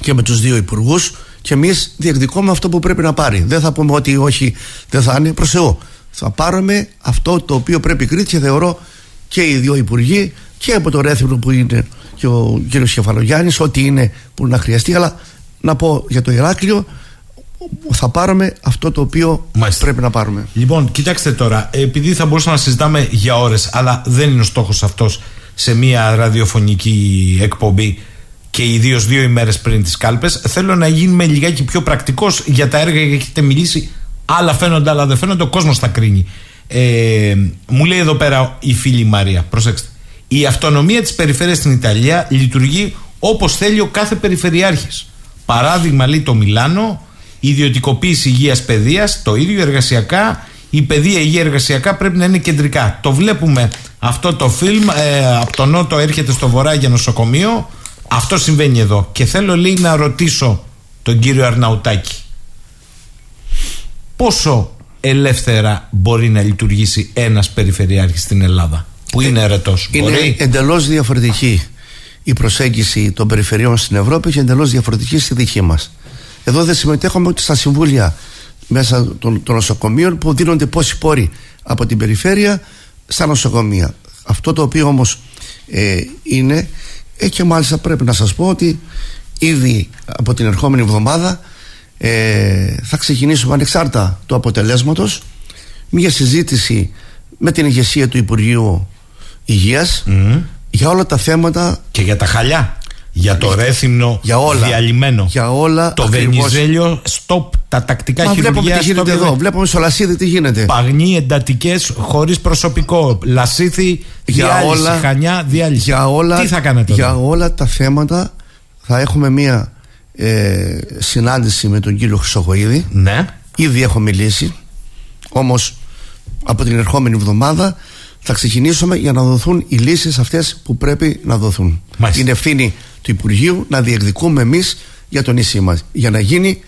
και με τους δύο υπουργούς και εμείς διεκδικούμε αυτό που πρέπει να πάρει. Δεν θα πούμε ότι όχι δεν θα είναι προς Θεού. Θα πάρουμε αυτό το οποίο πρέπει η Κρήτη και θεωρώ και οι δύο υπουργοί και από το Ρέθυμνο που είναι και ο κύριος Κεφαλογιάννης ό,τι είναι που να χρειαστεί αλλά να πω για το Ηράκλειο θα πάρουμε αυτό το οποίο Μάλιστα. πρέπει να πάρουμε. Λοιπόν, κοιτάξτε τώρα, επειδή θα μπορούσαμε να συζητάμε για ώρες αλλά δεν είναι ο στόχος αυτός σε μια ραδιοφωνική εκπομπή. και ιδίω δύο ημέρες πριν τις κάλπες. Θέλω να γίνουμε λιγάκι πιο πρακτικός για τα έργα, γιατί έχετε μιλήσει. Άλλα φαίνονται, άλλα δεν φαίνονται. Ο κόσμος τα κρίνει. Ε, μου λέει εδώ πέρα η φίλη Μαρία, προσέξτε. Η αυτονομία της περιφέρειας στην Ιταλία λειτουργεί όπως θέλει ο κάθε περιφερειάρχης. Παράδειγμα, λέει το Μιλάνο, ιδιωτικοποίηση υγείας παιδείας, το ίδιο εργασιακά. Η παιδεία υγεία εργασιακά πρέπει να είναι κεντρικά. Το βλέπουμε αυτό το φιλμ. Ε, από το νότο έρχεται στο βορρά για νοσοκομείο. Αυτό συμβαίνει εδώ. Και θέλω λέει να ρωτήσω τον κύριο Αρναουτάκη. Πόσο ελεύθερα μπορεί να λειτουργήσει ένας περιφερειάρχης στην Ελλάδα που είναι ερετός. Είναι μπορεί; εντελώς διαφορετική η προσέγγιση των περιφερειών στην Ευρώπη και εντελώς διαφορετική στη δική μας. Εδώ δεν συμμετέχουμε ούτε στα συμβούλια μέσα των, των νοσοκομείων που δίνονται πόσοι πόροι από την περιφέρεια στα νοσοκομεία. Αυτό το οποίο όμως ε, είναι ε, και μάλιστα πρέπει να σας πω ότι ήδη από την ερχόμενη εβδομάδα ε, θα ξεκινήσουμε ανεξάρτητα του αποτελέσματος μια συζήτηση με την ηγεσία του Υπουργείου Υγείας για όλα τα θέματα Και για τα χαλιά. Για το ρέθυμνο για όλα, διαλυμένο. για όλα το ακριβώς. βενιζέλιο, stop, τα τακτικά Μα βλέπουμε χειρουργία. τι γίνεται stop, εδώ, βλέπουμε στο Λασίδι τι γίνεται Παγνοί εντατικές χωρίς προσωπικό. Λασίθι, για διάλυση. όλα, Χανιά, διάλυση. για όλα, Τι θα κάνετε για εδώ; όλα τα θέματα θα έχουμε μια ε, συνάντηση με τον κύριο Χρυσοχοίδη Ναι. Ήδη έχω μιλήσει Όμως από την ερχόμενη εβδομάδα Θα ξεκινήσουμε για να δοθούν οι λύσεις αυτές που πρέπει να δοθούν Μάλιστα. Είναι ευθύνη του Υπουργείου να διεκδικούμε εμείς για το νησί μας Για να γίνει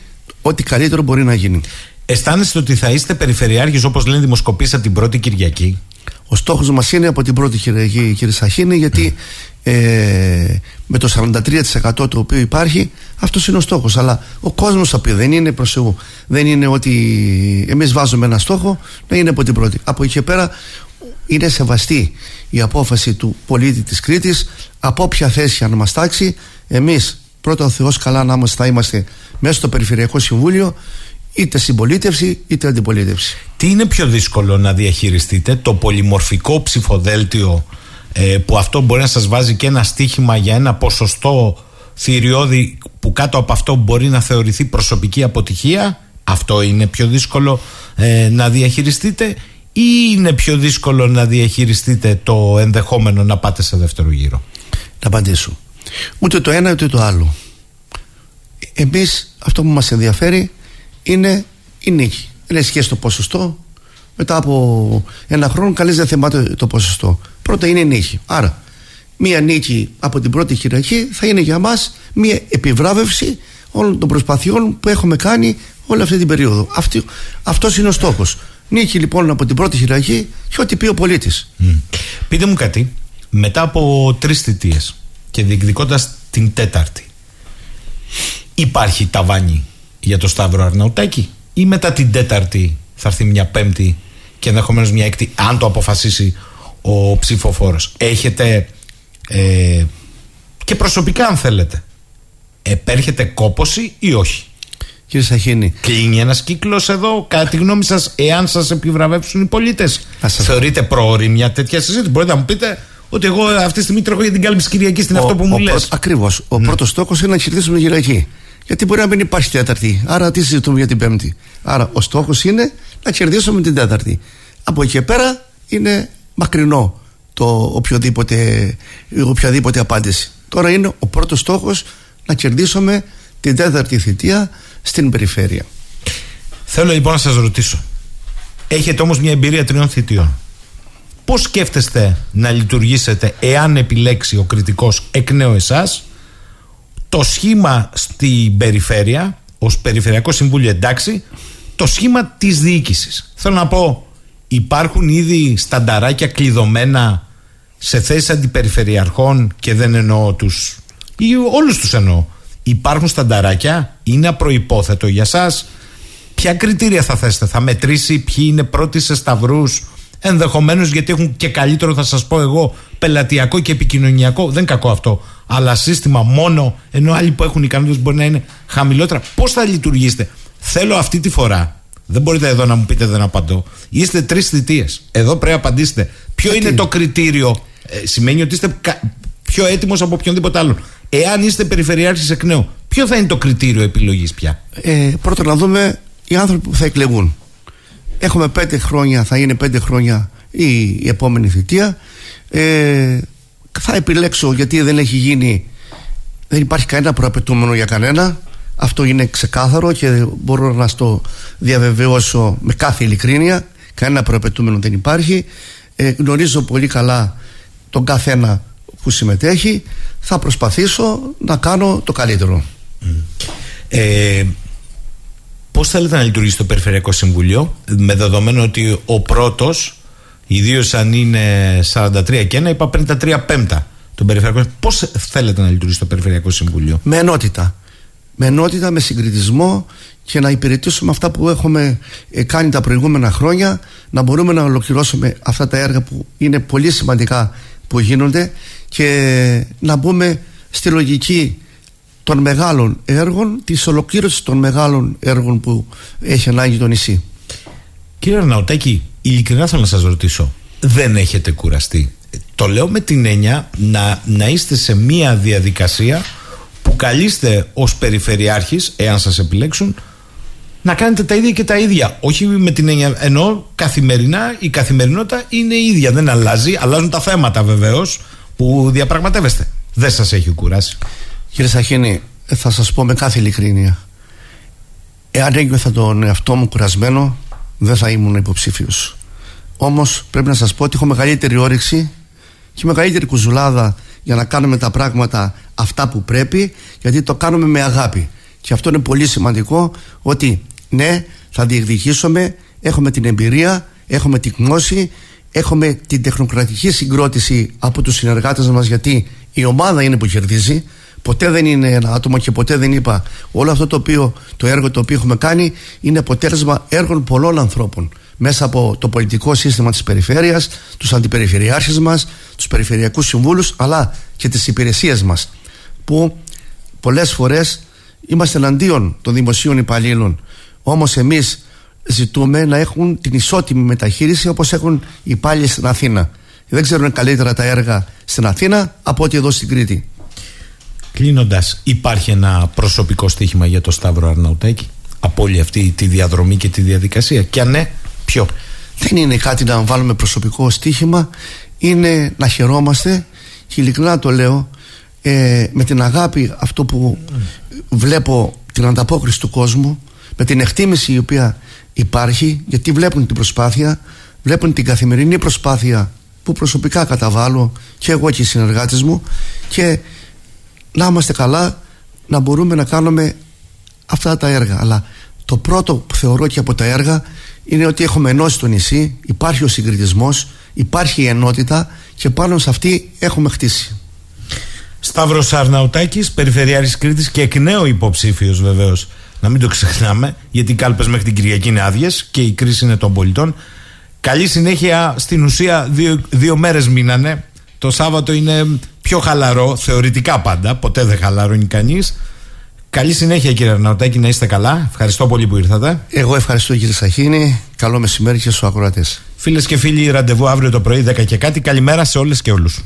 ό,τι καλύτερο μπορεί να γίνει Αισθάνεστε ότι θα είστε περιφερειάρχης όπως λένε δημοσκοπήσεις από την πρώτη Κυριακή; Ο στόχος μας είναι από την πρώτη Κυριακή κύριε Σαχίνη Γιατί ε, με το 43% το οποίο υπάρχει αυτός είναι ο στόχος Αλλά ο κόσμος θα πει δεν είναι προς Θεού Δεν είναι ότι εμείς βάζουμε ένα στόχο να είναι από την πρώτη Από εκεί και πέρα είναι σεβαστή η απόφαση του πολίτη της Κρήτης Από όποια θέση αν μας τάξει Εμείς πρώτα ο Θεός καλά να είμαστε, θα είμαστε μέσα στο Περιφερειακό Συμβούλιο Είτε συμπολίτευση είτε αντιπολίτευση Τι είναι πιο δύσκολο να διαχειριστείτε, το πολυμορφικό ψηφοδέλτιο ε, που αυτό μπορεί να σας βάζει και ένα στίχημα για ένα ποσοστό θηριώδη που κάτω από αυτό μπορεί να θεωρηθεί προσωπική αποτυχία; Αυτό είναι πιο δύσκολο ε, να διαχειριστείτε ή είναι πιο δύσκολο να διαχειριστείτε το ενδεχόμενο να πάτε σε δεύτερο γύρο; Να απαντήσω. Ούτε το ένα ούτε το άλλο. Εμείς αυτό που μας ενδιαφέρει είναι η νίκη. Δεν έχει σχέση το ποσοστό. Μετά από ένα χρόνο καλείς δεν θεμάται το ποσοστό. Πρώτα είναι η νίκη. Άρα μία νίκη από την πρώτη χειραρχή θα είναι για μας μία επιβράβευση όλων των προσπαθειών που έχουμε κάνει όλη αυτή την περίοδο. Αυτή, αυτός είναι ο στόχος. Νίκη λοιπόν από την πρώτη χειραρχή και ό,τι πει ο πολίτης. Μμ. Πείτε μου κάτι, μετά από τρεις θητείες και διεκδικώντας την τέταρτη υπάρχει ταβάνι για το Σταύρο Αρναουτάκη ή μετά την τέταρτη θα έρθει μια πέμπτη και ενδεχομένως μια έκτη αν το αποφασίσει ο ψηφοφόρος έχετε ε, και προσωπικά αν θέλετε επέρχεται κόποση ή όχι; Κύριε Σαχίνη, Κλείνει ένας κύκλος εδώ, κατά τη γνώμη σας, εάν σας επιβραβεύσουν οι πολίτες. Να σας- Θεωρείτε πρόωρη μια τέτοια συζήτηση; Μπορείτε να μου πείτε ότι εγώ αυτή τη στιγμή τρέχω για την κάλυψη Κυριακής στην αυτό που μου λες. Ακριβώς. Ο πρώτος στόχος είναι να κερδίσουμε την Κυριακή. Γιατί μπορεί να μην υπάρχει Τέταρτη. Άρα τι συζητούμε για την Πέμπτη. Άρα ο στόχος είναι να κερδίσουμε την Τέταρτη. Από εκεί και πέρα είναι μακρινό το οποιοδήποτε, η οποιαδήποτε απάντηση. Τώρα είναι ο πρώτος στόχος να κερδίσουμε την τέταρτη θητεία στην περιφέρεια. Θέλω λοιπόν να σας ρωτήσω. Έχετε όμως μια εμπειρία τριών θητιών. Πώς σκέφτεστε να λειτουργήσετε εάν επιλέξει ο κριτικός εκ νέου εσάς το σχήμα στην περιφέρεια, ως Περιφερειακό Συμβούλιο εντάξει, το σχήμα της διοίκησης. Θέλω να πω, υπάρχουν ήδη στανταράκια κλειδωμένα σε θέσεις αντιπεριφερειαρχών και δεν εννοώ τους, ή όλους τους εννοώ. Υπάρχουν στανταράκια, είναι απροϋπόθετο για σας. Ποια κριτήρια θα θέσετε, θα μετρήσει ποιοι είναι πρώτοι σε σταυρούς, ενδεχομένως γιατί έχουν και καλύτερο, θα σας πω εγώ, πελατειακό και επικοινωνιακό. Δεν είναι κακό αυτό. Αλλά σύστημα μόνο, ενώ άλλοι που έχουν ικανότητες μπορεί να είναι χαμηλότερα. Πώς θα λειτουργήσετε, Θέλω αυτή τη φορά. Δεν μπορείτε εδώ να μου πείτε δεν απαντώ. Είστε τρεις θητείες. Εδώ πρέπει να απαντήσετε. Ποιο Γιατί; είναι το κριτήριο, ε, σημαίνει ότι είστε κα- πιο έτοιμος από οποιονδήποτε άλλον. Εάν είστε περιφερειάρχης εκ νέου, ποιο θα είναι το κριτήριο επιλογής πια; Ε, πρώτα να δούμε οι άνθρωποι που θα εκλεγούν. Έχουμε πέντε χρόνια, θα είναι πέντε χρόνια η, η επόμενη θητεία. Ε, θα επιλέξω γιατί δεν έχει γίνει, δεν υπάρχει κανένα προαπαιτούμενο για κανένα. Αυτό είναι ξεκάθαρο και μπορώ να στο διαβεβαιώσω με κάθε ειλικρίνεια. Κανένα προαπαιτούμενο δεν υπάρχει. Ε, γνωρίζω πολύ καλά τον καθένα που συμμετέχει. Θα προσπαθήσω να κάνω το καλύτερο. Ε, Πώς θέλετε να λειτουργήσει το Περιφερειακό Συμβουλίο, με δεδομένο ότι ο πρώτος, ιδίως αν είναι 43 και ένα, είπα πριν τα 3 πέμπτα των Περιφερειακών. Πώς θέλετε να λειτουργήσει το Περιφερειακό Συμβούλιο, Με ενότητα. Με ενότητα, με συγκριτισμό και να υπηρετήσουμε αυτά που έχουμε ε, κάνει τα προηγούμενα χρόνια, να μπορούμε να ολοκληρώσουμε αυτά τα έργα που είναι πολύ σημαντικά που γίνονται και να μπούμε στη λογική των μεγάλων έργων, της ολοκλήρωσης των μεγάλων έργων που έχει ανάγκη το νησί. Κύριε Αρναουτάκη, ειλικρινά θέλω να σας ρωτήσω, δεν έχετε κουραστεί. Το λέω με την έννοια να, να είστε σε μία διαδικασία που καλείστε ως περιφερειάρχης, εάν σας επιλέξουν, να κάνετε τα ίδια και τα ίδια. Όχι με την έννοια, ενώ καθημερινά η καθημερινότητα είναι η ίδια, δεν αλλάζει. Αλλάζουν τα θέματα βεβαίως που διαπραγματεύεστε. Δεν σας έχει κουράσει. Κύριε Σαχίνη, ε, θα σας πω με κάθε ειλικρίνεια. Εάν ένιωθα τον εαυτό μου κουρασμένο, δεν θα ήμουν υποψήφιος. Όμως πρέπει να σας πω ότι έχω μεγαλύτερη όρεξη και μεγαλύτερη κουζουλάδα για να κάνουμε τα πράγματα αυτά που πρέπει, γιατί το κάνουμε με αγάπη. Και αυτό είναι πολύ σημαντικό ότι ναι, θα διεκδικήσουμε, έχουμε την εμπειρία, έχουμε την γνώση, έχουμε την τεχνοκρατική συγκρότηση από τους συνεργάτες μας γιατί η ομάδα είναι που κερδίζει ποτέ δεν είναι ένα άτομο και ποτέ δεν είπα. Όλο αυτό το, οποίο, το έργο το οποίο έχουμε κάνει είναι αποτέλεσμα έργων πολλών ανθρώπων. Μέσα από το πολιτικό σύστημα της περιφέρειας τους αντιπεριφερειάρχες μας τους περιφερειακούς συμβούλους αλλά και τις υπηρεσίες μας που πολλές φορές είμαστε εναντίον των δημοσίων υπαλλήλων. Όμως εμείς ζητούμε να έχουν την ισότιμη μεταχείριση όπως έχουν οι υπάλληλοι στην Αθήνα. Δεν ξέρουν καλύτερα τα έργα στην Αθήνα από ό,τι εδώ στην Κρήτη Κλείνοντας, υπάρχει ένα προσωπικό στοίχημα για το Σταύρο Αρναουτάκη; Από όλη αυτή τη διαδρομή και τη διαδικασία; Και αν ναι, ποιο; Δεν είναι κάτι να βάλουμε προσωπικό στοίχημα, είναι να χαιρόμαστε και ειλικρινά το λέω ε, με την αγάπη αυτό που βλέπω την ανταπόκριση του κόσμου με την εκτίμηση η οποία υπάρχει γιατί βλέπουν την προσπάθεια βλέπουν την καθημερινή προσπάθεια που προσωπικά καταβάλω και εγώ και οι συνεργάτες μου και να είμαστε καλά να μπορούμε να κάνουμε αυτά τα έργα. Αλλά το πρώτο που θεωρώ και από τα έργα είναι ότι έχουμε ενώσει το νησί υπάρχει ο συγκριτισμός υπάρχει η ενότητα και πάνω σε αυτή έχουμε χτίσει. Σταύρος Αρναουτάκης, Περιφερειάρχης Κρήτης και εκ νέου υποψήφιος βεβαίως. Να μην το ξεχνάμε γιατί οι κάλπες μέχρι την Κυριακή είναι άδειες και η κρίση είναι των πολιτών. Καλή συνέχεια στην ουσία δύο, δύο μέρες μείνανε. Το Σάββατο είναι πιο χαλαρό, θεωρητικά πάντα. Ποτέ δεν χαλαρώνει κανείς. Καλή συνέχεια κύριε Αρναουτάκη, να είστε καλά. Ευχαριστώ πολύ που ήρθατε. Εγώ ευχαριστώ κύριε Σαχίνη. Καλό μεσημέρι και στους ακροατές. Φίλες και φίλοι, ραντεβού αύριο το πρωί 10 και κάτι. Καλημέρα σε όλες και όλους.